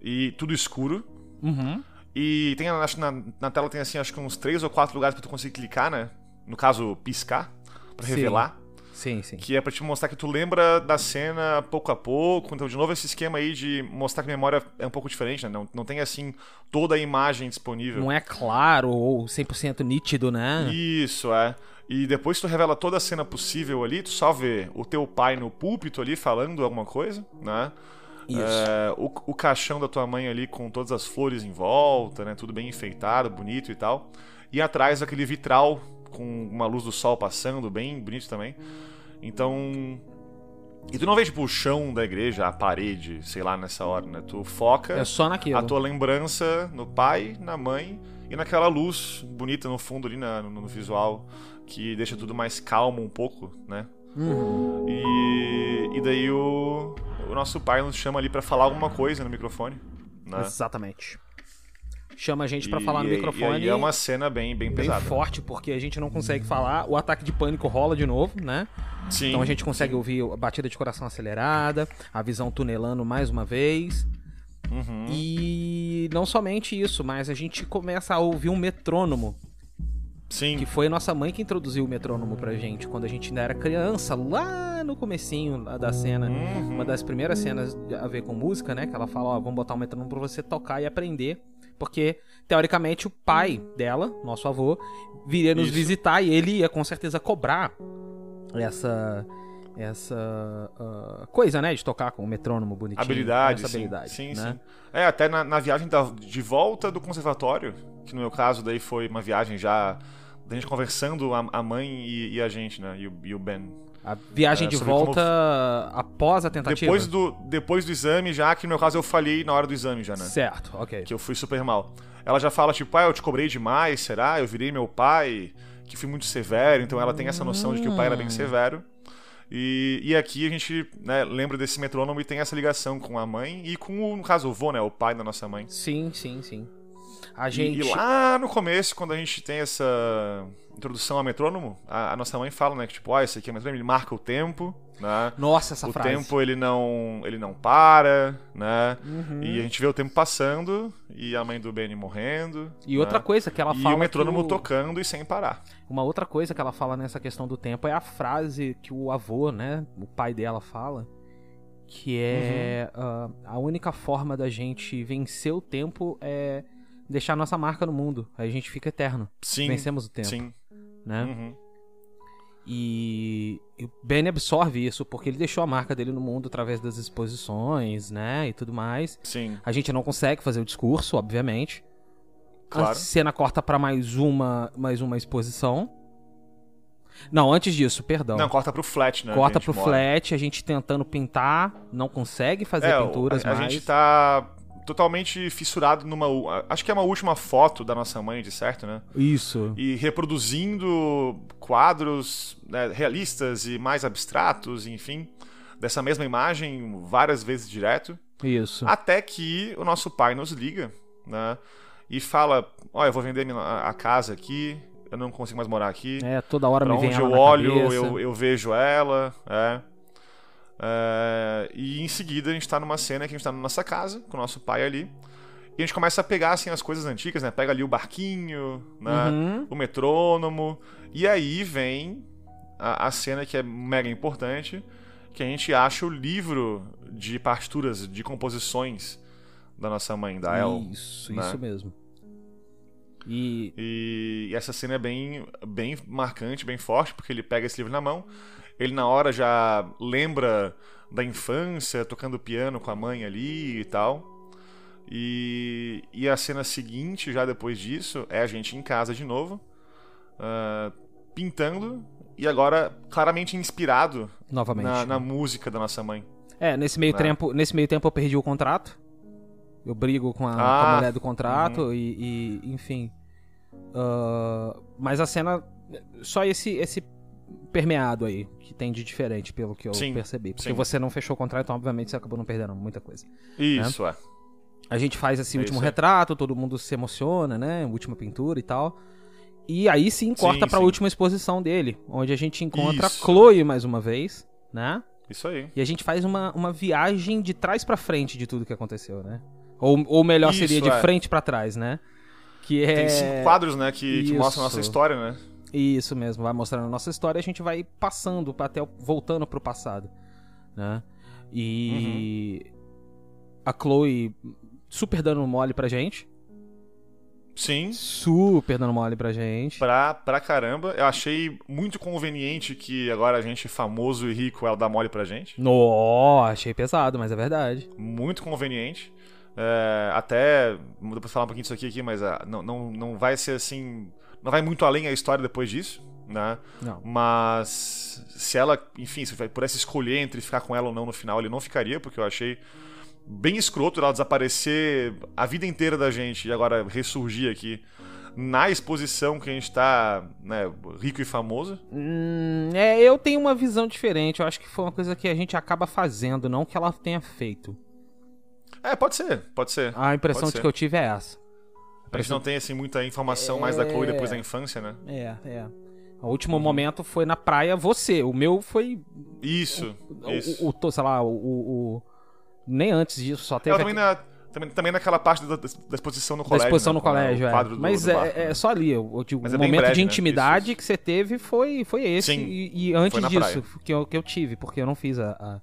E tudo escuro. Uhum. E tem, acho na, na tela tem assim, acho que uns três ou quatro lugares pra tu conseguir clicar, né? No caso, piscar, pra Sim. revelar. Sim, sim. Que é pra te mostrar que tu lembra da cena pouco a pouco. Então, de novo, esse esquema aí de mostrar que a memória é um pouco diferente, né? Não, não tem, assim, toda a imagem disponível. Não é claro ou 100% nítido, né? Isso, é. E depois tu revela toda a cena possível ali, tu só vê o teu pai no púlpito ali falando alguma coisa, né? Isso. É, o, o caixão da tua mãe ali com todas as flores em volta, né? Tudo bem enfeitado, bonito e tal. E atrás aquele vitral com uma luz do sol passando, bem bonito também. Então. E tu não vê, tipo, o chão da igreja, a parede, sei lá, nessa hora, né? Tu foca É só naquilo. a tua lembrança no pai, na mãe e naquela luz bonita no fundo ali na- no, no visual que deixa tudo mais calmo um pouco, né? Uhum. E, e daí o, o nosso pai nos chama ali pra falar alguma coisa no microfone, né? Exatamente. Chama a gente pra E- falar no microfone. E aí é uma cena bem, bem bem pesada. forte, porque a gente não consegue falar. O ataque de pânico rola de novo, né? Sim. Então a gente consegue ouvir a batida de coração acelerada, a visão tunelando mais uma vez. Uhum. E não somente isso, mas a gente começa a ouvir um metrônomo, Sim. que foi nossa mãe que introduziu o metrônomo pra gente quando a gente ainda era criança, lá no comecinho da cena. Uhum. Uma das primeiras cenas a ver com música, né? Que ela fala, ó, vamos botar um metrônomo pra você tocar e aprender. Porque, teoricamente, o pai dela, nosso avô, viria nos Isso. visitar e ele ia com certeza cobrar essa essa ah, coisa, né? De tocar com o metrônomo bonitinho. Habilidade, sim. habilidade, sim, né? sim. É, até na, na viagem da- de volta do conservatório, que no meu caso daí foi uma viagem já da gente conversando, a, a mãe e, e a gente, né? E o, e o Ben. A viagem É, de sobre como- volta após a tentativa. Depois do, depois do exame, já que no meu caso eu falhei na hora do exame já, né? Certo, ok. Que eu fui super mal. Ela já fala, tipo, ah, eu te cobrei demais, será? Eu virei meu pai, que fui muito severo, então ela tem essa noção de que o pai era bem severo. E, e aqui a gente né, lembra desse metrônomo e tem essa ligação com a mãe e com, no caso, o vô, né? O pai da nossa mãe. Sim, sim, sim. A E- gente. E, lá no começo, quando a gente tem essa introdução ao metrônomo, a, a nossa mãe fala, né, que tipo, ó, esse aqui é o metrônomo, ele marca o tempo, né? Nossa, essa o frase. tempo ele não, ele não para, né? Uhum. E a gente vê o tempo passando e a mãe do Benny morrendo. E outra né? coisa que ela E fala. o metrônomo o- tocando e sem parar. Uma outra coisa que ela fala nessa questão do tempo é a frase que o avô, né? O pai dela fala. Que é. Uhum. ah, a única forma da gente vencer o tempo é deixar nossa marca no mundo. Aí a gente fica eterno. Sim. Vencemos o tempo. Sim. Né? Uhum. E, o Ben absorve isso porque ele deixou a marca dele no mundo através das exposições, né? E tudo mais. Sim. A gente não consegue fazer o discurso, obviamente. A Claro. cena corta pra mais uma, mais uma exposição. Não, antes disso, perdão. Não, corta pro flat, né? Corta a pro mora. flat, a gente tentando pintar, não consegue fazer É, pinturas a, a mais. gente tá totalmente fissurado numa. Acho que é uma última foto da nossa mãe, de certo, né? Isso. E reproduzindo quadros né, realistas e mais abstratos, enfim, dessa mesma imagem várias vezes direto. Isso. Até que o nosso pai nos liga, né? E fala: Olha, eu vou vender a casa aqui, eu não consigo mais morar aqui. É, toda hora Pra me vem onde eu olho, eu, eu vejo ela. É. É, e em seguida a gente tá numa cena que a gente tá na nossa casa, com o nosso pai ali. E a gente começa a pegar assim, as coisas antigas, né? Pega ali o barquinho, né? Uhum. o metrônomo. E aí vem a, a cena que é mega importante, que a gente acha o livro de partituras, de composições da nossa mãe, da El. Isso, né? isso mesmo. E E, e essa cena é bem, bem marcante, bem forte, porque ele pega esse livro na mão, ele na hora já lembra da infância, tocando piano com a mãe ali e tal. E, e a cena seguinte, já depois disso, é a gente em casa de novo, ah, pintando, e agora claramente inspirado novamente. na, na música da nossa mãe. É, nesse meio, Né? tempo, nesse meio tempo eu perdi o contrato. Eu brigo com a, com a Ah, uhum. mulher do contrato e, e, enfim. Ah, mas a cena. Só esse, esse permeado aí que tem de diferente, pelo que eu Sim, percebi. Porque sim. você não fechou o contrato, então obviamente você acabou não perdendo muita coisa. Isso, é. A gente faz esse É último retrato, todo mundo se emociona, né? Última pintura e tal. E aí sim corta pra sim. última exposição dele, onde a gente encontra Isso. a Chloe mais uma vez, né? Isso aí. E a gente faz uma, uma viagem de trás pra frente de tudo que aconteceu, né? Ou, ou melhor Isso, seria de é. frente pra trás, né? Que é Tem cinco quadros, né, que, que mostram a nossa história, né? Isso mesmo, vai mostrando a nossa história e a gente vai passando pra até voltando pro passado, né? E Uhum. a Chloe super dando mole pra gente, Sim. super dando mole pra gente. Pra, pra caramba. Eu achei muito conveniente que agora a gente famoso e rico ela dá mole pra gente. Nó, achei pesado, mas é verdade. Muito conveniente. É, até. Depois falar um pouquinho disso aqui, aqui mas ah, não, não, não vai ser assim. Não vai muito além a história depois disso, né? Não. Mas se ela, enfim, se pudesse escolher entre ficar com ela ou não no final, ele não ficaria, porque eu achei bem escroto ela desaparecer a vida inteira da gente e agora ressurgir aqui na exposição que a gente tá, né, rico e famoso. Hum, é, eu tenho uma visão diferente. Eu acho que foi uma coisa que a gente acaba fazendo, não que ela tenha feito. É, pode ser, pode ser. A impressão Pode de ser. que eu tive é essa. A gente não tem assim muita informação mais da Chloe depois da infância, né? É, é. O Uhum. último momento foi na praia, você. O meu foi. Isso, isso. O, o, o- sei lá, o, o- o- Nem antes disso, só teve. Ela também, na, também, também naquela parte da, da exposição no da colégio. exposição né, no colégio, o é. do- Mas do é, barco, é né? só ali. Eu, eu digo, Mas o é momento breve, de né? intimidade Isso, isso. que você teve foi, foi esse. Sim. E, e antes disso, praia. que eu, que eu tive, porque eu não fiz a, a,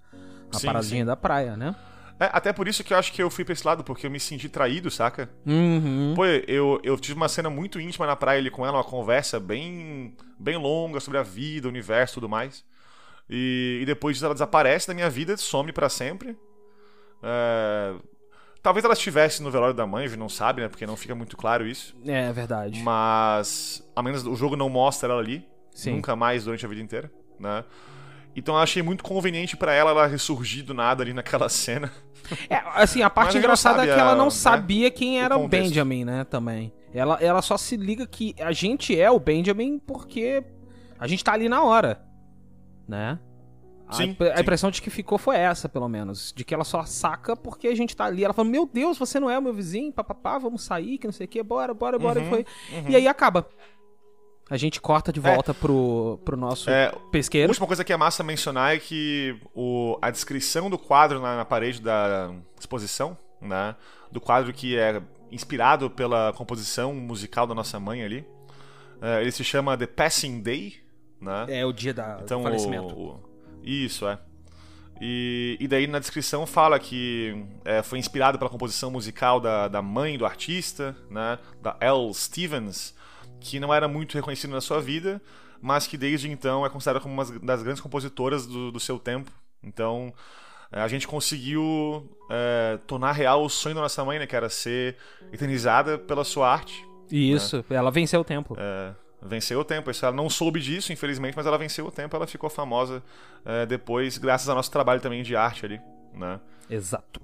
a Sim, paradinha sim. da praia, né? É, até por isso que eu acho que eu fui pra esse lado, porque eu me senti traído, saca? Uhum. Pô, eu, eu tive uma cena muito íntima na praia ali com ela, uma conversa bem, bem longa sobre a vida, o universo e tudo mais. E, e depois disso ela desaparece da minha vida, some pra sempre. É, talvez ela estivesse no velório da mãe, a gente não sabe, né? Porque não fica muito claro isso. É, é verdade. Mas, ao menos o jogo não mostra ela ali. Sim. Nunca mais durante a vida inteira, né? Então eu achei muito conveniente pra ela ela ressurgir do nada ali naquela [LAUGHS] cena. É, assim, a parte engraçada é que ela não né, sabia quem era o, contexto. Benjamin, né, também. Ela, ela só se liga que a gente é o Benjamin porque a gente tá ali na hora, né? A, Sim, a sim. impressão de que ficou foi essa, pelo menos. De que ela só saca porque a gente tá ali. Ela fala, meu Deus, você não é o meu vizinho, papapá, vamos sair, que não sei o que, bora, bora, bora. Uhum, e, foi. e aí acaba. A gente corta de volta pro, pro nosso É, A pesqueiro. última coisa que é massa mencionar é que o, a descrição do quadro na, na parede da exposição, né? Do quadro que é inspirado pela composição musical da nossa mãe ali. é, ele se chama The Passing Day, né? É o dia da, Então, do falecimento. o- o- isso, é. E, e daí na descrição fala que é, foi inspirado pela composição musical da, da mãe do artista, né, da Elle Stevens, que não era muito reconhecida na sua vida, mas que desde então é considerada como uma das grandes compositoras do, do seu tempo. Então é, a gente conseguiu é, tornar real o sonho da nossa mãe, né, que era ser eternizada pela sua arte. Isso, ela venceu o tempo. É, Venceu o tempo. Ela não soube disso, infelizmente, mas ela venceu o tempo. Ela ficou famosa é, depois, graças ao nosso trabalho também de arte ali, né? Exato.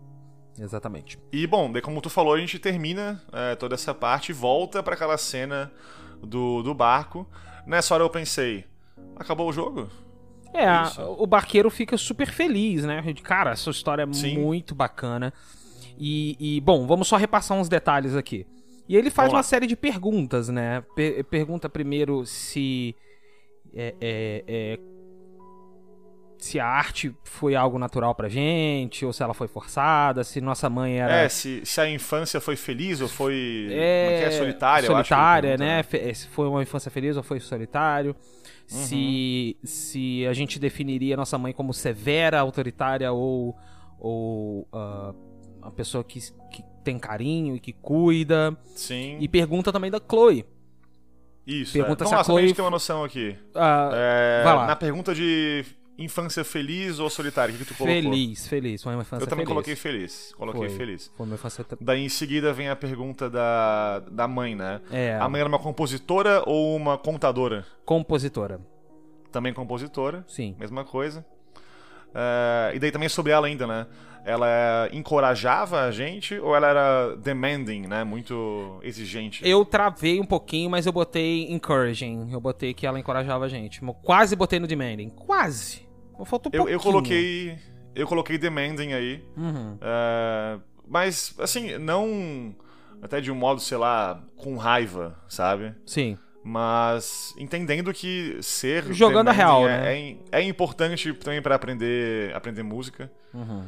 Exatamente. E bom, daí como tu falou, a gente termina é, toda essa parte e volta para aquela cena do, do barco. Nessa hora eu pensei, acabou o jogo? É, a, o barqueiro fica super feliz, né? Cara, essa história é Sim. muito bacana. E, e, bom, vamos só repassar uns detalhes aqui. E ele faz uma série de perguntas, né? Per pergunta primeiro se. É, é, é, se a arte foi algo natural pra gente, ou se ela foi forçada, se nossa mãe era. É, se, se a infância foi feliz ou foi. É, é, é solitária, Solitária, né? né? Se foi uma infância feliz ou foi solitário. Uhum. Se, se a gente definiria nossa mãe como severa, autoritária ou. ou uh, uma pessoa que, que tem carinho e que cuida. Sim. E pergunta também da Chloe. Isso. Pergunta é. se a Chloe... a gente tem uma noção aqui. Uh, é, na pergunta de infância feliz ou solitária? O que, que tu colocou? Feliz, feliz. Foi uma infância Eu também feliz. coloquei feliz. Coloquei foi, feliz. Foi uma infância... Daí em seguida vem a pergunta da, da mãe, né? É. A mãe era uma compositora ou uma contadora? Compositora. Também compositora. Sim. Mesma coisa. Uh, e daí também sobre ela ainda, né? Ela encorajava a gente ou ela era demanding, né? Muito exigente? Eu travei um pouquinho, mas eu botei encouraging. Eu botei que ela encorajava a gente. Eu quase botei no demanding. Quase. Faltou um eu, eu coloquei. Eu coloquei demanding aí. Uhum. Uh, mas, assim, não. Até de um modo, sei lá, com raiva, sabe? Sim. Mas entendendo que ser. Jogando a real, é, né? é, é importante também para aprender, aprender música. Uhum.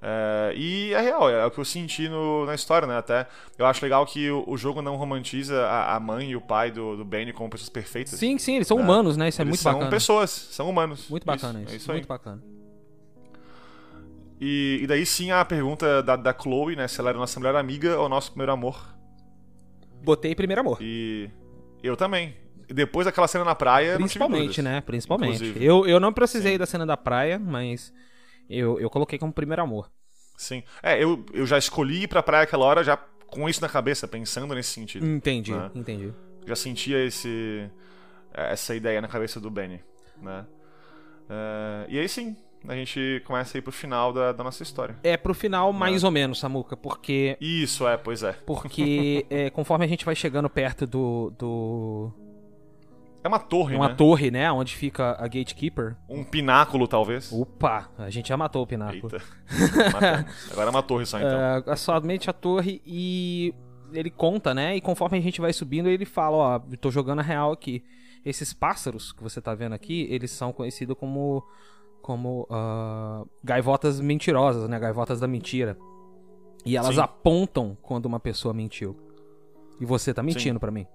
É, e é real, é o que eu senti no, na história, né? Até eu acho legal que o, o jogo não romantiza a, a, mãe e o pai do, do Benny como pessoas perfeitas. Sim, sim, eles são né? humanos, né? Isso é eles muito são bacana. São pessoas, são humanos. Muito bacana isso. isso. É isso muito bacana. E, e, daí sim a pergunta da, da Chloe, né? Se ela era nossa melhor amiga ou nosso primeiro amor. Botei primeiro amor. E eu também. E depois daquela cena na praia. Principalmente, né? Principalmente. Eu, eu não precisei sim. da cena da praia, mas eu, eu coloquei como primeiro amor. Sim. É, eu, eu já escolhi ir pra praia aquela hora já com isso na cabeça, pensando nesse sentido. Entendi, né? entendi. Já sentia esse, essa ideia na cabeça do Benny, né? Uh, e aí sim, a gente começa a ir pro final da, da nossa história. É, pro final mais ou menos, Samuca, porque... Isso, é, pois é. Porque [LAUGHS] é, conforme a gente vai chegando perto do... do é uma torre, uma né? torre, né? Onde fica a gatekeeper. Um pináculo, talvez. Opa, a gente já matou o pináculo. Eita. Agora é uma torre só, [LAUGHS] então. É, somente a torre e ele conta, né? E conforme a gente vai subindo, ele fala, ó, tô jogando a real aqui. Esses pássaros que você tá vendo aqui, eles são conhecidos como como uh, gaivotas mentirosas, né? Gaivotas da mentira. E elas Sim. apontam quando uma pessoa mentiu. E você tá mentindo para mim.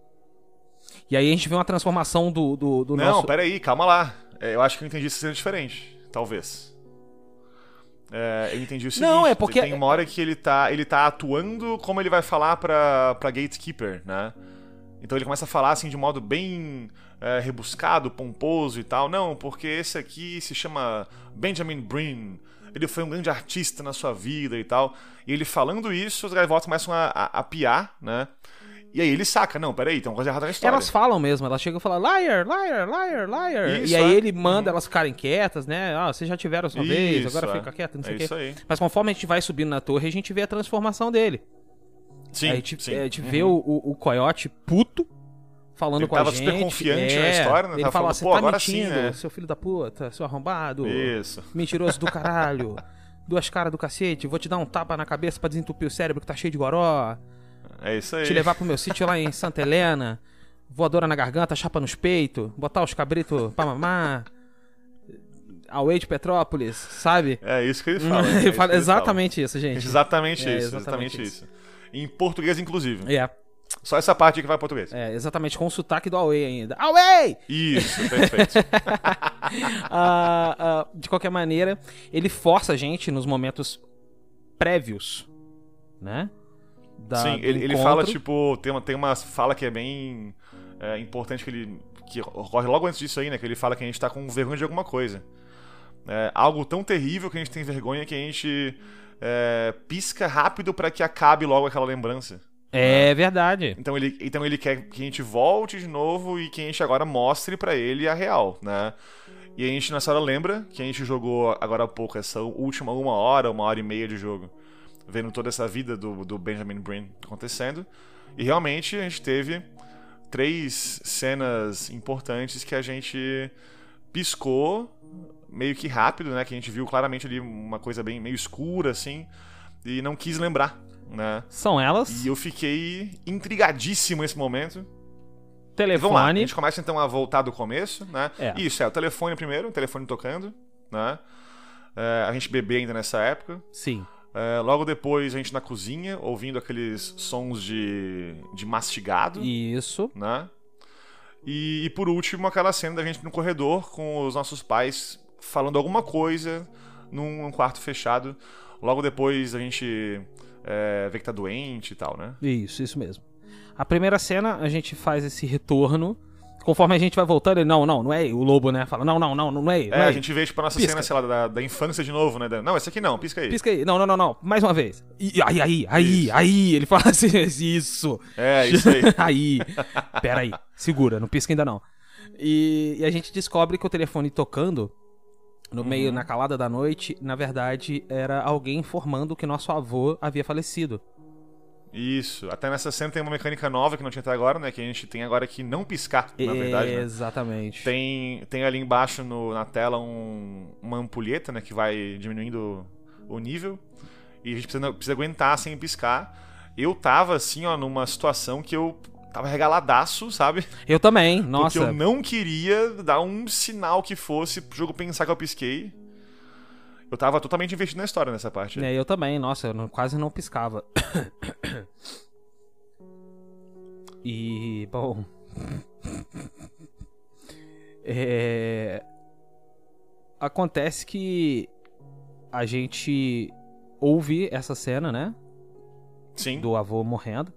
E aí a gente vê uma transformação do, do, do Não, nosso... Não, peraí, calma lá. É, eu acho que eu entendi isso sendo diferente. Talvez. É, eu entendi o seguinte. Não, é porque... Tem uma hora que ele tá, ele tá atuando como ele vai falar pra, pra Gatekeeper, né? Então ele começa a falar assim de modo bem é, rebuscado, pomposo e tal. Não, porque esse aqui se chama Benjamin Brin. Ele foi um grande artista na sua vida e tal. E ele falando isso, os gaivotas começam a, a, a piar, né? E aí ele saca, não, peraí, tem uma coisa errada na história. Elas falam mesmo, elas chegam e falam, liar, liar, liar, liar. Isso, e aí é. ele manda uhum. elas ficarem quietas, né? Ah, vocês já tiveram sua isso, vez, agora é. fica quieta, não sei o é quê. Isso aí. Mas conforme a gente vai subindo na torre, a gente vê a transformação dele. Sim, a gente, sim. A gente uhum. vê o, o, coiote puto, falando ele com a gente. Ele tava super confiante é, na história, né? Ele fala, você tá mentindo, sim, né? seu filho da puta, seu arrombado. Isso. Mentiroso do [LAUGHS] caralho. Duas caras do cacete, vou te dar um tapa na cabeça pra desentupir o cérebro que tá cheio de goró. É isso aí. Te levar pro meu sítio lá em Santa Helena, voadora na garganta, chapa nos peitos, botar os cabritos pra mamar. Away de Petrópolis, sabe? É isso que ele fala. [LAUGHS] ele é fala exatamente isso, gente. Exatamente é, isso, exatamente, exatamente isso. isso. Em português, inclusive. É. Só essa parte que vai em português. É, exatamente, com o sotaque do Away ainda. Away! Isso, perfeito. uh, [LAUGHS] uh, de qualquer maneira, ele força a gente nos momentos prévios, né? Da, Sim, ele, ele fala, tipo, tem uma, tem uma fala que é bem é, importante que ele. que ocorre logo antes disso aí, né? Que ele fala que a gente tá com vergonha de alguma coisa. É, algo tão terrível que a gente tem vergonha que a gente é, pisca rápido para que acabe logo aquela lembrança. É verdade. Então ele, então ele quer que a gente volte de novo e que a gente agora mostre pra ele a real, né? E a gente nessa hora lembra que a gente jogou agora há pouco essa última uma hora, uma hora e meia de jogo, vendo toda essa vida do, do Benjamin Brin acontecendo. E realmente a gente teve três cenas importantes que a gente piscou meio que rápido, né? Que a gente viu claramente ali uma coisa bem meio escura, assim, e não quis lembrar, né? São elas. E eu fiquei intrigadíssimo nesse momento. Telefone. Lá, a gente começa então a voltar do começo, né? É. Isso, é o telefone primeiro, o telefone tocando, né? É, a gente bebê ainda nessa época. Sim. É, logo depois a gente na cozinha, ouvindo aqueles sons de, de mastigado, Isso. né? E, e por último, aquela cena da gente no corredor com os nossos pais falando alguma coisa num, num quarto fechado. Logo depois a gente é, vê que tá doente e tal, né? Isso, isso mesmo. A primeira cena, a gente faz esse retorno. Conforme a gente vai voltando, ele, não, não, não é ele. O lobo, né? Fala, não, não, não, não é ele. É, não a ele. gente vê, tipo, a nossa Pisca. cena, sei lá, da, da infância de novo, né? Da- Não, esse aqui não, pisca aí. Pisca aí. Não, não, não, não. Mais uma vez. E, aí, aí, aí, Isso. aí. Ele fala assim, [LAUGHS] isso. É, isso aí. [LAUGHS] aí. Pera aí. Segura, não pisca ainda não. E, e a gente descobre que o telefone tocando, no meio, Uhum. na calada da noite, na verdade, era alguém informando que nosso avô havia falecido. Isso. Até nessa cena tem uma mecânica nova que não tinha até agora, né? Que a gente tem agora que não piscar, na verdade, né? Exatamente. Tem, tem ali embaixo no- na tela um- uma ampulheta, né? Que vai diminuindo o nível. E a gente precisa, precisa aguentar sem piscar. Eu tava, assim, ó, numa situação que eu tava regaladaço, sabe? Eu também, nossa. Porque eu não queria dar um sinal que fosse pro jogo pensar que eu pisquei. Eu tava totalmente investido na história nessa parte. É, eu também, nossa, eu não- quase não piscava. [COUGHS] E, bom. [COUGHS] É, Acontece que a gente ouve essa cena, né? Sim. Do avô morrendo.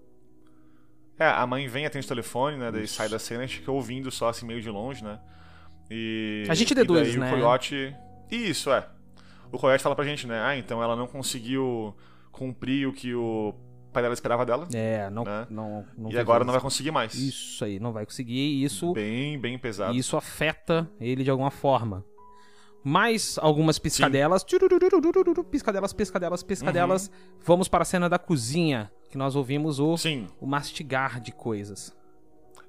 É, a mãe vem, atende o telefone, né? Daí sai da cena, a gente fica ouvindo só assim meio de longe, né? E. A gente e deduz, daí né? o coiote. Isso, é. O coiote fala pra gente, né? Ah, então ela não conseguiu cumprir o que o pai dela esperava dela. É, não. Né? não, não e agora não vai conseguir mais. Isso aí, não vai conseguir. E isso, Bem, bem pesado. isso afeta ele de alguma forma. Mais algumas piscadelas. Piscadelas, piscadelas, piscadelas. Vamos para a cena da cozinha, que nós ouvimos o, Sim. o mastigar de coisas.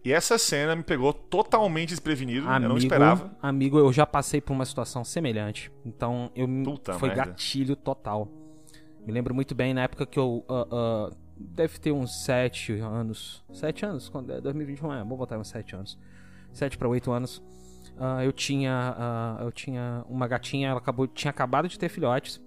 E essa cena me pegou totalmente desprevenido. Amigo, eu não esperava. amigo, eu já passei por uma situação semelhante. Então, eu Puta foi merda. gatilho total. Me lembro muito bem na época que eu ah, ah, deve ter uns 7 anos. 7 anos, quando é 2021, é, vou botar uns 7 anos. 7 para 8 anos. Ah, eu tinha eu tinha uma gatinha, ela acabou tinha acabado de ter filhotes.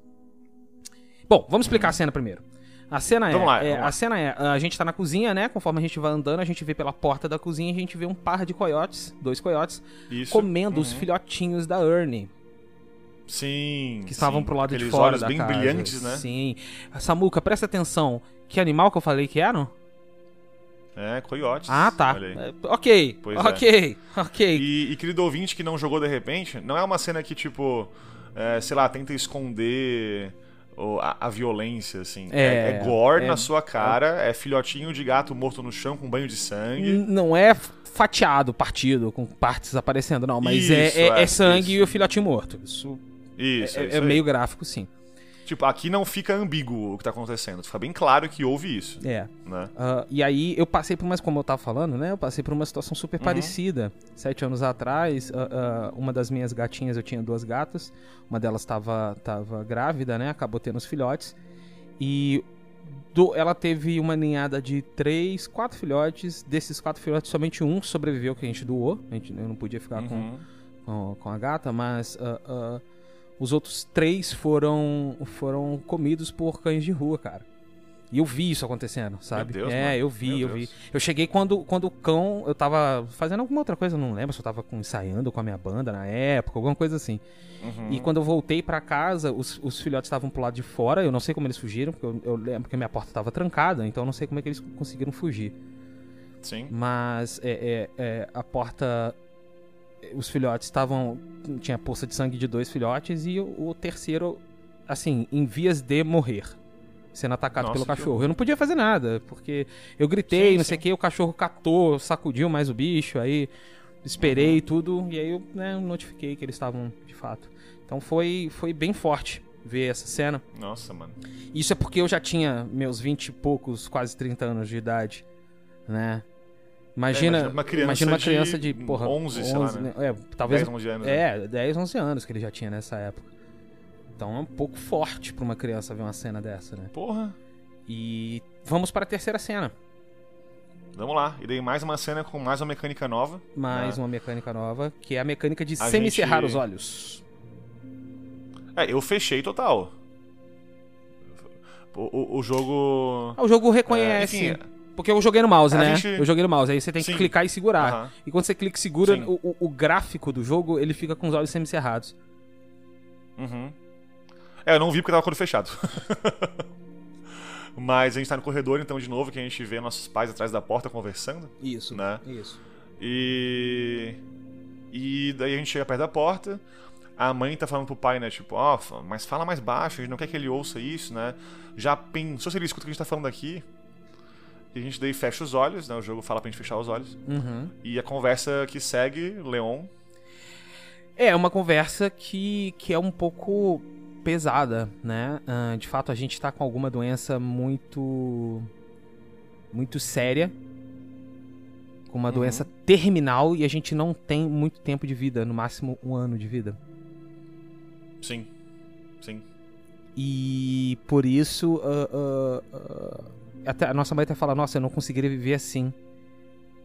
Bom, vamos explicar a cena primeiro. A cena é, Vamos lá, é, a cena é, a gente tá na cozinha, né? Conforme a gente vai andando, a gente vê pela porta da cozinha, a gente vê um par de coiotes, dois coiotes, Isso. comendo os Uhum. filhotinhos da Ernie, Sim. que estavam sim. pro lado de Aqueles fora olhos da bem casa. brilhantes, né? Sim. Samuca, presta atenção. Que animal que eu falei que eram? É, coiotes. Ah, tá. É, ok, Pois é. ok, [LAUGHS] ok. E, e querido ouvinte que não jogou de repente, não é uma cena que, tipo, é, sei lá, tenta esconder a, a violência, assim. É, é, gore é- na sua cara, é filhotinho de gato morto no chão com banho de sangue. Não é fatiado, partido, com partes aparecendo, não. Mas Isso, é, é, é, é sangue isso. e o filhotinho morto. Isso, Isso, é, é, é meio gráfico, sim. Tipo, aqui não fica ambíguo o que tá acontecendo. Fica bem claro que houve isso, É. né? Ah, e aí eu passei por mais, como eu tava falando, né? Eu passei por uma situação super Uhum. parecida. Sete anos atrás, ah, ah, uma das minhas gatinhas, eu tinha duas gatas. Uma delas tava, tava grávida, né? Acabou tendo os filhotes. E do- ela teve uma ninhada de três, quatro filhotes. Desses quatro filhotes, somente um sobreviveu que a gente doou. A gente, eu não podia ficar com, Uhum. com, com a gata, mas os outros três foram, foram comidos por cães de rua, cara. E eu vi isso acontecendo, sabe? Deus, é, mano. eu vi, Meu eu Deus. vi. Eu cheguei quando, quando o cão. Eu tava fazendo alguma outra coisa, não lembro se eu tava com, ensaiando com a minha banda na época, alguma coisa assim. Uhum. E quando eu voltei pra casa, os, os filhotes estavam pro lado de fora. Eu não sei como eles fugiram, porque eu, eu lembro que a minha porta tava trancada, então eu não sei como é que eles conseguiram fugir. Sim. Mas é, é, é, a porta. Os filhotes estavam. Tinha poça de sangue de dois filhotes e o, o terceiro, assim, em vias de morrer. sendo atacado Nossa, pelo que cachorro. Eu não podia fazer nada, porque eu gritei, Sim, não sei o que, o cachorro catou, sacudiu mais o bicho, aí esperei Uhum. tudo, e aí eu né, notifiquei que eles estavam de fato. Então foi, foi bem forte ver essa cena. Nossa, mano. Isso é porque eu já tinha meus 20 e poucos, quase 30 anos de idade, né? Imagina, É, imagina uma criança imagina uma de criança de, porra, 11, sei lá, né? É, talvez 10, 11 anos. né? é, 10, 11 anos que ele já tinha nessa época. Então é um pouco forte pra uma criança ver uma cena dessa, né? Porra. E vamos para a terceira cena. Vamos lá. E daí mais uma cena com mais uma mecânica nova. Mais né? uma mecânica nova, que é a mecânica de semicerrar gente- os olhos. É, eu fechei total. O, o, o jogo. Ah, o jogo é, reconhece. enfim, porque eu joguei no mouse, né? gente- Eu joguei no mouse. Aí você tem que Sim. clicar e segurar. aham. E quando você clica e segura, o, o- o gráfico do jogo ele fica com os olhos semicerrados. Uhum. É, eu não vi porque tava com o olho fechado. [LAUGHS] Mas a gente tá no corredor, então, de novo, que a gente vê nossos pais atrás da porta conversando. Isso. Né? Isso. E. E daí a gente chega perto da porta. A mãe tá falando pro pai, né? Tipo, ó, fa- mas fala mais baixo, a gente não quer que ele ouça isso, né? Já pensou se ele escuta o que a gente tá falando aqui? E a gente daí fecha os olhos, né? O jogo fala pra gente fechar os olhos. Uhum. E a conversa que segue, Leon. É uma conversa que, que é um pouco pesada, né? Ah, de fato, a gente tá com alguma doença muito. muito séria. Com uma Uhum. doença terminal e a gente não tem muito tempo de vida, no máximo um ano de vida. Sim. Sim. E por isso. ah, ah, até, a nossa mãe até fala: Nossa, eu não conseguiria viver assim.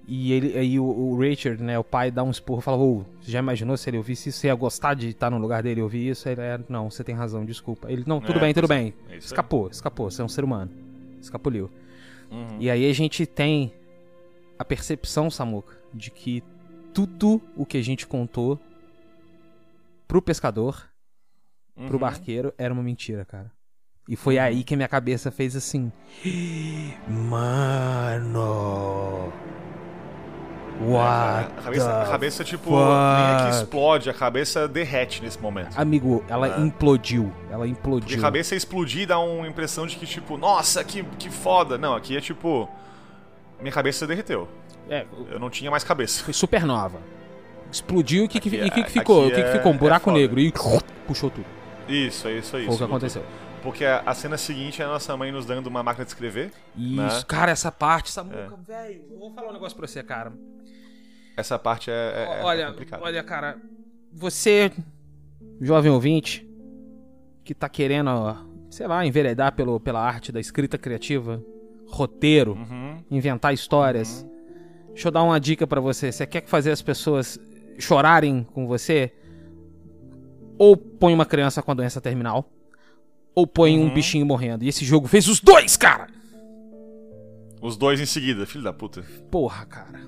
E ele, aí o, o Richard, né, o pai, dá um esporro fala: Ô, você já imaginou se ele ouvisse isso? Você ia gostar de estar no lugar dele e ouvir isso? Ele é: Não, você tem razão, desculpa. Ele: Não, tudo É, bem, tudo bem. É. Escapou, escapou, você é um ser humano. Escapuliu. Uhum. E aí a gente tem a percepção, Samuca, de que tudo o que a gente contou pro pescador pro Uhum. barqueiro era uma mentira, cara. E foi aí que a minha cabeça fez assim. Mano. What? a cabeça, a cabeça tipo, nem é que explode, a cabeça derrete nesse momento. Amigo, ela É. implodiu. Ela Porque implodiu. a cabeça explodir dá uma impressão de que, tipo, nossa, que, que foda. Não, aqui é tipo. Minha cabeça derreteu. É, Eu não tinha mais cabeça. foi supernova. Explodiu e o que, que, e o que, que é- ficou? O que, que ficou? Um é buraco negro. E [LAUGHS] puxou tudo. Isso, é isso, é isso. Foi o que aconteceu. Porque a, a cena seguinte é a nossa mãe nos dando uma máquina de escrever. Isso, Né? cara, essa parte, É. Samuca, velho. Eu vou falar um negócio pra você, cara. Essa parte é, é, é olha, complicada. olha, cara, você, jovem ouvinte, que tá querendo, ó, sei lá, enveredar pelo, pela arte da escrita criativa, roteiro, Uhum. inventar histórias. Deixa eu dar uma dica pra você. Você quer fazer as pessoas chorarem com você? Ou põe uma criança com a doença terminal, ou põe um Uhum. bichinho morrendo. E esse jogo fez os dois, cara! Os dois em seguida, filho da puta. Porra, cara.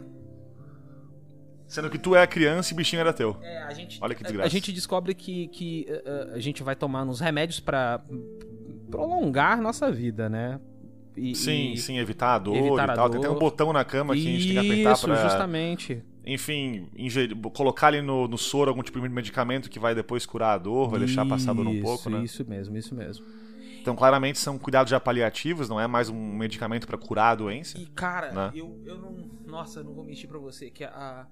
Sendo que tu é a criança e o bichinho era teu. É, a gente, Olha que a- desgraça. A, gente descobre que, que uh, uh, a gente vai tomar uns remédios pra prolongar nossa vida, né? E- Sim, e- sim, evitar a dor evitar e a tal. Tem até um dor. botão na cama que a gente tem que apertar Isso, pra. justamente. Enfim, ingerir- colocar ali no, no soro algum tipo de medicamento que vai depois curar a dor, vai deixar passar a dor um pouco, né? Isso mesmo, isso mesmo. Então, claramente, são cuidados já paliativos, não é mais um medicamento pra curar a doença. E, cara, Né? eu, eu não. Nossa, eu não vou mentir pra você que a.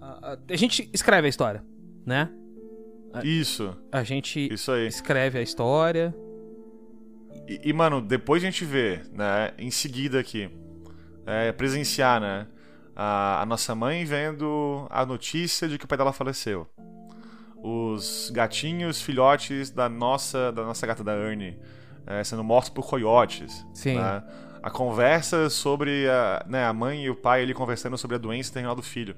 A, a, a gente escreve a história, né? Isso, A gente isso aí. escreve a história. E, e, mano, depois a gente vê, né, em seguida aqui, é, presenciar, né, a, a nossa mãe vendo a notícia de que o pai dela faleceu. Os gatinhos, filhotes da nossa, da nossa gata da Ernie, é, sendo mortos por coiotes. Sim. né? A conversa sobre a, né, a mãe e o pai ele conversando sobre a doença terminal do filho.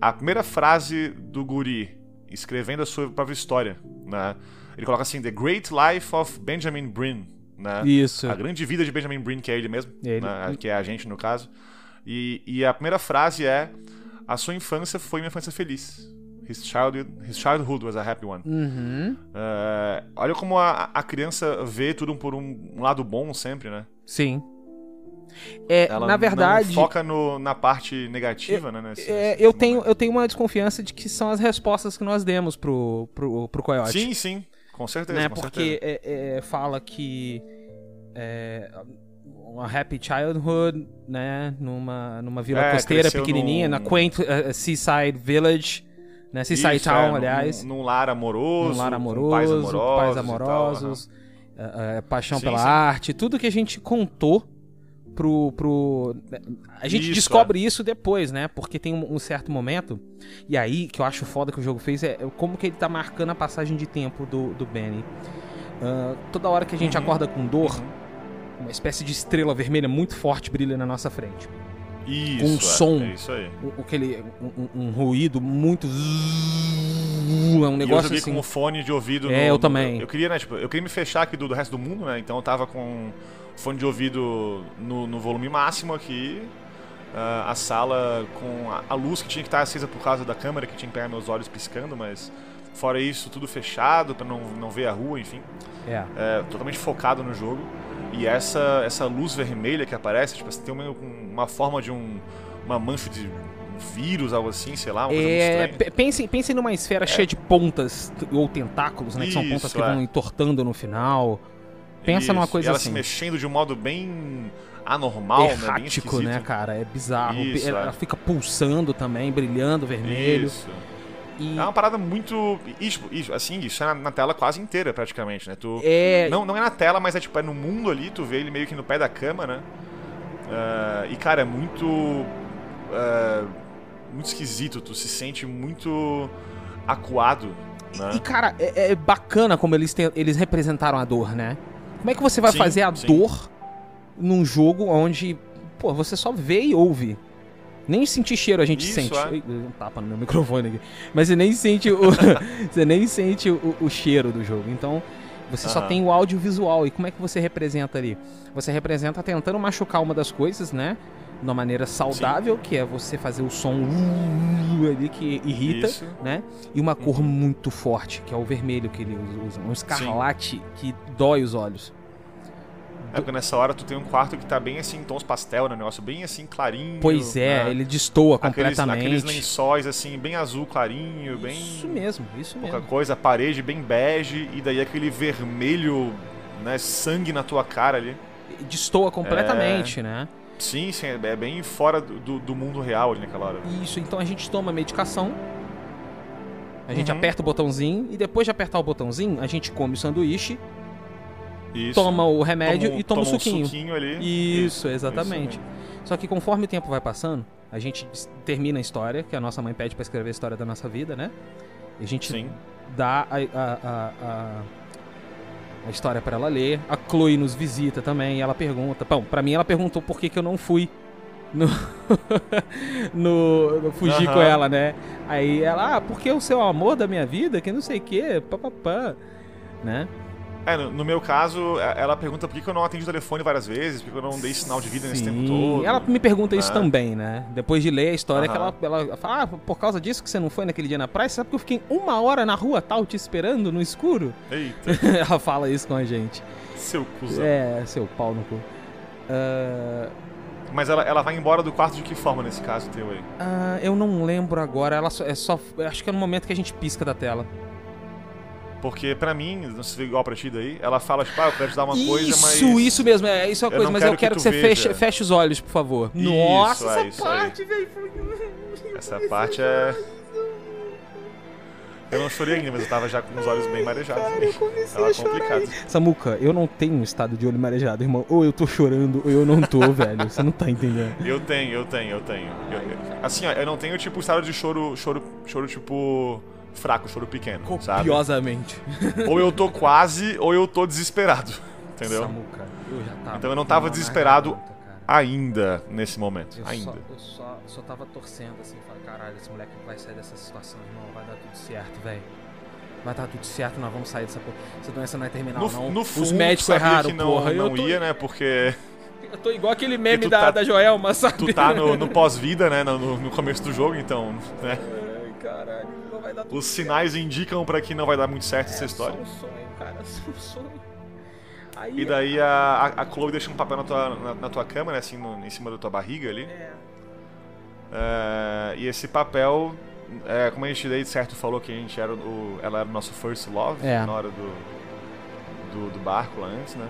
A primeira frase do guri escrevendo a sua própria história, né? Ele coloca assim: The Great Life of Benjamin Brin, né? Isso. A grande vida de Benjamin Brin, que é ele mesmo, Ele. né? que é a gente no caso. E, e a primeira frase é: A sua infância foi uma infância feliz. His childhood, his childhood was a happy one. Uhum. É, olha como a, a criança vê tudo por um, lado bom sempre, né? Sim. É, Ela na verdade. foca no, na parte negativa, né? Nesse, É, nesse eu, tenho, eu tenho uma desconfiança de que são as respostas que nós demos pro, pro, pro Coyote. Sim, sim, com certeza. né? com Porque certeza. é, é, fala que é, uma happy childhood, né? Numa, numa vila É, costeira pequenininha, num- na quaint uh, seaside village, né? Seaside Isso, town, é, num- aliás. Num, lar amoroso. um lar amoroso, pais pais amorosos. amorosos, e tal, é, é, paixão Sim, pela sim. arte, tudo que a gente contou pro. pro a gente Isso, é. descobre isso depois, né? Porque tem um, um certo momento. E aí, que eu acho foda que o jogo fez, é, é como que ele tá marcando a passagem de tempo do, do Benny. Ah, toda hora que a gente Uhum. acorda com dor, Uhum. Uma espécie de estrela vermelha muito forte brilha na nossa frente. Isso, com um é, som. É isso aí. Um, aquele, um, um- um ruído muito. É um E eu negócio joguei assim. com o fone de ouvido É, no- eu no- também. Eu queria, né, tipo, eu queria me fechar aqui do, do resto do mundo, né? Então eu tava com o fone de ouvido no, no volume máximo aqui. ah, a sala com a, a luz que tinha que estar acesa por causa da câmera, que tinha que pegar meus olhos piscando, mas fora isso, tudo fechado pra não, não ver a rua, enfim. É. É, totalmente focado no jogo. E essa, essa luz vermelha que aparece, tipo, tem uma, uma forma de um, uma mancha de vírus, algo assim, sei lá, uma coisa muito É, pensem, pensem numa esfera cheia de pontas ou tentáculos, né? Que são Isso, pontas que é. vão entortando no final. Pensa numa Isso, coisa e ela assim. se mexendo de um modo bem anormal, né? Errático, né, esquisito. cara? É bizarro. Isso, ela é. fica pulsando também, brilhando vermelho. Isso. E É uma parada muito. Isso, isso, assim, isso é na, na tela quase inteira, praticamente, né? Tu, é. não, não é na tela, mas é tipo, é no mundo ali, tu vê ele meio que no pé da cama, né? Ah, e, cara, é muito. ah, muito esquisito, tu se sente muito acuado, né? E, cara, é, é bacana como eles, ten- eles representaram a dor, né? Como é que você vai Sim, fazer a sim. dor num jogo onde, pô, você só vê e ouve? Nem sentir cheiro a gente Isso, sente. é. Um tapa no meu microfone aqui. Mas você nem sente o, [LAUGHS] você nem sente o, o cheiro do jogo. Então, você só Aham. tem o audiovisual. E como é que você representa ali? Você representa tentando machucar uma das coisas, né? De uma maneira saudável, que é você fazer o som uh, ali que irrita Isso. né? E uma cor Uhum. muito forte, que é o vermelho que ele usa, um escarlate que dói os olhos. É porque nessa hora tu tem um quarto que tá bem assim, em tons pastel, né? Um negócio bem assim, clarinho. Pois é, né? ele destoa Aqueles, completamente. aqueles lençóis assim, bem azul clarinho, bem. Isso mesmo, isso pouca mesmo. coisa, a parede bem bege, e daí aquele vermelho, né? Sangue na tua cara ali. Destoa completamente, né? Sim, sim, é é bem fora do, do- do mundo real ali naquela hora. Isso, então a gente toma medicação. A gente Uhum. aperta o botãozinho e depois de apertar o botãozinho, a gente come o sanduíche, Isso. toma o remédio Toma e toma, o um suquinho. suquinho ali. Isso, exatamente. mesmo. Só que conforme o tempo vai passando, a gente termina a história, que a nossa mãe pede pra escrever a história da nossa vida, né? E a gente Sim. dá a, a, a, a- história pra ela ler. A Chloe nos visita também ela pergunta. Bom, pra mim ela perguntou por que, que eu não fui no, [LAUGHS] no, no fugir Aham. com ela, né? Aí ela, ah, porque o seu amor da minha vida, que não sei o que, papapá, né? É, no, no meu caso, é- ela pergunta por que que eu não atendi o telefone várias vezes, por que eu não dei sinal de vida nesse tempo Sim, todo. Ela me pergunta isso Ah. também, né? Depois de ler a história, que ela, ela fala, ah, por causa disso que você não foi naquele dia na praia, sabe que eu fiquei uma hora na rua tal, te esperando no escuro? Eita, [LAUGHS] ela fala isso com a gente. seu cuzão. É, seu pau no cu. Ah, Mas ela, ela vai embora do quarto de que forma nesse caso teu aí? ah, eu não lembro agora, ela só, é só. Acho que é no momento que a gente pisca da tela. Porque pra mim, não sei se é igual pra ti daí, ela fala, tipo, ah, eu quero te dar uma isso, coisa, mas. isso mesmo, é isso é uma coisa, mas eu que quero que, tu você feche, feche os olhos, por favor. Isso, Nossa, é essa isso aí. parte, velho. Essa parte é. Eu não chorei ainda, mas eu tava já com os olhos bem marejados. Cara, eu comecei Tava a chorar. complicado. Samuca, eu não tenho estado de olho marejado, irmão. Ou eu tô chorando, ou eu não tô, [LAUGHS] velho. Você não tá entendendo. Eu tenho, eu tenho, eu tenho. Eu- eu- assim, ó, eu não tenho tipo estado de choro, choro, choro tipo fraco, choro pequeno, sabe? Copiosamente. Ou eu tô quase, ou eu tô desesperado, [LAUGHS] entendeu? Samuca, eu já tava. Então eu não tava desesperado garganta. Ainda nesse momento, Eu ainda. Só, eu só, só tava torcendo assim, falando, caralho, esse moleque vai sair dessa situação, irmão. Vai dar tudo certo, velho. Vai dar tudo certo, nós vamos sair dessa porra. Essa doença não é terminal, No, não. no Os fundo, médicos sabia erraram, que não, porra. não eu, tô, ia, né? Porque eu tô igual aquele meme da, tá- da Joelma, sabe? tu tá no, no [LAUGHS] pós-vida, né? No, no começo do jogo, então, né? Ai, caralho, vai dar tudo Os sinais indicam pra que não vai dar muito certo essa É história. Só um sonho, cara, [LAUGHS] só um sonho. Aí, E daí a, a, a Chloe deixa um papel na tua, na, na tua cama, né? Assim, no- em cima da tua barriga ali. É, É, e esse papel, é, como a gente daí de certo falou que a gente era o, ela era o nosso first love É. na hora do, do, do barco lá antes, né?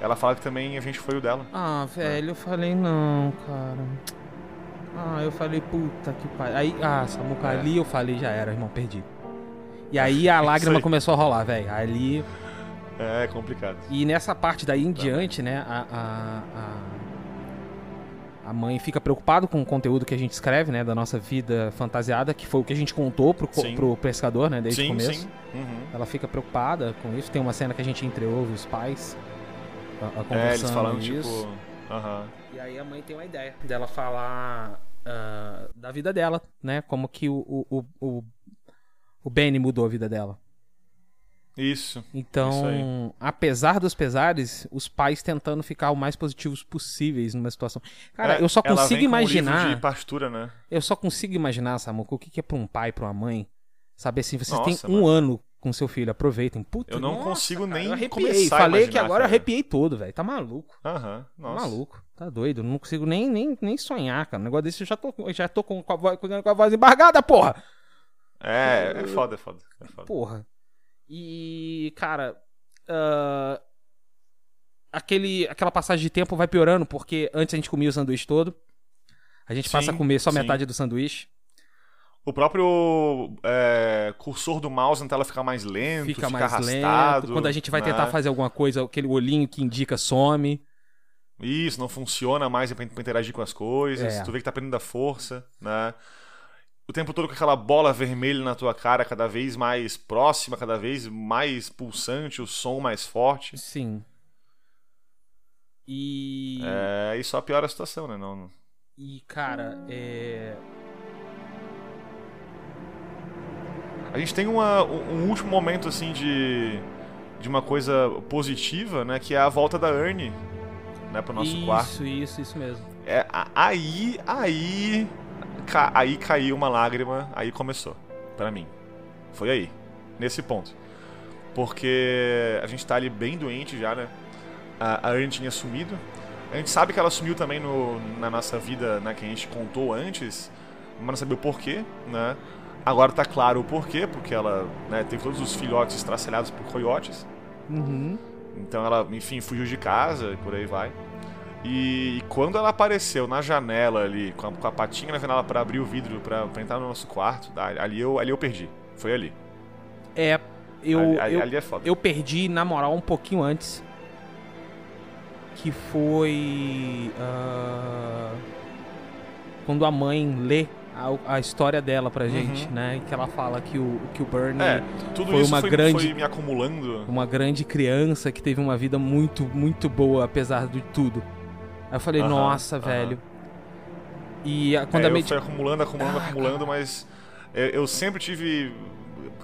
ela fala que também a gente foi o dela. Ah, velho, eu falei não, cara. Ah, eu falei, puta que pariu. Aí, ah, Samuca, É. ali eu falei, já era, irmão, perdi. E aí [LAUGHS] a lágrima começou a rolar, velho. Ali. É complicado. E nessa parte daí em diante, né, a, a, a, a mãe fica preocupada com o conteúdo que a gente escreve, né, da nossa vida fantasiada, que foi o que a gente contou pro, Sim. pro pescador, né, desde o sim, começo. sim. Uhum. Ela fica preocupada com isso. Tem uma cena que a gente entreouve os pais a, a É, eles conversando falando, isso. tipo. Aham. E aí a mãe tem uma ideia dela falar ah, da vida dela, né? Como que o, o, o, o, Benny mudou a vida dela. Isso. Então, Isso aí. apesar dos pesares, os pais tentando ficar o mais positivos possíveis numa situação. Cara, É, eu só ela consigo com um livro imaginar. de partitura, né? Eu só consigo imaginar, Samuco, o que que é pra um pai, pra uma mãe. Saber assim, vocês Nossa, têm um mano. ano com seu filho, aproveitem. Puta, Eu não nossa, consigo cara, nem eu arrepiei. começar a Falei que imaginar, agora eu cara. arrepiei todo, velho. Tá maluco. Aham. Tá Nossa. maluco. Tá doido. Não consigo nem, nem, nem sonhar, cara. Um negócio desse eu já tô, eu já tô com, com, a voz, com a voz embargada, porra! É, é foda, é foda. É foda. Porra. E, cara. ah, aquele, aquela passagem de tempo vai piorando, porque antes a gente comia o sanduíche todo. A gente passa a Sim, comer só sim. metade do sanduíche. O próprio é, cursor do mouse na tela fica mais lento, Fica fica, mais arrastado. lento. Quando a gente vai né? tentar fazer alguma coisa, aquele olhinho que indica some. Isso, não funciona mais pra, interagir com as coisas. É. Tu vê que tá perdendo a força, né? O tempo todo com aquela bola vermelha na tua cara, cada vez mais próxima, cada vez mais pulsante, o som mais forte. Sim. E. É, e só piora a situação, né? Não, E, cara, é. A gente tem uma, um último momento, assim, de, de uma coisa positiva, né? Que é a volta da Ernie, né? Pro nosso isso, quarto. isso, isso mesmo. É, aí, aí, aí caiu uma lágrima, aí começou, pra mim. Foi aí, nesse ponto. Porque a gente tá ali bem doente já, né? A, a Ernie tinha sumido. A gente sabe que ela sumiu também no, na nossa vida, né? Que a gente contou antes, mas não sabia o porquê, né? Agora tá claro o porquê, porque ela né, teve todos os filhotes estraçalhados por coiotes. Uhum. Então ela, enfim, fugiu de casa e por aí vai. E, e quando ela apareceu na janela ali, com a, com a patinha na janela pra abrir o vidro pra, pra entrar no nosso quarto, ali, eu, ali eu perdi. Foi ali. É, eu, ali, ali- eu, ali é foda. eu perdi, na moral, um pouquinho antes. Que foi. ah, quando a mãe lê a, a história dela pra gente, Uhum. né? Que ela fala que o, que o Bernie É, tudo foi isso uma foi, grande- foi me acumulando. uma grande criança que teve uma vida muito, muito boa, apesar de tudo. Aí eu falei, Aham, nossa, aham. velho. E a- quando É, a eu Medi- fui acumulando, acumulando, Ah, acumulando, mas eu, eu sempre tive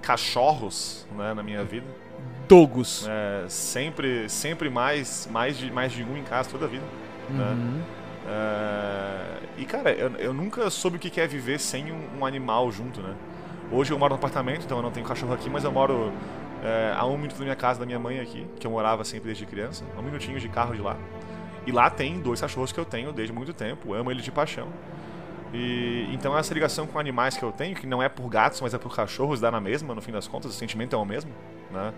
cachorros né, na minha vida. Dogos. É, sempre, sempre mais, mais, de, mais de um em casa toda a vida. né? É, e cara, eu, eu nunca soube o que é viver sem um, um animal junto, né? Hoje eu moro no apartamento, então eu não tenho cachorro aqui, mas eu moro é, a um minuto da minha casa, da minha mãe aqui, que eu morava sempre desde criança, um minutinho de carro de lá. E lá tem dois cachorros que eu tenho desde muito tempo, amo eles de paixão. E então essa ligação com animais que eu tenho, que não é por gatos, mas é por cachorros, dá na mesma, no fim das contas, o sentimento é o mesmo, né?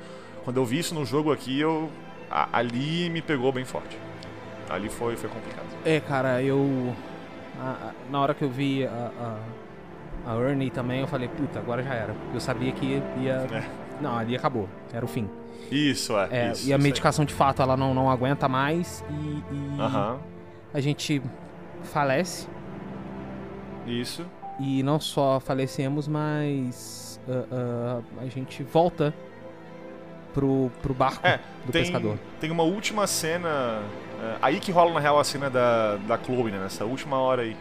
Quando eu vi isso no jogo aqui, eu a- ali me pegou bem forte. Ali foi, foi complicado. É, cara, eu. a- a- na hora que eu vi a, a, a Ernie também, eu falei, puta, agora já era. Eu sabia que ia. [LAUGHS] É. Não, ali acabou. Era o fim. Isso, é. É, isso, e a aí. medicação, de fato, ela não, não aguenta mais e, e a gente falece. isso. E não só falecemos, mas ah, ah, a gente volta pro, pro barco É, do tem, pescador. tem uma última cena. É, aí que rola, na real, a cena da, da Chloe, né? Nessa última hora aí.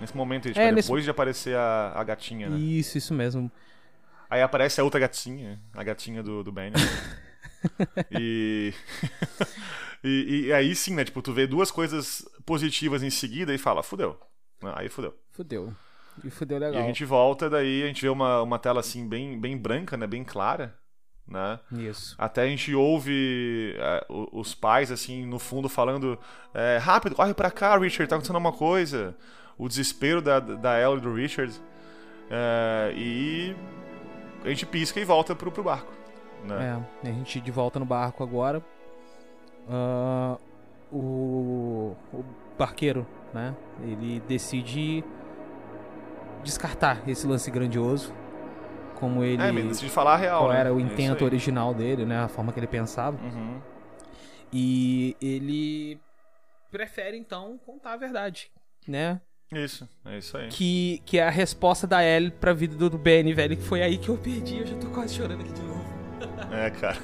Nesse momento, tipo, É, é, nesse- depois de aparecer a, a gatinha, né? Isso, isso mesmo. Aí aparece a outra gatinha, a gatinha do, do Benny. [LAUGHS] e... [LAUGHS] e. e aí sim, né? Tipo, tu vê duas coisas positivas em seguida e fala, fudeu. Aí fudeu. Fudeu. E fudeu E legal. a gente volta, daí a gente vê uma, uma tela assim, bem, bem branca, né? Bem clara, né? Isso. Até a gente ouve é, os pais, assim, no fundo falando: é, Rápido, corre pra cá, Richard, tá acontecendo uma coisa. O desespero da, da Ellie e do Richard. É, e a gente pisca e volta pro, pro barco. Né? É, a gente de volta no barco agora. ah, o, o barqueiro, né? Ele decide descartar esse lance grandioso. Como ele. É, me decidi falar a real. qual né? era o É intento aí. original dele, né? A forma que ele pensava. Uhum. E ele prefere, então, contar a verdade, né? Isso, é isso aí. Que, que é a resposta da Ellie pra vida do Ben, velho. Que foi aí que eu perdi. Eu já tô quase chorando aqui de novo. É, cara.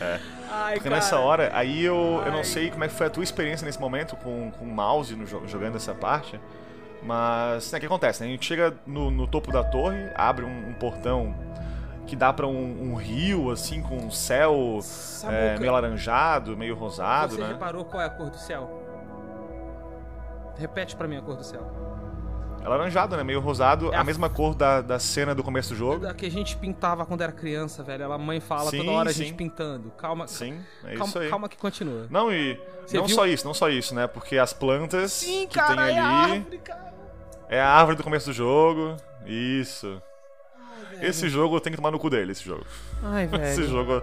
[LAUGHS] Ai, Porque nessa hora, aí eu, eu não sei como é que foi a tua experiência nesse momento com, com o mouse no, jo- jogando essa parte. Mas, né, o que acontece? né? A gente chega no, no topo da torre, abre um, um portão que dá pra um, um rio, assim, com um céu é, meio alaranjado, meio rosado, você né? reparou qual é a cor do céu? Repete pra mim a cor do céu. É alaranjado, né? Meio rosado, É a a- mesma cor da, da cena do começo do jogo. Da que a gente pintava quando era criança, velho. A mãe fala Sim, toda hora a sim. gente pintando. Calma, Sim, é calma, isso aí. calma que continua. Não, e Você não viu? só isso, não só isso, né? Porque as plantas Sim, que cara, tem é a ali árvore, cara. é a árvore do começo do jogo. Isso. Ai. Esse jogo tem que tomar no cu dele, esse jogo. Ai, [LAUGHS] Esse velho. jogo.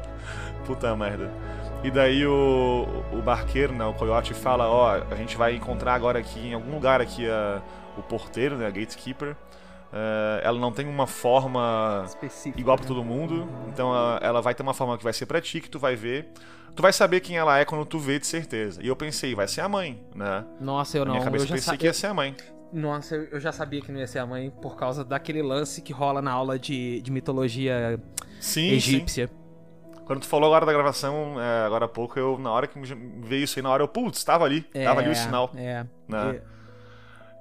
Puta merda. E daí o, o barqueiro, né, o coiote, fala, ó, a gente vai encontrar agora aqui, em algum lugar aqui, a, o porteiro, né, a gatekeeper. Eh, ela não tem uma forma Específico. igual pra né? todo mundo, então a- ela vai ter uma forma que vai ser pra ti, que tu vai ver. Tu vai saber quem ela é quando tu vê, de certeza. E eu pensei, vai ser a mãe, né? Nossa, eu Na não. minha cabeça eu já pensei que ia ser a mãe. Nossa, eu já sabia que não ia ser a mãe por causa daquele lance que rola na aula de, de mitologia Sim, sim. egípcia. Quando tu falou agora da gravação, é, agora há pouco, eu, na hora que veio isso aí, na hora eu, putz, tava ali, tava ali o sinal. É. Né? É. E,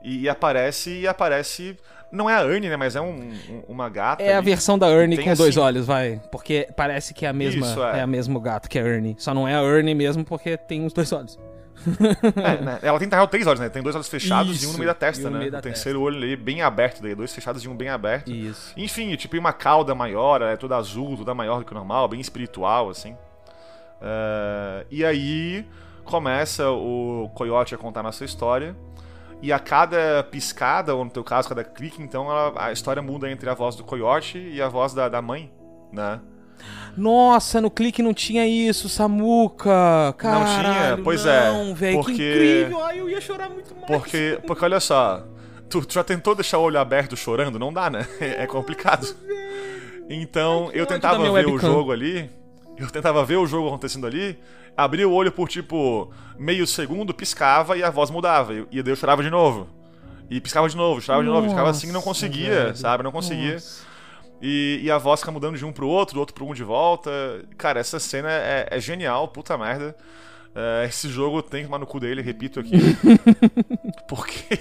e aparece, e aparece. Não é a Anne, né? Mas é um- um- uma gata. É a ali. versão da Ernie com dois assim- olhos, vai. Porque parece que é a mesma, Isso, é. é. a mesmo gato que a Ernie. Só não é a Ernie mesmo porque tem os dois olhos. É, né? Ela tem, na real, três olhos, né? Tem dois olhos fechados e um no Isso, meio da testa, um né? da o terceiro olho ali bem aberto daí, dois fechados e um bem aberto. Isso. Enfim, tipo, uma cauda maior, ela é toda azul, toda maior do que o normal, bem espiritual, assim. É, e aí começa o Coyote a contar nossa história. E a cada piscada, ou no teu caso, cada clique, então ela- a história muda entre a voz do Coyote e a voz da, da mãe, né? Nossa, no clique não tinha isso, Samuca. Caralho, tinha? Pois é, Não, velho, que porque- incrível. Ai, eu ia chorar muito mais. Porque, porque olha só, tu, tu já tentou deixar o olho aberto chorando? Não dá, né? [LAUGHS] É complicado. Então, que eu tentava ver o jogo ali, eu tentava ver o jogo acontecendo ali, abria o olho por tipo meio segundo, piscava e a voz mudava. E, daí eu chorava de novo. E piscava de novo, chorava de novo, ficava assim, não conseguia, velho. sabe? Não conseguia. Nossa. E, e a voz fica mudando de um pro outro, do outro pro um de volta. Cara, essa cena é, é genial, puta merda. É, esse jogo tem que tomar no cu dele, repito aqui. [LAUGHS] Porque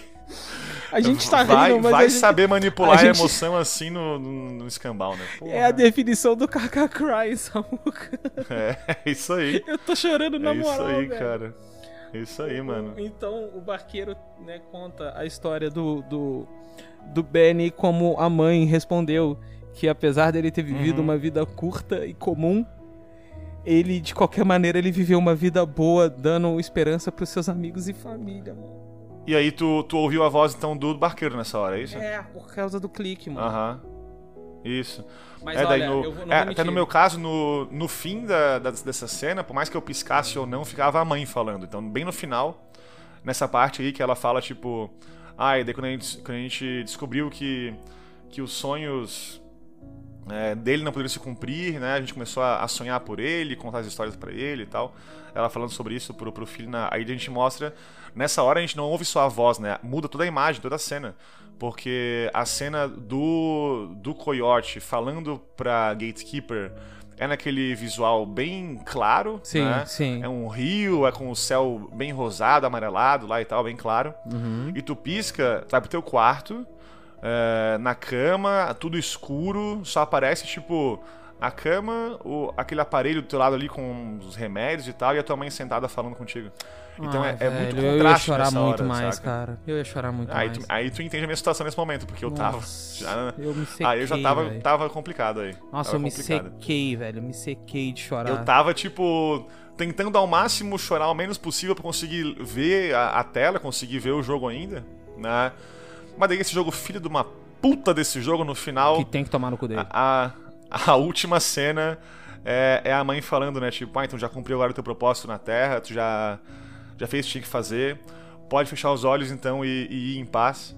A gente tá vai, rindo, mas vai a gente... saber manipular a, a gente- emoção assim no, no, no escambau, né? Porra. É a definição do KK Cry, Samuca. [LAUGHS] É, é isso aí. Eu tô chorando na É isso moral, aí, velho. cara. É isso aí, mano. Então o barqueiro né, conta a história do, do, do Benny como a mãe respondeu que apesar dele ter vivido Uhum. uma vida curta e comum, ele de qualquer maneira ele viveu uma vida boa, dando esperança pros seus amigos e família, mano. E aí tu, tu ouviu a voz então do barqueiro nessa hora, é isso? É, por causa do clique, mano. Aham. Isso. Mas é, olha, no, eu vou, é, até no meu caso, no, no fim da, da- dessa cena, por mais que eu piscasse ou não, ficava a mãe falando. Então, bem no final, nessa parte aí que ela fala, tipo. Ah, e daí quando a gente, quando a gente descobriu que, que os sonhos é, dele não poderiam se cumprir, né? A gente começou a, a sonhar por ele, contar as histórias pra ele e tal. Ela falando sobre isso pro, pro filho. Na, aí a gente mostra. Nessa hora a gente não ouve só a voz, né? Muda toda a imagem, toda a cena. Porque a cena do, do Coyote falando pra Gatekeeper é naquele visual bem claro, Sim, né? sim. É um rio, é com o céu bem rosado, amarelado lá e tal, bem claro. Uhum. E tu pisca, vai pro teu quarto, é, na cama, tudo escuro, só aparece, tipo, a cama, o, aquele aparelho do teu lado ali com os remédios e tal, e a tua mãe sentada falando contigo. Então Ah, é, é muito velho, contraste Eu ia chorar nessa muito hora, mais, saca? cara. Eu ia chorar muito Aí mais. tu, aí tu entende a minha situação nesse momento, porque eu tava. Nossa, Já, eu me sequei, aí eu já tava, velho. tava complicado aí. Nossa, tava eu me complicado. sequei, velho. Eu me sequei de chorar. Eu tava, tipo, tentando ao máximo chorar o menos possível pra conseguir ver a, a tela, conseguir ver o jogo ainda, né? Mas daí esse jogo, filho de uma puta desse jogo, no final, Que tem que tomar no cu dele. a, a, a última cena é, é a mãe falando, né? Tipo, ah, então já cumpriu agora o teu propósito na Terra, tu já, já fez o que tinha que fazer, pode fechar os olhos então e, e ir em paz.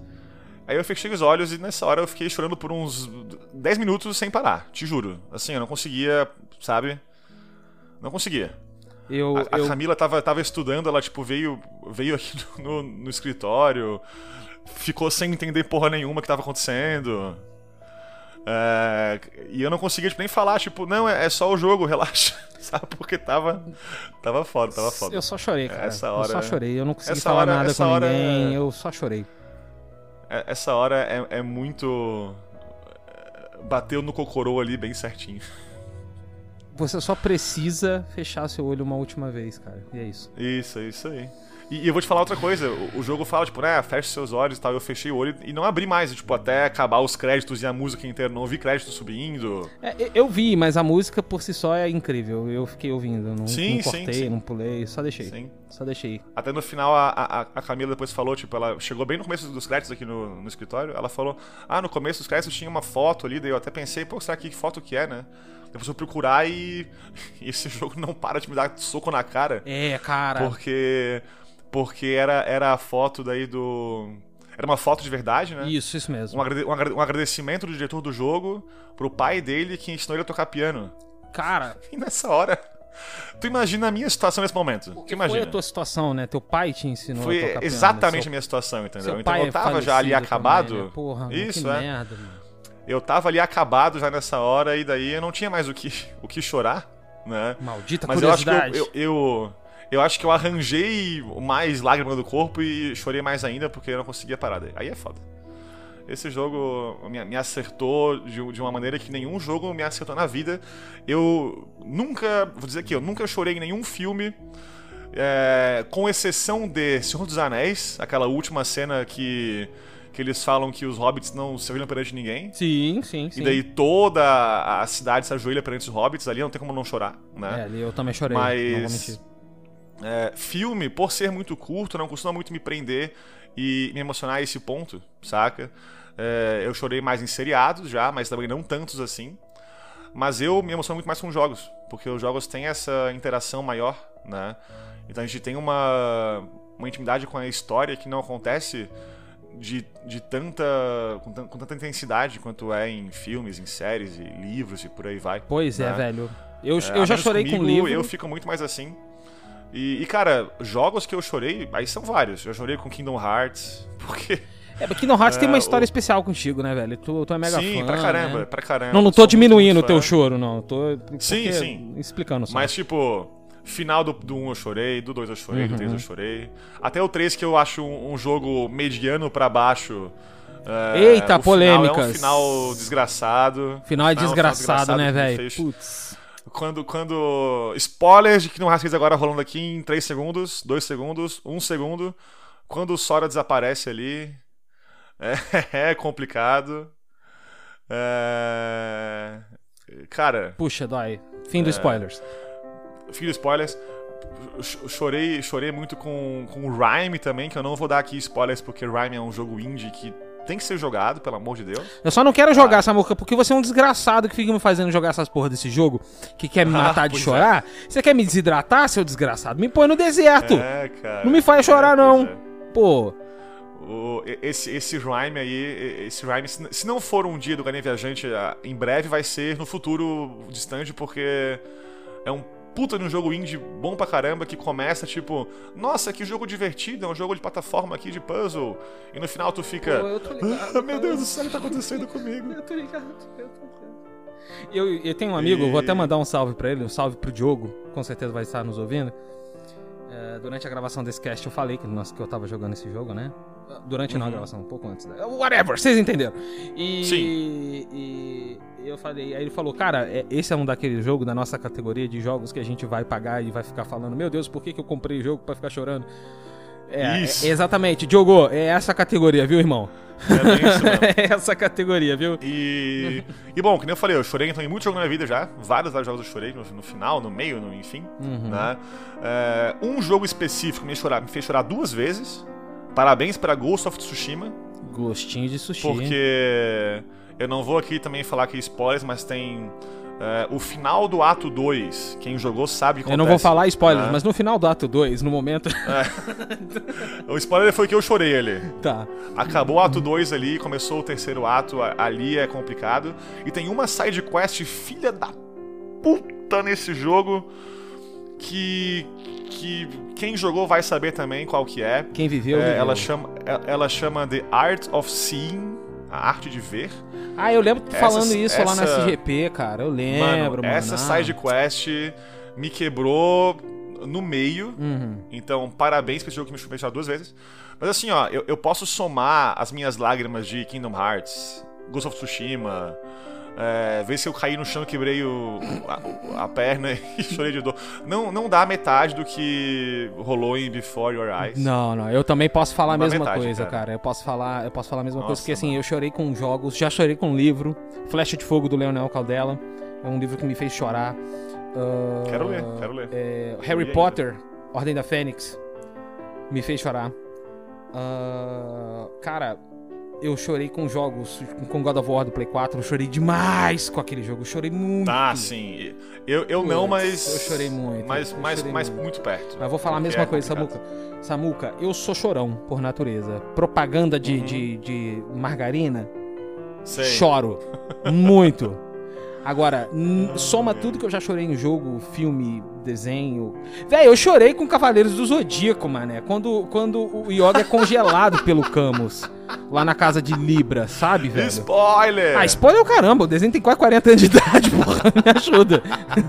Aí eu fechei os olhos e nessa hora eu fiquei chorando por uns 10 minutos sem parar, te juro. Assim, eu não conseguia, sabe? Não conseguia. Eu, A, a eu- Camila tava, tava estudando, ela tipo veio, veio aqui [LAUGHS] no, no escritório, ficou sem entender porra nenhuma que tava acontecendo. É, e eu não conseguia tipo, nem falar, tipo, não, é, é só o jogo, [LAUGHS] relaxa. Sabe? Porque tava. Tava foda, tava foda. Eu só chorei, cara. Essa eu hora- só chorei. Eu não consegui falar hora- nada com hora- ninguém. Eu só chorei. É- Essa hora é, é muito. é, Bateu no cocorô ali bem certinho. Você só precisa fechar seu olho uma última vez, cara. E é isso. Isso, isso aí. E, e eu vou te falar outra coisa. O, o jogo fala, tipo, né, feche seus olhos e tal. Eu fechei o olho e não abri mais, tipo, até acabar os créditos e a música inteira. Não ouvi crédito subindo. É, eu- vi, mas a música por si só é incrível. Eu fiquei ouvindo. Não, Sim, não cortei, sim, sim. não pulei. Só deixei. Sim. Só deixei. Até no final a, a, a Camila depois falou, tipo, ela chegou bem no começo dos créditos aqui no, no escritório. Ela falou: Ah, no começo dos créditos tinha uma foto ali. Daí eu até pensei, pô, será que foto que é, né? Depois eu procurar e, [LAUGHS] e esse jogo não para de me dar soco na cara. É, cara. Porque. Porque era, era a foto daí do. Era uma foto de verdade, né? Isso, isso mesmo. Um, agrade- agra- agradecimento do diretor do jogo pro pai dele que ensinou ele a tocar piano. Cara, [LAUGHS] E nessa hora. Tu imagina a minha situação nesse momento. Tu que imagina. foi a tua situação, né? Teu pai te ensinou Foi a tocar piano. exatamente Seu- a minha situação, entendeu? Então eu é tava já ali acabado. também, né? Porra, mano, Isso, que é. merda, mano. Eu tava ali acabado já nessa hora e daí eu não tinha mais o que, o que chorar, né? Maldita Mas eu acho que eu, curiosidade. eu, eu, eu acho que eu arranjei mais lágrima do corpo e chorei mais ainda porque eu não conseguia parar. Aí é foda. Esse jogo me, me acertou de, de uma maneira que nenhum jogo me acertou na vida. Eu nunca, vou dizer aqui, eu nunca chorei em nenhum filme, é, com exceção de Senhor dos Anéis, aquela última cena que, que eles falam que os hobbits não se ajoelham perante ninguém. Sim, sim, sim. E daí toda a cidade se ajoelha perante os hobbits ali, não tem como não chorar, né? É, ali eu também chorei. Mas é, filme, por ser muito curto, não costuma muito me prender e me emocionar a esse ponto, saca? É, eu chorei mais em seriados já, mas também não tantos assim. Mas eu me emociono muito mais com jogos, porque os jogos têm essa interação maior, né? Então a gente tem uma, uma intimidade com a história que não acontece de, de tanta com, com tanta intensidade quanto é em filmes, em séries e livros e por aí vai. Pois é, né? velho. Eu, É, eu já chorei com comigo, livro. Eu fico muito mais assim. E, e, cara, jogos que eu chorei, aí são vários. Eu chorei com Kingdom Hearts, [LAUGHS] porque. É, porque Kingdom Hearts tem É, uma história o- especial contigo, né, velho? Tu, tu é mega sim, fã. pra caramba, né? pra caramba. Não, não tô diminuindo o teu choro, não. Tô Sim, sim. explicando só. Mas, tipo, final do, do 1 eu chorei, do 2 eu chorei, do Uhum. 3 eu chorei. Até o 3 que eu acho um, um jogo mediano pra baixo. é, Eita, o final É um polêmicas. final desgraçado. Final é um final desgraçado, né, velho? Putz. Quando, quando. Spoilers de Kingdom Hearts 3 agora rolando aqui em 3 segundos, 2 segundos, 1 segundo. Quando o Sora desaparece ali. É, [LAUGHS] é complicado. É. Cara, Puxa, dói. Fim É. dos spoilers. filho spoilers. ch- Chorei, chorei muito com, com o Rhyme também, que eu não vou dar aqui spoilers porque Rhyme é um jogo indie que tem que ser jogado, pelo amor de Deus. Eu só não quero jogar, Samuca, porque você é um desgraçado que fica me fazendo jogar essas porra desse jogo, que quer me [LAUGHS] Ah, matar de pois chorar. Você quer me desidratar, seu desgraçado? Me põe no deserto. É, cara. Não me faz chorar, É, não. é. Pô. O- esse, esse rhyme aí, esse rhyme, se não for um dia do Galinha Viajante, ah, em breve vai ser no futuro distante, porque é um puta de um jogo indie bom pra caramba que começa tipo, nossa, que jogo divertido, é um jogo de plataforma aqui de puzzle, e no final tu fica, eu tô ligado, ah, meu Deus do céu, o que tá acontecendo [LAUGHS] comigo? Eu tô ligado, eu tô ligado. Eu, eu tenho um amigo, E- vou até mandar um salve pra ele, um salve pro Diogo, com certeza vai estar nos ouvindo. É, durante a gravação desse cast eu falei que, nós, que eu tava jogando esse jogo, né? Durante não a Uhum. gravação, um pouco antes. Da... Whatever, vocês entenderam. E, Sim. e eu falei, aí ele falou, cara, é- esse é um daqueles jogos da nossa categoria de jogos que a gente vai pagar e vai ficar falando, meu Deus, por que, que eu comprei jogo pra ficar chorando? É, Isso. é- exatamente, Diogo, é essa categoria, viu, irmão? É [LAUGHS] é essa categoria, viu? E, e bom, que nem eu falei, eu chorei então, em muito jogo na minha vida já. Vários, vários jogos eu chorei, no, no final, no meio, no, enfim. Uhum. Né? É, um jogo específico me, chorar, me fez chorar duas vezes. Parabéns para Ghost of Tsushima, Gostinho de sushi. porque eu não vou aqui também falar que spoilers, mas tem É, o final do ato 2, quem jogou sabe que Eu não vou falar spoilers, né? mas no final do ato 2, no momento. O spoiler foi que eu chorei ali. [LAUGHS] tá. Acabou o ato 2 ali, começou o terceiro ato, ali é complicado. E tem uma side quest filha da puta nesse jogo que que quem jogou vai saber também qual que é. Quem viveu, É, viveu. ela chama ela- ela chama The Art of Seeing, a arte de ver. Ah, eu lembro Essa- falando isso lá na essa- SGP, cara. Eu lembro, Mano, mano. essa Ah. side quest me quebrou no meio. Uhum. Então, parabéns pra esse jogo que me já duas vezes. Mas assim, ó, eu, eu posso somar as minhas lágrimas de Kingdom Hearts, Ghost of Tsushima, é, ver se eu caí no chão e quebrei o, a, a perna [LAUGHS] e chorei de dor. Não, não dá metade do que rolou em Before Your Eyes. Não, não, eu também posso falar a Uma mesma metade, coisa, cara. cara. Eu posso falar, eu posso falar a mesma coisa, Nossa, porque assim, mano. eu chorei com jogos, já chorei com um livro, Flecha de Fogo do Leonel Caldela. É um livro que me fez chorar. Ah, Quero ler, quero ler. é, Não Harry Potter, Ordem da Fênix, me fez chorar. Ah, cara, eu chorei com jogos, com God of War do Play 4, eu chorei demais com aquele jogo, eu chorei muito. Ah, sim. Eu, eu não, Putz, mas. eu chorei muito, Mas, eu mas, mas muito. muito perto. Mas vou falar a Porque mesma é coisa, complicado. Samuca. Samuca, eu sou chorão por natureza. Propaganda de, Uhum. de, de margarina, Sei. choro. [LAUGHS] Muito. Agora, soma tudo que eu já chorei em jogo, filme, desenho. Véi, eu chorei com Cavaleiros do Zodíaco, mané. Quando, quando o Yoga é congelado [LAUGHS] pelo Camus. Lá na casa de Libra, sabe, velho? Spoiler! Ah, spoiler é o caramba, o desenho tem quase 40 anos de idade, [LAUGHS] porra, me ajuda.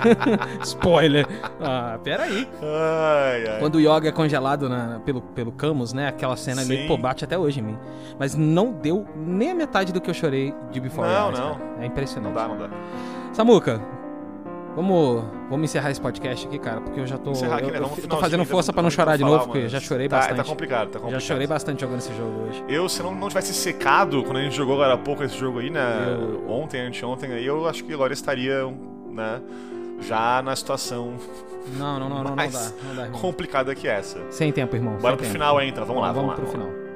[LAUGHS] spoiler. Ah, peraí. Ai, ai. Quando o Yoga é congelado na- pelo, pelo Camus, né? Aquela cena ali, Sim. pô, bate até hoje em mim. Mas não deu nem a metade do que eu chorei de Before Não, Eyes, não. cara. É Não impressionante. dá, não dá. Samuca, vamos, vamos encerrar esse podcast aqui, cara, porque eu já tô. Encerrar aqui, eu, né? eu Vamos tô finalzinho, fazendo força pra não vamos chorar de falar novo, porque já chorei Tá- bastante. Tá complicado, tá já complicado. chorei bastante jogando esse jogo hoje. Eu, se não, não tivesse secado quando a gente jogou agora há pouco esse jogo aí, né? Eu- Ontem, anteontem, aí eu acho que agora estaria, né? Já na situação Não, não, não, não, não dá. Não dá, complicada que essa. Sem tempo, irmão. Bora sem pro tempo. final aí, então. Vamos lá, vamos, vamos, lá. pro vamos final.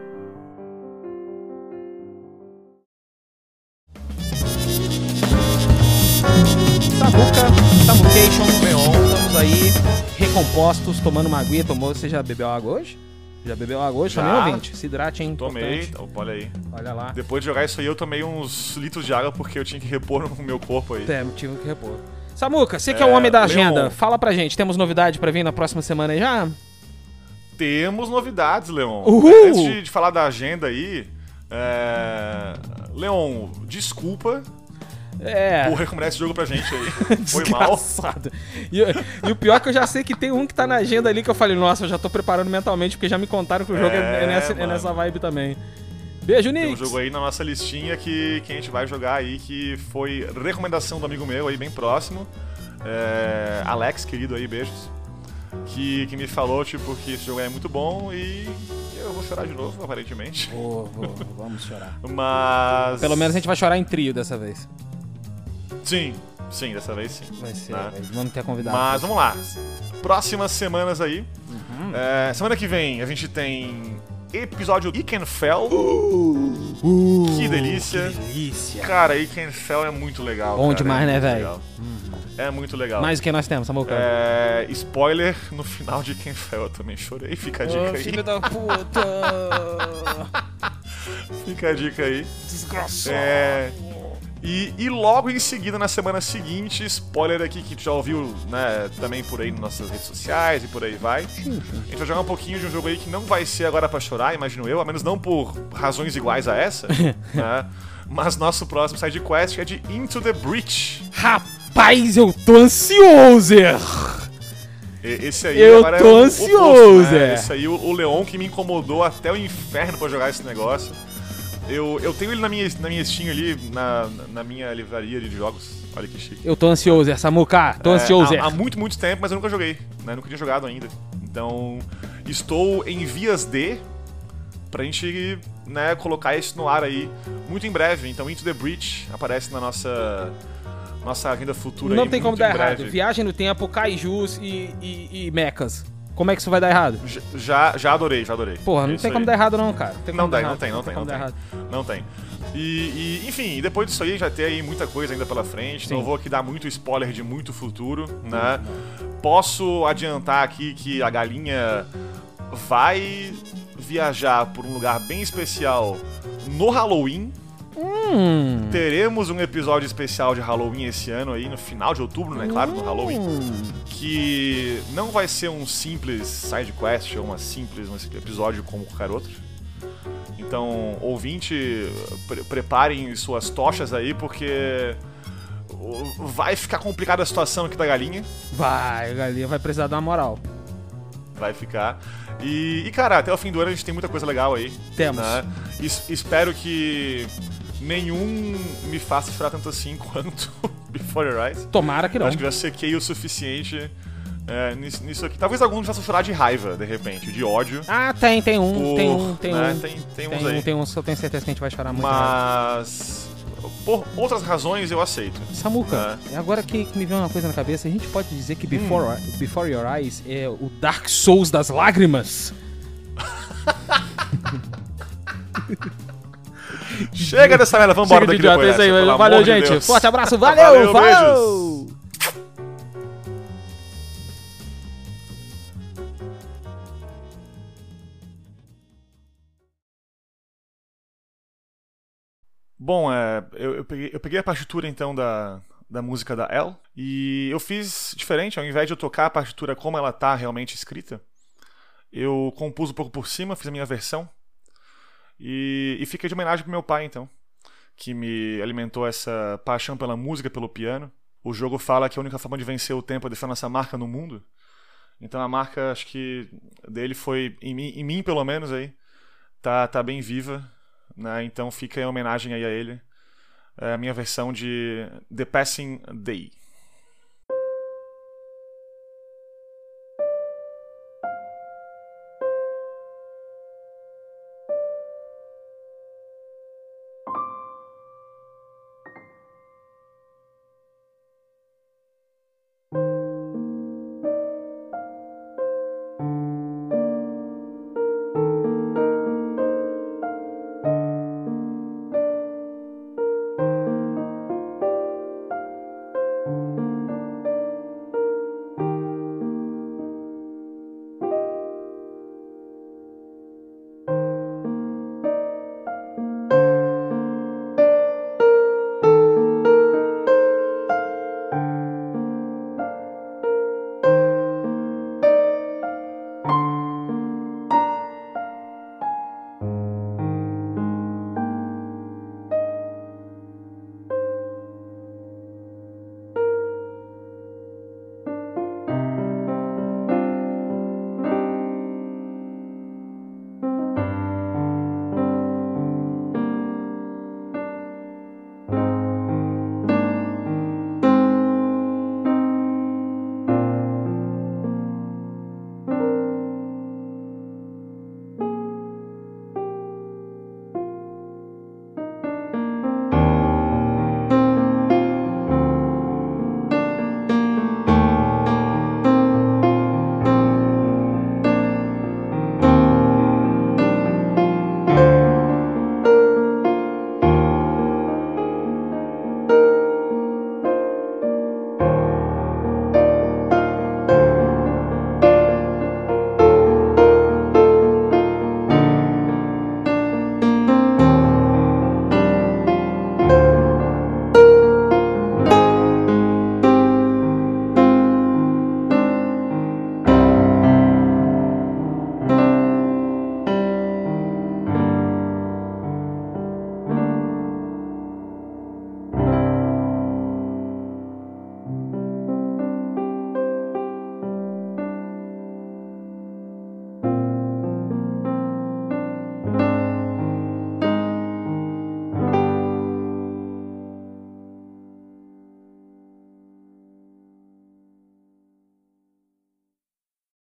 Samuca, Samucation, Leon, estamos aí recompostos, tomando uma aguinha. Tomou, você já bebeu água hoje? Já bebeu água hoje? Já. Também ouvinte. Se hidrate, hein? Tomei, então, olha aí. Olha lá. Depois de jogar isso aí, eu tomei uns litros de água porque eu tinha que repor no meu corpo aí. É, tive que repor. Samuca, você que é o É, homem da Leon. agenda, fala pra gente, temos novidade pra vir na próxima semana aí já? Temos novidades, Leon. Uhul! Antes de, de falar da agenda aí, é... Leon, desculpa É. por recomendar esse jogo pra gente aí. [LAUGHS] Foi mal. E, e o pior é que eu já sei que tem um que tá na agenda ali que eu falei, nossa, eu já tô preparando mentalmente, porque já me contaram que o jogo é, É, é nessa, é nessa vibe também. Beijo, Tem um Nix! jogo aí na nossa listinha que, que a gente vai jogar aí, que foi recomendação do amigo meu aí, bem próximo. É, Alex, querido aí, beijos. Que, que me falou, tipo, que esse jogo é muito bom e eu vou chorar de novo, aparentemente. Vou, vou, vamos chorar. Mas. Pelo menos a gente vai chorar em trio dessa vez. Sim, sim, dessa vez sim. Vai ser, Né? vamos ter convidado. Mas vamos lá. Próximas semanas aí. Uhum. É, semana que vem a gente tem episódio Ikenfell. que delícia. Uh, Que delícia. Cara, Ikenfell é muito legal. Bom cara, demais, é né, muito velho? legal. É muito legal. Mais o que nós temos, Samuca? É, spoiler, no final de Ikenfell eu também chorei. Fica a dica Ô, aí. filho da puta! [LAUGHS] Fica a dica aí. Desgraçado! É, e, e logo em seguida, na semana seguinte, spoiler aqui que já ouviu, né, também por aí nas nossas redes sociais e por aí vai. A gente vai jogar um pouquinho de um jogo aí que não vai ser agora pra chorar, imagino eu, a menos não por razões iguais a essa, [LAUGHS] né? Mas nosso próximo side quest é de Into the Breach. Rapaz, eu tô ansioso! Esse aí Eu agora tô é o ansioso, oposto, né? é. Esse aí, o, o Leon que me incomodou até o inferno pra jogar esse negócio. Eu, eu tenho ele na minha, na minha Steam ali, na, na minha livraria de jogos. Olha que chique. Eu tô ansioso, Samuca. Tô É, ansioso. há, há muito, muito tempo, mas eu nunca joguei. Né? Nunca tinha jogado ainda. Então, estou em vias de pra gente né, colocar isso no ar aí muito em breve. Então, Into the Breach aparece na nossa nossa agenda futura Não aí, tem como dar errado. Viagem no tempo, kaijus e, e, e mechas. Como é que isso vai dar errado? Já, já adorei, já adorei. Porra, não Isso tem como aí. dar errado não, cara. Tem Não como dar tem, não tem, não tem, não tem. Não tem. E, e, enfim, depois disso aí já tem aí muita coisa ainda pela frente. Então Sim. eu vou aqui dar muito spoiler de muito futuro, né? Posso adiantar aqui que a galinha vai viajar por um lugar bem especial no Halloween. Hum. Teremos um episódio especial de Halloween esse ano aí, no final de outubro, né? Claro, no Halloween. Hum. Que não vai ser um simples side quest ou uma simples um episódio como qualquer outro. Então, ouvinte, pre- preparem suas tochas aí, porque vai ficar complicada a situação aqui da galinha. Vai, a galinha vai precisar dar uma moral. Vai ficar. E, e, cara, até o fim do ano a gente tem muita coisa legal aí. Temos. né? Es- espero que nenhum me faça chorar tanto assim [LAUGHS] quanto Before Your Eyes. Tomara que não. acho que já sequei o suficiente é, nisso, nisso aqui. Talvez alguns me façam chorar de raiva, de repente, de ódio. Ah, tem, tem um, Por- tem um, tem né, um. Tem, tem uns Tem aí. um, tem uns que eu tenho certeza que a gente vai chorar muito. raiva. Mas. Por outras razões eu aceito. Samuca, agora que, que me veio uma coisa na cabeça, a gente pode dizer que Before, Hum. Before Your Eyes é o Dark Souls das lágrimas? [LAUGHS] Chega dessa merda, vambora Chega de daqui depois aí, Valeu, gente. Deus. Forte abraço, valeu, Valeu, falou! Bom, é, eu, eu peguei, eu peguei a partitura então da, da música da Elle e eu fiz diferente, ao invés de eu tocar a partitura como ela tá realmente escrita, eu compus um pouco por cima, fiz a minha versão e, e fiquei de homenagem pro meu pai então, que me alimentou essa paixão pela música, pelo piano. O jogo fala que a única forma de vencer o tempo é deixar nossa marca no mundo. Então a marca, acho que dele foi em mim, em mim pelo menos aí, tá, tá bem viva né? Então fica em homenagem aí a ele. É a minha versão de The Passing Day.